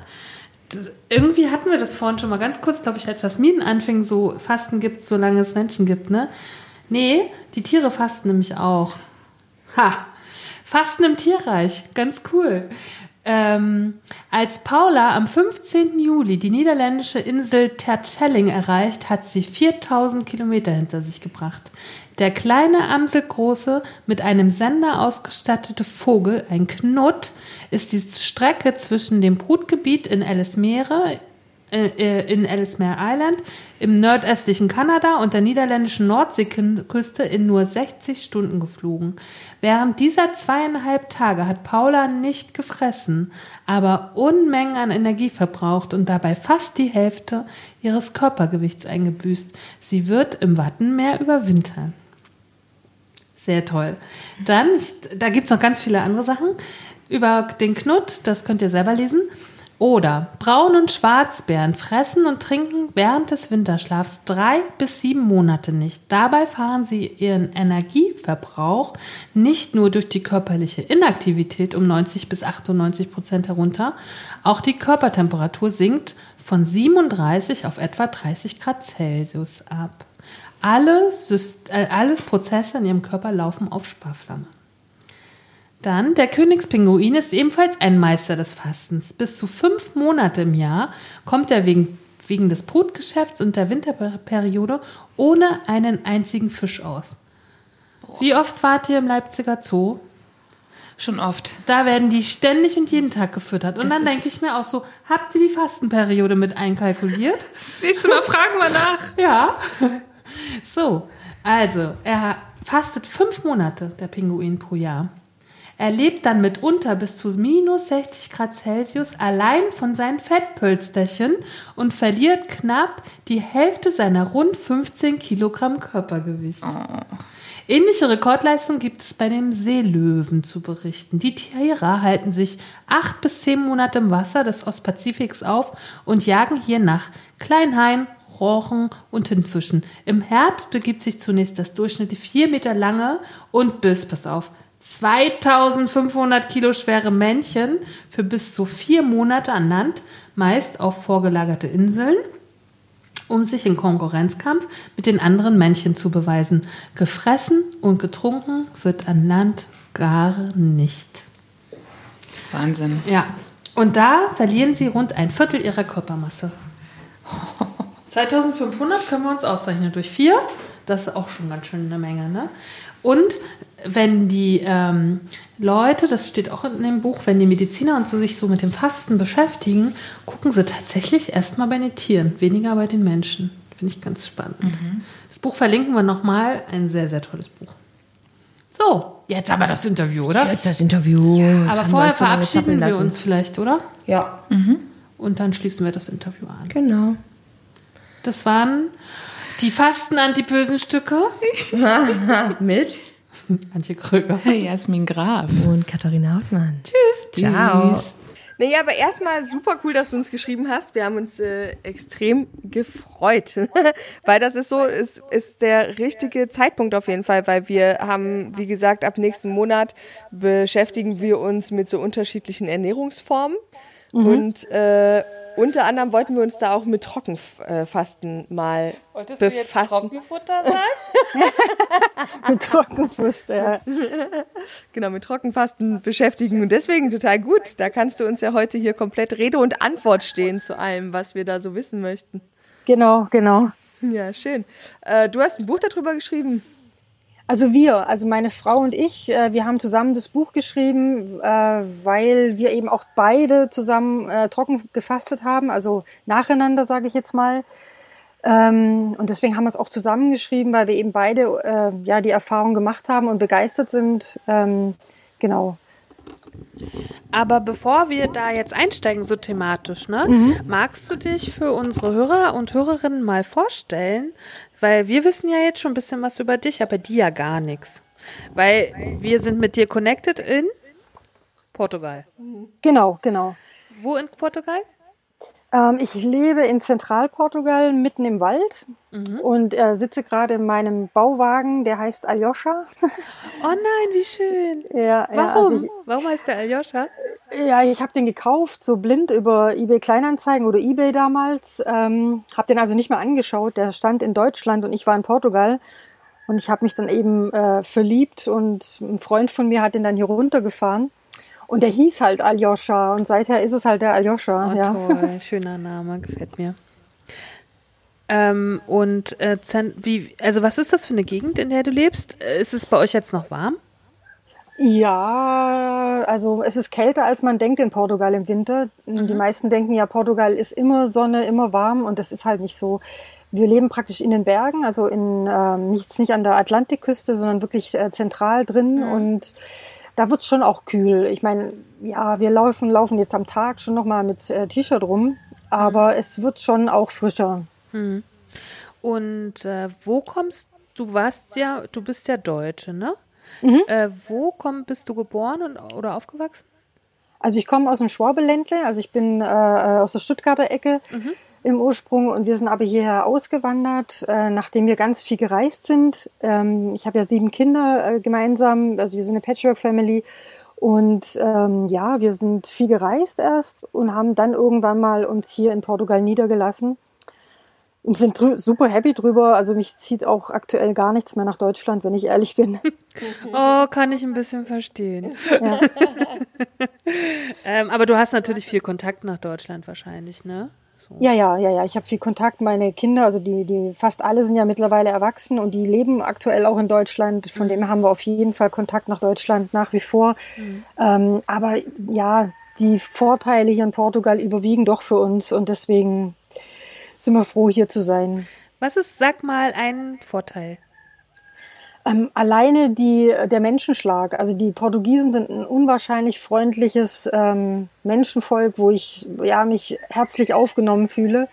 Irgendwie hatten wir das vorhin schon mal ganz kurz, glaube ich, als das Minen anfing, so Fasten gibt solange es Menschen gibt, ne? Nee, die Tiere fasten nämlich auch. Ha! Fasten im Tierreich, ganz cool. Ähm, als Paula am 15. Juli die niederländische Insel Terschelling erreicht, hat sie 4000 Kilometer hinter sich gebracht. Der kleine Amselgroße, mit einem Sender ausgestattete Vogel, ein Knut, ist die Strecke zwischen dem Brutgebiet in Ellesmere äh, in Ellesmere Island im nordöstlichen Kanada und der niederländischen Nordseeküste in nur 60 Stunden geflogen. Während dieser zweieinhalb Tage hat Paula nicht gefressen, aber Unmengen an Energie verbraucht und dabei fast die Hälfte ihres Körpergewichts eingebüßt. Sie wird im Wattenmeer überwintern. Sehr toll. Dann, ich, da gibt es noch ganz viele andere Sachen über den Knut, das könnt ihr selber lesen. Oder Braun- und Schwarzbären fressen und trinken während des Winterschlafs drei bis sieben Monate nicht. Dabei fahren sie ihren Energieverbrauch nicht nur durch die körperliche Inaktivität um 90 bis 98 Prozent herunter, auch die Körpertemperatur sinkt von 37 auf etwa 30 Grad Celsius ab. Alle, Syst äh, alles Prozesse in ihrem Körper laufen auf Sparflamme. Dann, der Königspinguin ist ebenfalls ein Meister des Fastens. Bis zu fünf Monate im Jahr kommt er wegen, wegen des Brutgeschäfts und der Winterperiode ohne einen einzigen Fisch aus. Wie oft wart ihr im Leipziger Zoo? Schon oft. Da werden die ständig und jeden Tag gefüttert. Und Das dann denke ich mir auch so, habt ihr die Fastenperiode mit einkalkuliert? *laughs* Das nächste Mal fragen wir nach. Ja. So, Also, er fastet fünf Monate, der Pinguin pro Jahr. Er lebt dann mitunter bis zu minus 60 Grad Celsius allein von seinen Fettpölsterchen und verliert knapp die Hälfte seiner rund 15 Kilogramm Körpergewicht. Ähnliche Rekordleistung gibt es bei den Seelöwen zu berichten. Die Tiere halten sich acht bis zehn Monate im Wasser des Ostpazifiks auf und jagen hier nach Kleinhaien, Rochen und Tintenfischen. Im Herbst begibt sich zunächst das durchschnittlich vier Meter lange und bis, pass auf, 2500 Kilo schwere Männchen für bis zu vier Monate an Land, meist auf vorgelagerte Inseln, um sich im Konkurrenzkampf mit den anderen Männchen zu beweisen. Gefressen und getrunken wird an Land gar nicht. Wahnsinn. Ja, und da verlieren sie rund ein Viertel ihrer Körpermasse. *laughs* 2500 können wir uns ausrechnen durch vier. Das ist auch schon ganz schön eine Menge. Ne? Und wenn die ähm, Leute, das steht auch in dem Buch, wenn die Mediziner und so sich so mit dem Fasten beschäftigen, gucken sie tatsächlich erstmal bei den Tieren, weniger bei den Menschen. Finde ich ganz spannend. Das Buch verlinken wir nochmal. Ein sehr, sehr tolles Buch. So, jetzt aber das Interview, oder? Jetzt das Interview. Jetzt aber vorher verabschieden wir uns vielleicht, oder? Ja. Und dann schließen wir das Interview an. Genau. Das waren die fasten-antipösen Stücke. *laughs* Mit Antje Kröger. Jasmin Graf. und Katharina Hauptmann. Tschüss. Ciao. Nee, aber erstmal super cool, dass du uns geschrieben hast. Wir haben uns äh, extrem gefreut, *laughs* weil das ist so, ist, ist der richtige Zeitpunkt auf jeden Fall, weil wir haben, wie gesagt, ab nächsten Monat beschäftigen wir uns mit so unterschiedlichen Ernährungsformen. Und äh, unter anderem wollten wir uns da auch mit Trockenfasten mal befassen. Trockenfutter sein? *laughs* mit Trockenfuster. Ja. genau, mit Trockenfasten beschäftigen. Und deswegen total gut. Da kannst du uns ja heute hier komplett Rede und Antwort stehen zu allem, was wir da so wissen möchten. Genau, genau. Ja, schön. Äh, du hast ein Buch darüber geschrieben. Also wir, also meine Frau und ich, äh, wir haben zusammen das Buch geschrieben, äh, weil wir eben auch beide zusammen äh, trocken gefastet haben, also nacheinander, sage ich jetzt mal. Ähm, und deswegen haben wir es auch zusammengeschrieben, weil wir eben beide ja die Erfahrung gemacht haben und begeistert sind. Ähm, genau. Aber bevor wir da jetzt einsteigen, so thematisch, ne, magst du dich für unsere Hörer und Hörerinnen mal vorstellen? Weil wir wissen ja jetzt schon ein bisschen was über dich, aber die ja gar nichts. Weil wir sind mit dir connected in Portugal. Genau, genau. Wo in Portugal? Ähm, ich lebe in Zentralportugal, mitten im Wald und äh, sitze gerade in meinem Bauwagen, der heißt Aljoscha. Oh nein, wie schön. *laughs* ja, ja, Warum? also ich, Warum heißt der Aljoscha? Ja, ich habe den gekauft, so blind über eBay Kleinanzeigen oder eBay damals. Ähm, habe den also nicht mehr angeschaut. Der stand in Deutschland und ich war in Portugal. Und ich habe mich dann eben äh, verliebt und ein Freund von mir hat den dann hier runtergefahren. Und der hieß halt Aljoscha und seither ist es halt der Aljoscha. Oh, ja. toll. *laughs* Schöner Name, gefällt mir. Ähm, und äh, wie, also was ist das für eine Gegend, in der du lebst? Äh, Ist es bei euch jetzt noch warm? Ja, also es ist kälter, als man denkt in Portugal im Winter. Die meisten denken ja, Portugal ist immer Sonne, immer warm und das ist halt nicht so. Wir leben praktisch in den Bergen, also in ähm, nichts nicht an der Atlantikküste, sondern wirklich äh, zentral drin und da wird's schon auch kühl. Ich meine, ja, wir laufen, laufen jetzt am Tag schon nochmal mit äh, T-Shirt rum, aber es wird schon auch frischer. Und äh, wo kommst du? Warst ja, du bist ja Deutsche, ne? Äh, wo komm, bist du geboren und, oder aufgewachsen? Also ich komme aus dem Schwabeländle, also ich bin äh, aus der Stuttgarter Ecke im Ursprung und wir sind aber hierher ausgewandert, äh, nachdem wir ganz viel gereist sind. Ähm, ich habe ja sieben Kinder äh, gemeinsam, also wir sind eine Patchwork-Family und ähm, ja, wir sind viel gereist erst und haben dann irgendwann mal uns hier in Portugal niedergelassen und sind super happy drüber. Also mich zieht auch aktuell gar nichts mehr nach Deutschland, wenn ich ehrlich bin. *laughs* Oh, kann ich ein bisschen verstehen. *laughs* ähm, aber du hast natürlich viel Kontakt nach Deutschland wahrscheinlich, ne? Ja, ja, ja, ja. Ich habe viel Kontakt. Meine Kinder, also die, die fast alle sind ja mittlerweile erwachsen und die leben aktuell auch in Deutschland. Von dem haben wir auf jeden Fall Kontakt nach Deutschland nach wie vor. Ähm, aber ja, die Vorteile hier in Portugal überwiegen doch für uns und deswegen sind wir froh, hier zu sein. Was ist, sag mal, ein Vorteil? Ähm, alleine die, der Menschenschlag. Also die Portugiesen sind ein unwahrscheinlich freundliches ähm, Menschenvolk, wo ich ja, mich herzlich aufgenommen fühle.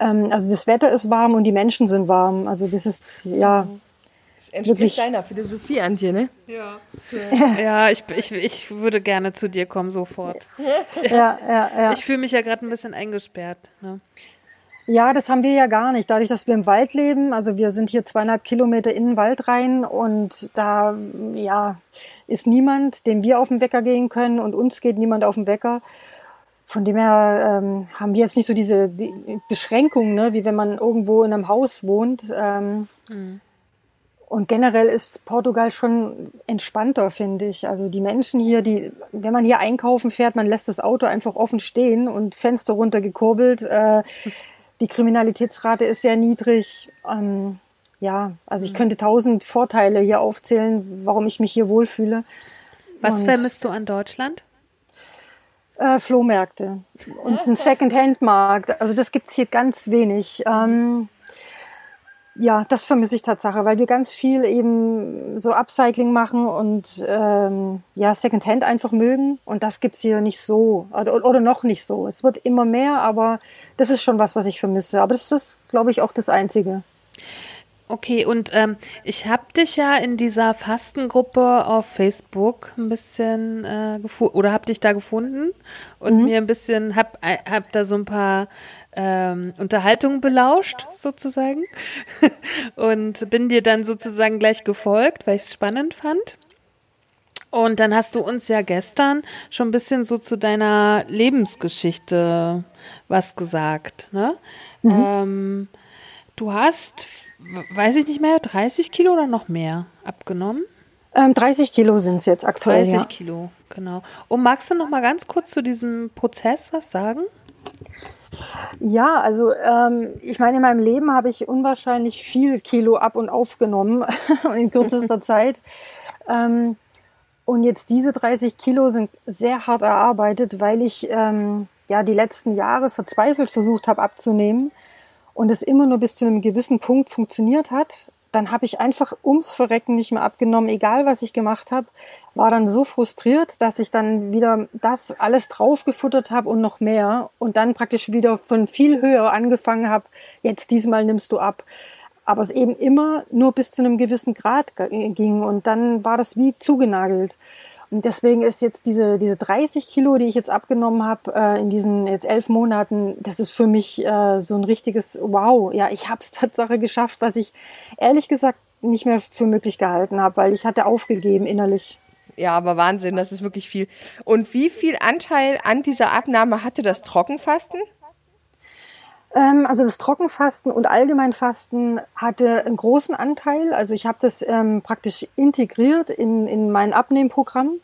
Ähm, also das Wetter ist warm und die Menschen sind warm. Also das ist ja. Das entspricht wirklich. deiner Philosophie, Antje, ne? Ja. Ja, ich, ich, ich würde gerne zu dir kommen, sofort. Ja, ja, ja. Ich fühle mich ja gerade ein bisschen eingesperrt. Ne? Ja, das haben wir ja gar nicht. Dadurch, dass wir im Wald leben, also wir sind hier zweieinhalb Kilometer in den Wald rein und da ja, ist niemand, dem wir auf den Wecker gehen können und uns geht niemand auf den Wecker. Von dem her ähm, haben wir jetzt nicht so diese die Beschränkungen, ne, wie wenn man irgendwo in einem Haus wohnt. Ähm, mhm. Und generell ist Portugal schon entspannter, finde ich. Also die Menschen hier, die, wenn man hier einkaufen fährt, man lässt das Auto einfach offen stehen und Fenster runtergekurbelt. Äh, die Kriminalitätsrate ist sehr niedrig. Ähm, ja, also ich mhm. könnte tausend Vorteile hier aufzählen, warum ich mich hier wohlfühle. Was und, vermisst du an Deutschland? Äh, Flohmärkte und *laughs* einen Second-Hand-Markt. Also das gibt's hier ganz wenig. Ähm, ja, das vermisse ich Tatsache, weil wir ganz viel eben so Upcycling machen und ähm, ja, Secondhand einfach mögen. Und das gibt's hier nicht so oder, oder noch nicht so. Es wird immer mehr, aber das ist schon was, was ich vermisse. Aber das ist, glaube ich, auch das Einzige. Okay, und ähm, ich habe dich ja in dieser Fastengruppe auf Facebook ein bisschen äh, gefunden oder habe dich da gefunden und mhm. mir ein bisschen hab äh, hab da so ein paar ähm, Unterhaltungen belauscht sozusagen *laughs* und bin dir dann sozusagen gleich gefolgt, weil ich es spannend fand. Und dann hast du uns ja gestern schon ein bisschen so zu deiner Lebensgeschichte was gesagt. Ne? Mhm. Ähm, du hast weiß ich nicht mehr, 30 Kilo oder noch mehr abgenommen? Ähm, 30 Kilo sind es jetzt aktuell. 30 ja. Kilo, genau. Und magst du noch mal ganz kurz zu diesem Prozess was sagen? Ja, also ähm, ich meine, in meinem Leben habe ich unwahrscheinlich viel Kilo ab und aufgenommen *laughs* in kürzester *laughs* Zeit. Ähm, und jetzt diese 30 Kilo sind sehr hart erarbeitet, weil ich ähm, ja die letzten Jahre verzweifelt versucht habe abzunehmen und es immer nur bis zu einem gewissen Punkt funktioniert hat, dann habe ich einfach ums Verrecken nicht mehr abgenommen, egal was ich gemacht habe, war dann so frustriert, dass ich dann wieder das alles draufgefuttert habe und noch mehr und dann praktisch wieder von viel höher angefangen habe, jetzt diesmal nimmst du ab. Aber es eben immer nur bis zu einem gewissen Grad ging und dann war das wie zugenagelt. Und deswegen ist jetzt diese, diese 30 Kilo, die ich jetzt abgenommen habe äh, in diesen jetzt elf Monaten, das ist für mich äh, so ein richtiges Wow. Ja, ich habe es *laughs* Tatsache geschafft, was ich ehrlich gesagt nicht mehr für möglich gehalten habe, weil ich hatte aufgegeben innerlich. Ja, aber Wahnsinn, das ist wirklich viel. Und wie viel Anteil an dieser Abnahme hatte das Trockenfasten? Ähm, also das Trockenfasten und Allgemeinfasten hatte einen großen Anteil. Also ich habe das ähm, praktisch integriert in, in mein Abnehmprogramm.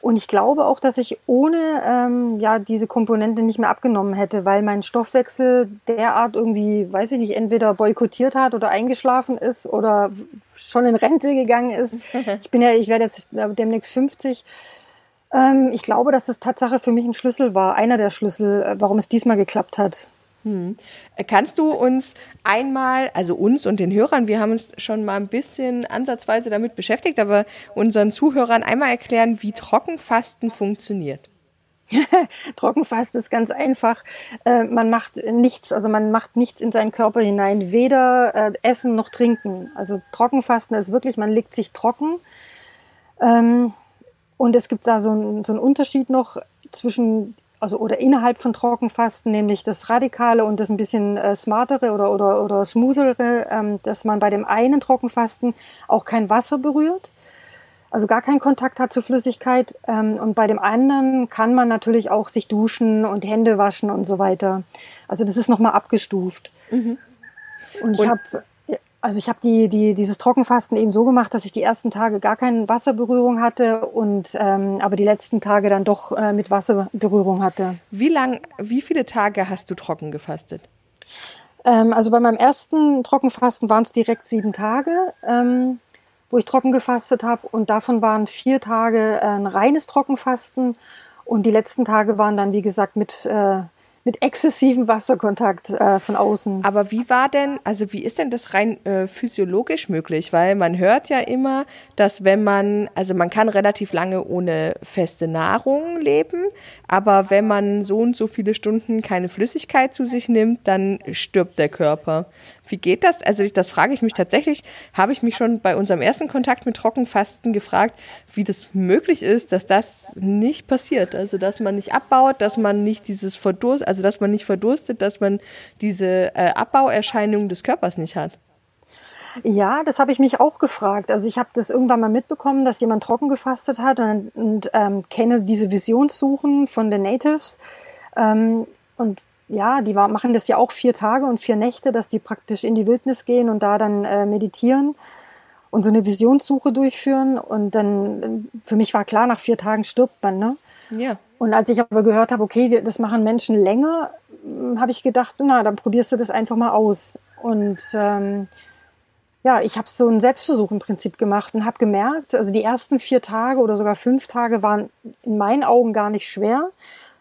Und ich glaube auch, dass ich ohne ähm, ja diese Komponente nicht mehr abgenommen hätte, weil mein Stoffwechsel derart irgendwie, weiß ich nicht, entweder boykottiert hat oder eingeschlafen ist oder schon in Rente gegangen ist. *laughs* Ich bin ja, ich werde jetzt demnächst 50. Ähm, ich glaube, dass das Tatsache für mich ein Schlüssel war, einer der Schlüssel, äh, warum es diesmal geklappt hat. Hm. Kannst du uns einmal, also uns und den Hörern, wir haben uns schon mal ein bisschen ansatzweise damit beschäftigt, aber unseren Zuhörern einmal erklären, wie Trockenfasten funktioniert? *laughs* Trockenfasten ist ganz einfach. Äh, man macht nichts, also man macht nichts in seinen Körper hinein, weder äh, Essen noch Trinken. Also Trockenfasten ist wirklich, man legt sich trocken. Ähm, und es gibt da so einen Unterschied noch zwischen also oder innerhalb von Trockenfasten, nämlich das Radikale und das ein bisschen äh, smartere oder, oder, oder smoothere, ähm, dass man bei dem einen Trockenfasten auch kein Wasser berührt, also gar keinen Kontakt hat zur Flüssigkeit. Ähm, und bei dem anderen kann man natürlich auch sich duschen und Hände waschen und so weiter. Also das ist nochmal abgestuft. Mhm. Und ich habe also ich habe die, die, dieses Trockenfasten eben so gemacht, dass ich die ersten Tage gar keine Wasserberührung hatte und ähm, aber die letzten Tage dann doch äh, mit Wasserberührung hatte. Wie lang, wie viele Tage hast du trocken gefastet? Ähm, also bei meinem ersten Trockenfasten waren es direkt sieben Tage, ähm, wo ich trocken gefastet habe und davon waren vier Tage äh, ein reines Trockenfasten und die letzten Tage waren dann wie gesagt mit äh, mit exzessivem Wasserkontakt äh, von außen. Aber wie war denn, also wie ist denn das rein äh, physiologisch möglich? Weil man hört ja immer, dass wenn man, also man kann relativ lange ohne feste Nahrung leben, aber wenn man so und so viele Stunden keine Flüssigkeit zu sich nimmt, dann stirbt der Körper. Wie geht das? Also das frage ich mich tatsächlich, habe ich mich schon bei unserem ersten Kontakt mit Trockenfasten gefragt, wie das möglich ist, dass das nicht passiert. Also dass man nicht abbaut, dass man nicht dieses Verdurst, also dass man nicht verdurstet, dass man diese äh, Abbauerscheinung des Körpers nicht hat. Ja, das habe ich mich auch gefragt. Also ich habe das irgendwann mal mitbekommen, dass jemand trocken gefastet hat und, und ähm, kenne diese Visionssuchen von den Natives. Ähm, und ja, die war, machen das ja auch vier Tage und vier Nächte, dass die praktisch in die Wildnis gehen und da dann äh, meditieren und so eine Visionssuche durchführen. Und dann, für mich war klar, nach vier Tagen stirbt man, ne? Ja. Und als ich aber gehört habe, okay, das machen Menschen länger, hm, habe ich gedacht, na, dann probierst du das einfach mal aus. Und ähm, ja, ich habe so einen Selbstversuch im Prinzip gemacht und habe gemerkt, also die ersten vier Tage oder sogar fünf Tage waren in meinen Augen gar nicht schwer.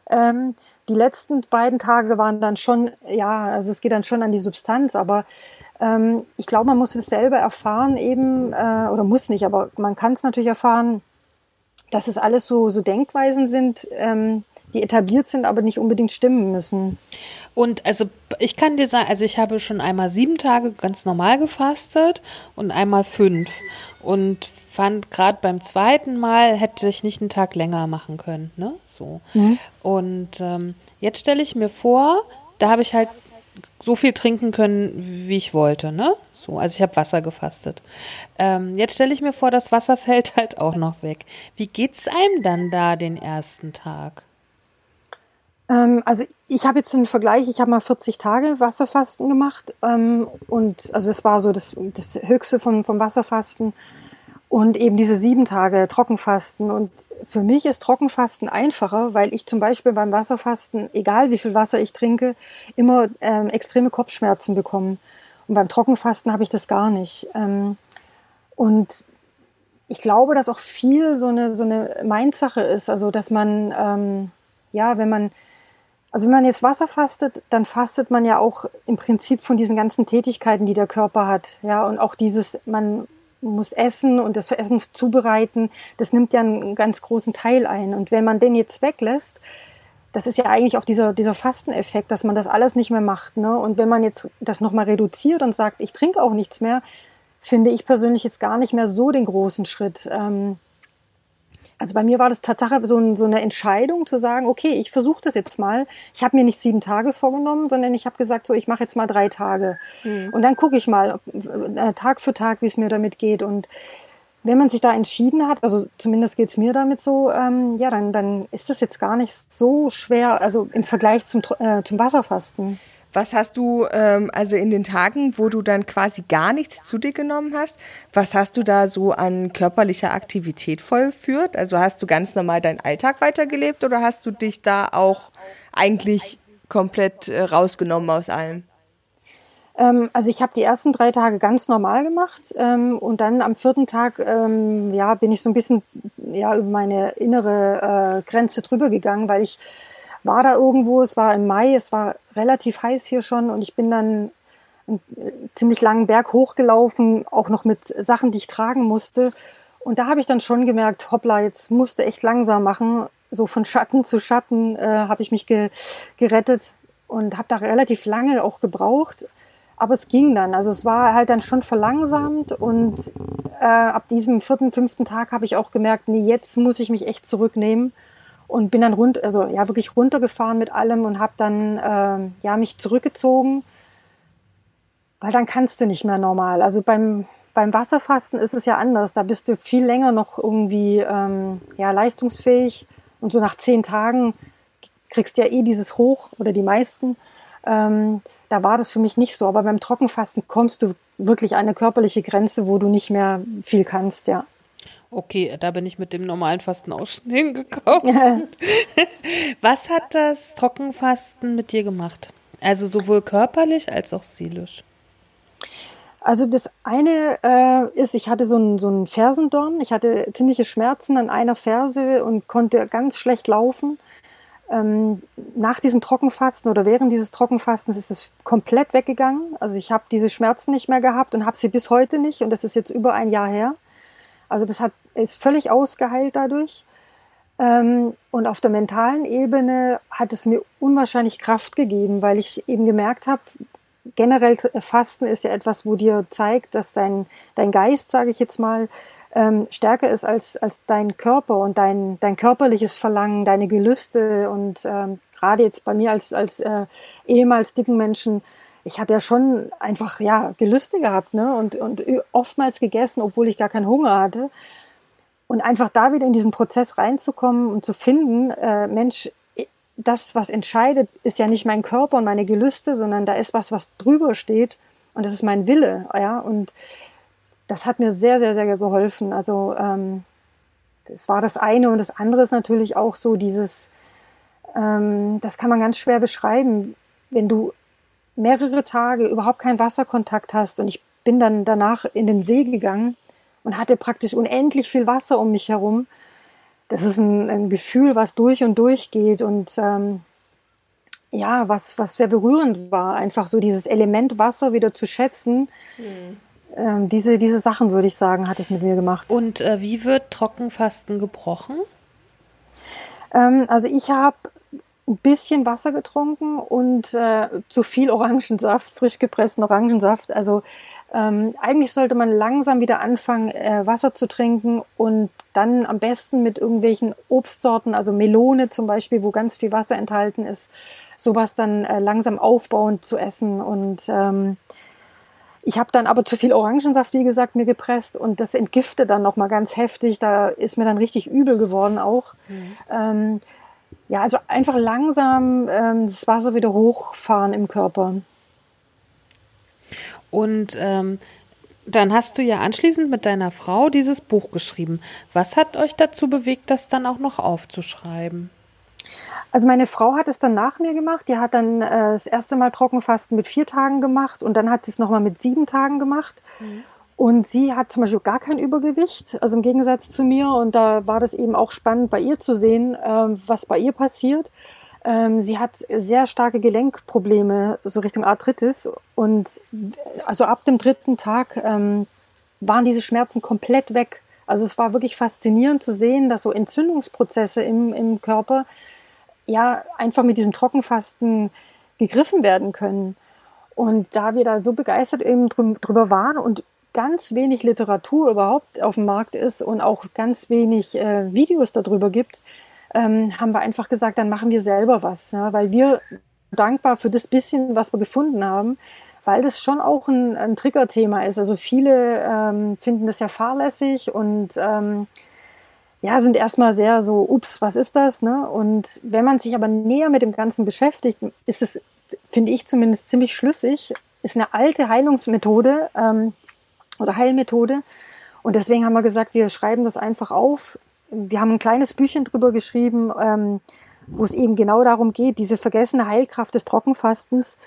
Ähm, die letzten beiden Tage waren dann schon, ja, also es geht dann schon an die Substanz, aber ähm, ich glaube, man muss es selber erfahren eben, äh, oder muss nicht, aber man kann es natürlich erfahren, dass es alles so, so Denkweisen sind, ähm, die etabliert sind, aber nicht unbedingt stimmen müssen. Und also ich kann dir sagen, also ich habe schon einmal sieben Tage ganz normal gefastet und einmal fünf. Und fand gerade beim zweiten Mal hätte ich nicht einen Tag länger machen können, ne? So. Mhm. Und ähm, jetzt stelle ich mir vor, da habe ich halt so viel trinken können, wie ich wollte, ne? So, also ich habe Wasser gefastet. Ähm, jetzt stelle ich mir vor, das Wasser *laughs* fällt halt auch noch weg. Wie geht's einem dann da den ersten Tag? Ähm, also ich habe jetzt einen Vergleich, ich habe mal 40 Tage Wasserfasten gemacht ähm, und also das war so das, das Höchste vom, vom Wasserfasten und eben diese sieben Tage Trockenfasten. Und für mich ist Trockenfasten einfacher, weil ich zum Beispiel beim Wasserfasten, egal wie viel Wasser ich trinke, immer ähm, extreme Kopfschmerzen bekomme. Und beim Trockenfasten habe ich das gar nicht. Ähm, und ich glaube, dass auch viel so eine, so eine Mindsache ist. Also, dass man, ähm, ja, wenn man, also wenn man jetzt Wasser fastet, dann fastet man ja auch im Prinzip von diesen ganzen Tätigkeiten, die der Körper hat. Ja, und auch dieses, man, muss essen und das Essen zubereiten, das nimmt ja einen ganz großen Teil ein. Und wenn man den jetzt weglässt, das ist ja eigentlich auch dieser, dieser Fasteneffekt, dass man das alles nicht mehr macht. Ne? Und wenn man jetzt das nochmal reduziert und sagt, ich trinke auch nichts mehr, finde ich persönlich jetzt gar nicht mehr so den großen Schritt. Ähm, also bei mir war das Tatsache so, ein, so eine Entscheidung zu sagen, okay, ich versuche das jetzt mal. Ich habe mir nicht sieben Tage vorgenommen, sondern ich habe gesagt, so ich mache jetzt mal drei Tage. Mhm. Und dann gucke ich mal äh, Tag für Tag, wie es mir damit geht. Und wenn man sich da entschieden hat, also zumindest geht's mir damit so, ähm, ja, dann, dann ist das jetzt gar nicht so schwer, also im Vergleich zum, äh, zum Wasserfasten. Was hast du, ähm, also in den Tagen, wo du dann quasi gar nichts zu dir genommen hast, was hast du da so an körperlicher Aktivität vollführt? Also hast du ganz normal deinen Alltag weitergelebt oder hast du dich da auch eigentlich komplett äh, rausgenommen aus allem? Ähm, also ich habe die ersten drei Tage ganz normal gemacht ähm, und dann am vierten Tag ähm, ja, bin ich so ein bisschen ja, über meine innere äh, Grenze drüber gegangen, weil ich war da irgendwo, es war im Mai, es war relativ heiß hier schon und ich bin dann einen ziemlich langen Berg hochgelaufen, auch noch mit Sachen, die ich tragen musste. Und da habe ich dann schon gemerkt, hoppla, jetzt musste echt langsam machen. So von Schatten zu Schatten äh, habe ich mich ge gerettet und habe da relativ lange auch gebraucht. Aber es ging dann. Also es war halt dann schon verlangsamt und äh, ab diesem vierten, fünften Tag habe ich auch gemerkt, nee, jetzt muss ich mich echt zurücknehmen und bin dann rund, also ja wirklich runtergefahren mit allem und habe dann äh, ja mich zurückgezogen, weil dann kannst du nicht mehr normal. Also beim beim Wasserfasten ist es ja anders. Da bist du viel länger noch irgendwie ähm, ja leistungsfähig und so nach zehn Tagen kriegst du ja eh dieses Hoch oder die meisten. Ähm, da war das für mich nicht so. Aber beim Trockenfasten kommst du wirklich an eine körperliche Grenze, wo du nicht mehr viel kannst, ja. Okay, da bin ich mit dem normalen Fasten auch schon *laughs* hingekommen. Was hat das Trockenfasten mit dir gemacht? Also sowohl körperlich als auch seelisch. Also das eine äh, ist, ich hatte so einen so einen Fersendorn. Ich hatte ziemliche Schmerzen an einer Ferse und konnte ganz schlecht laufen. Ähm, nach diesem Trockenfasten oder während dieses Trockenfastens ist es komplett weggegangen. Also ich habe diese Schmerzen nicht mehr gehabt und habe sie bis heute nicht. Und das ist jetzt über ein Jahr her. Also das hat, ist völlig ausgeheilt dadurch. Ähm, und auf der mentalen Ebene hat es mir unwahrscheinlich Kraft gegeben, weil ich eben gemerkt habe, generell Fasten ist ja etwas, wo dir zeigt, dass dein, dein Geist, sage ich jetzt mal, ähm, stärker ist als, als dein Körper und dein, dein körperliches Verlangen, deine Gelüste und ähm, gerade jetzt bei mir als, als äh, ehemals dicken Menschen, ich habe ja schon einfach ja Gelüste gehabt ne? und, und oftmals gegessen, obwohl ich gar keinen Hunger hatte. Und einfach da wieder in diesen Prozess reinzukommen und zu finden, äh, Mensch, das, was entscheidet, ist ja nicht mein Körper und meine Gelüste, sondern da ist was, was drüber steht und das ist mein Wille, ja. Und das hat mir sehr, sehr, sehr geholfen. Also ähm, das war das eine und das andere ist natürlich auch so dieses, ähm, das kann man ganz schwer beschreiben, wenn du mehrere Tage überhaupt keinen Wasserkontakt hast und ich bin dann danach in den See gegangen und hatte praktisch unendlich viel Wasser um mich herum. Das ist ein, ein Gefühl, was durch und durch geht und ähm, ja, was, was sehr berührend war, einfach so dieses Element Wasser wieder zu schätzen. Mhm ähm, diese, diese Sachen, würde ich sagen, hat es mit mir gemacht. Und äh, wie wird Trockenfasten gebrochen? Ähm, also ich habe ein bisschen Wasser getrunken und äh, zu viel Orangensaft, frisch gepressten Orangensaft. Also ähm, eigentlich sollte man langsam wieder anfangen, äh, Wasser zu trinken und dann am besten mit irgendwelchen Obstsorten, also Melone zum Beispiel, wo ganz viel Wasser enthalten ist, sowas dann äh, langsam aufbauend zu essen und ähm, ich habe dann aber zu viel Orangensaft, wie gesagt, mir gepresst und das entgiftet dann nochmal ganz heftig. Da ist mir dann richtig übel geworden auch. Mhm. Ähm, ja, also einfach langsam ähm, das Wasser wieder hochfahren im Körper. Und ähm, dann hast du ja anschließend mit deiner Frau dieses Buch geschrieben. Was hat euch dazu bewegt, das dann auch noch aufzuschreiben? Also meine Frau hat es dann nach mir gemacht. Die hat dann äh, das erste Mal Trockenfasten mit vier Tagen gemacht und dann hat sie es nochmal mit sieben Tagen gemacht. Mhm. Und sie hat zum Beispiel gar kein Übergewicht, also im Gegensatz zu mir. Und da war das eben auch spannend bei ihr zu sehen, äh, was bei ihr passiert. Ähm, sie hat sehr starke Gelenkprobleme, so Richtung Arthritis. Und also ab dem dritten Tag ähm, waren diese Schmerzen komplett weg. Also es war wirklich faszinierend zu sehen, dass so Entzündungsprozesse im, im Körper ja einfach mit diesen Trockenfasten gegriffen werden können. Und da wir da so begeistert eben drüber waren und ganz wenig Literatur überhaupt auf dem Markt ist und auch ganz wenig äh, Videos darüber gibt, ähm, haben wir einfach gesagt, dann machen wir selber was, ja, weil wir dankbar für das bisschen, was wir gefunden haben, weil das schon auch ein, ein Triggerthema ist. Also viele ähm, finden das ja fahrlässig und ähm, ja, sind erstmal sehr so, ups, was ist das? Ne? Und wenn man sich aber näher mit dem Ganzen beschäftigt, ist es, finde ich zumindest ziemlich schlüssig, ist eine alte Heilungsmethode ähm, oder Heilmethode. Und deswegen haben wir gesagt, wir schreiben das einfach auf. Wir haben ein kleines Büchchen drüber geschrieben, ähm, wo es eben genau darum geht, diese vergessene Heilkraft des Trockenfastens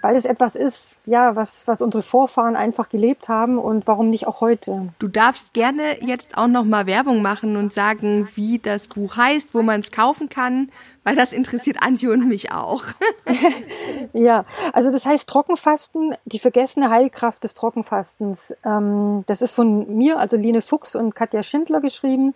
weil es etwas ist, ja, was, was unsere Vorfahren einfach gelebt haben und warum nicht auch heute. Du darfst gerne jetzt auch noch mal Werbung machen und sagen, wie das Buch heißt, wo man es kaufen kann, weil das interessiert Antje und mich auch. *laughs* ja, also das heißt Trockenfasten, die vergessene Heilkraft des Trockenfastens. Ähm, das ist von mir, also Line Fuchs und Katja Schindler geschrieben.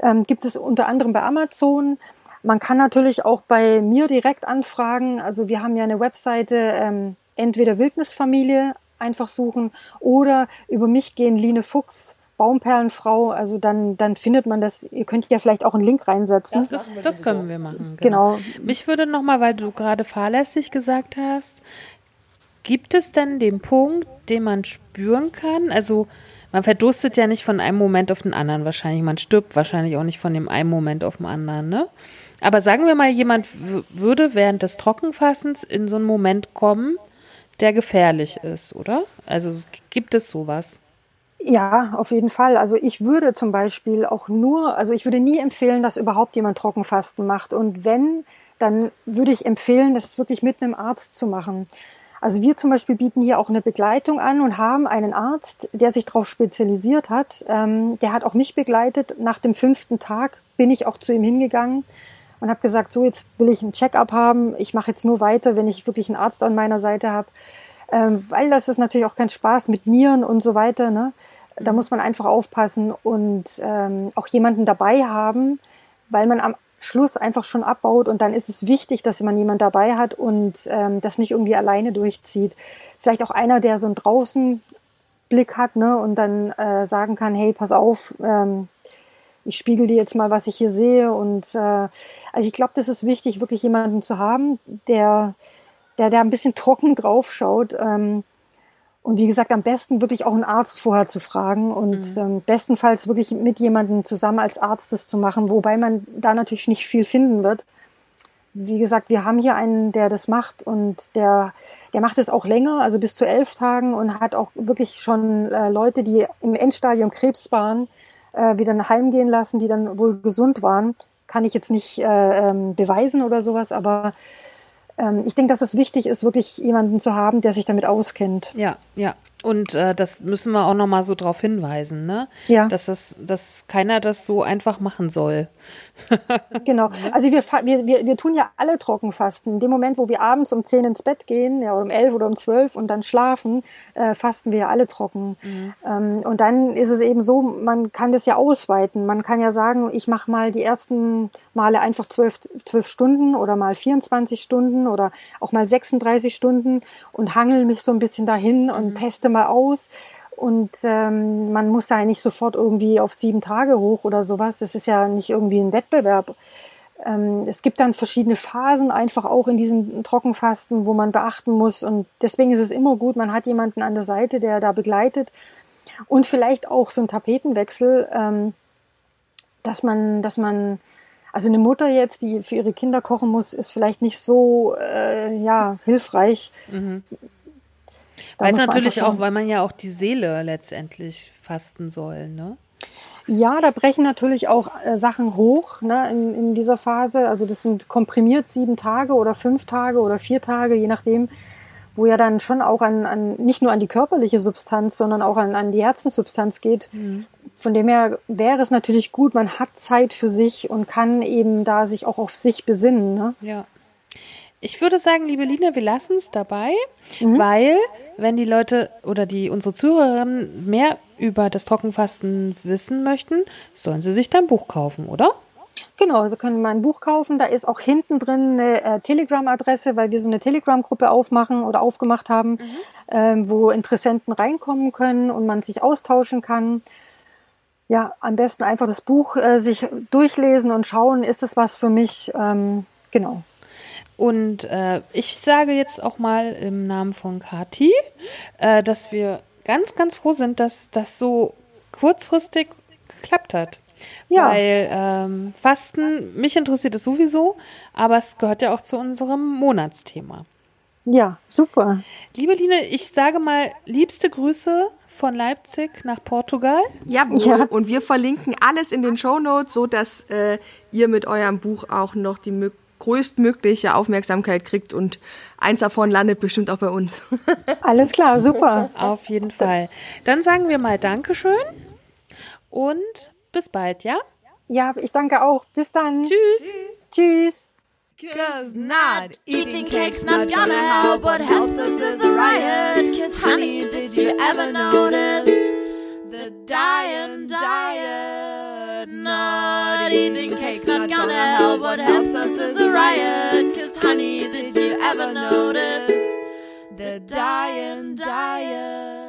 Ähm, gibt es unter anderem bei Amazon. Man kann natürlich auch bei mir direkt anfragen. Also wir haben ja eine Webseite, ähm, entweder Wildnisfamilie einfach suchen oder über mich gehen Line Fuchs. Baumperlenfrau, also dann, dann findet man das. Ihr könnt ja vielleicht auch einen Link reinsetzen. Das, das können wir machen. Genau. genau. Mich würde nochmal, weil du gerade fahrlässig gesagt hast, gibt es denn den Punkt, den man spüren kann? Also man verdurstet ja nicht von einem Moment auf den anderen wahrscheinlich. Man stirbt wahrscheinlich auch nicht von dem einen Moment auf den anderen, ne? Aber sagen wir mal, jemand würde während des Trockenfassens in so einen Moment kommen, der gefährlich ist, oder? Also gibt es sowas? Ja, auf jeden Fall. Also ich würde zum Beispiel auch nur, also ich würde nie empfehlen, dass überhaupt jemand Trockenfasten macht. Und wenn, dann würde ich empfehlen, das wirklich mit einem Arzt zu machen. Also wir zum Beispiel bieten hier auch eine Begleitung an und haben einen Arzt, der sich darauf spezialisiert hat. Ähm, der hat auch mich begleitet. Nach dem fünften Tag bin ich auch zu ihm hingegangen und habe gesagt, so jetzt will ich einen Check-up haben. Ich mache jetzt nur weiter, wenn ich wirklich einen Arzt an meiner Seite habe. Ähm, weil das ist natürlich auch kein Spaß mit Nieren und so weiter. Ne? Da muss man einfach aufpassen und ähm, auch jemanden dabei haben, weil man am Schluss einfach schon abbaut und dann ist es wichtig, dass man jemand dabei hat und ähm, das nicht irgendwie alleine durchzieht. Vielleicht auch einer, der so einen Draußenblick hat ne, und dann äh, sagen kann, hey, pass auf, ähm, ich spiegel dir jetzt mal, was ich hier sehe. Und äh, also ich glaube, das ist wichtig, wirklich jemanden zu haben, der, der, der ein bisschen trocken drauf schaut. Ähm, und wie gesagt, am besten wirklich auch einen Arzt vorher zu fragen und mhm. ähm, bestenfalls wirklich mit jemandem zusammen als Arzt das zu machen, wobei man da natürlich nicht viel finden wird. Wie gesagt, wir haben hier einen, der das macht und der, der macht es auch länger, also bis zu elf Tagen und hat auch wirklich schon äh, Leute, die im Endstadium Krebs waren, äh, wieder heimgehen lassen, die dann wohl gesund waren. Kann ich jetzt nicht äh, ähm, beweisen oder sowas, aber ähm, ich denke, dass es wichtig ist, wirklich jemanden zu haben, der sich damit auskennt. Ja, ja. Und äh, das müssen wir auch nochmal so drauf hinweisen, ne? Ja. Dass, das, dass keiner das so einfach machen soll. *laughs* genau. Also wir, wir, wir, wir tun ja alle Trockenfasten. In dem Moment, wo wir abends um 10 ins Bett gehen, ja, oder um 11 oder um 12 und dann schlafen, äh, fasten wir ja alle trocken. Mhm. Ähm, und dann ist es eben so, man kann das ja ausweiten. Man kann ja sagen, ich mache mal die ersten Male einfach 12, 12 Stunden oder mal 24 Stunden oder auch mal 36 Stunden und hangel mich so ein bisschen dahin und mhm. teste mal aus. Und ähm, man muss ja nicht sofort irgendwie auf sieben Tage hoch oder sowas. Das ist ja nicht irgendwie ein Wettbewerb. Ähm, es gibt dann verschiedene Phasen einfach auch in diesem Trockenfasten, wo man beachten muss. Und deswegen ist es immer gut, man hat jemanden an der Seite, der da begleitet. Und vielleicht auch so ein Tapetenwechsel, ähm, dass man, dass man, also eine Mutter jetzt, die für ihre Kinder kochen muss, ist vielleicht nicht so äh, ja, hilfreich. Mhm. Weil es natürlich auch, weil man ja auch die Seele letztendlich fasten soll, ne? Ja, da brechen natürlich auch äh, Sachen hoch ne, in, in dieser Phase. Also das sind komprimiert sieben Tage oder fünf Tage oder vier Tage, je nachdem, wo ja dann schon auch an, an nicht nur an die körperliche Substanz, sondern auch an, an die Herzenssubstanz geht. Mhm. Von dem her wäre es natürlich gut, man hat Zeit für sich und kann eben da sich auch auf sich besinnen. Ne? Ja. Ich würde sagen, liebe Lina, wir lassen es dabei, mhm. weil wenn die Leute oder die unsere Zuhörerinnen mehr über das Trockenfasten wissen möchten, sollen sie sich dein Buch kaufen, oder? Genau, sie können mein Buch kaufen. Da ist auch hinten drin eine äh, Telegram-Adresse, weil wir so eine Telegram-Gruppe aufmachen oder aufgemacht haben, mhm. ähm, wo Interessenten reinkommen können und man sich austauschen kann. Ja, am besten einfach das Buch äh, sich durchlesen und schauen, ist es was für mich? Ähm, genau. Und äh, ich sage jetzt auch mal im Namen von Kati, äh, dass wir ganz, ganz froh sind, dass das so kurzfristig geklappt hat. Ja. Weil ähm, Fasten, mich interessiert es sowieso, aber es gehört ja auch zu unserem Monatsthema. Ja, super. Liebe Line, ich sage mal liebste Grüße von Leipzig nach Portugal. Jawohl. Ja. Und wir verlinken alles in den Show Notes, so dass äh, ihr mit eurem Buch auch noch die Möglichkeit größtmögliche Aufmerksamkeit kriegt und eins davon landet bestimmt auch bei uns. *laughs* Alles klar, super. Auf jeden Fall. Dann sagen wir mal Dankeschön und bis bald, ja? Ja, ich danke auch. Bis dann. Tschüss. Tschüss. Cause not eating cake's not gonna help. What helps us is a riot. Cause honey, did you ever notice the dying diet? Not eating cake's not gonna help. What helps us is a riot. Cause honey, did you ever notice the dying diet?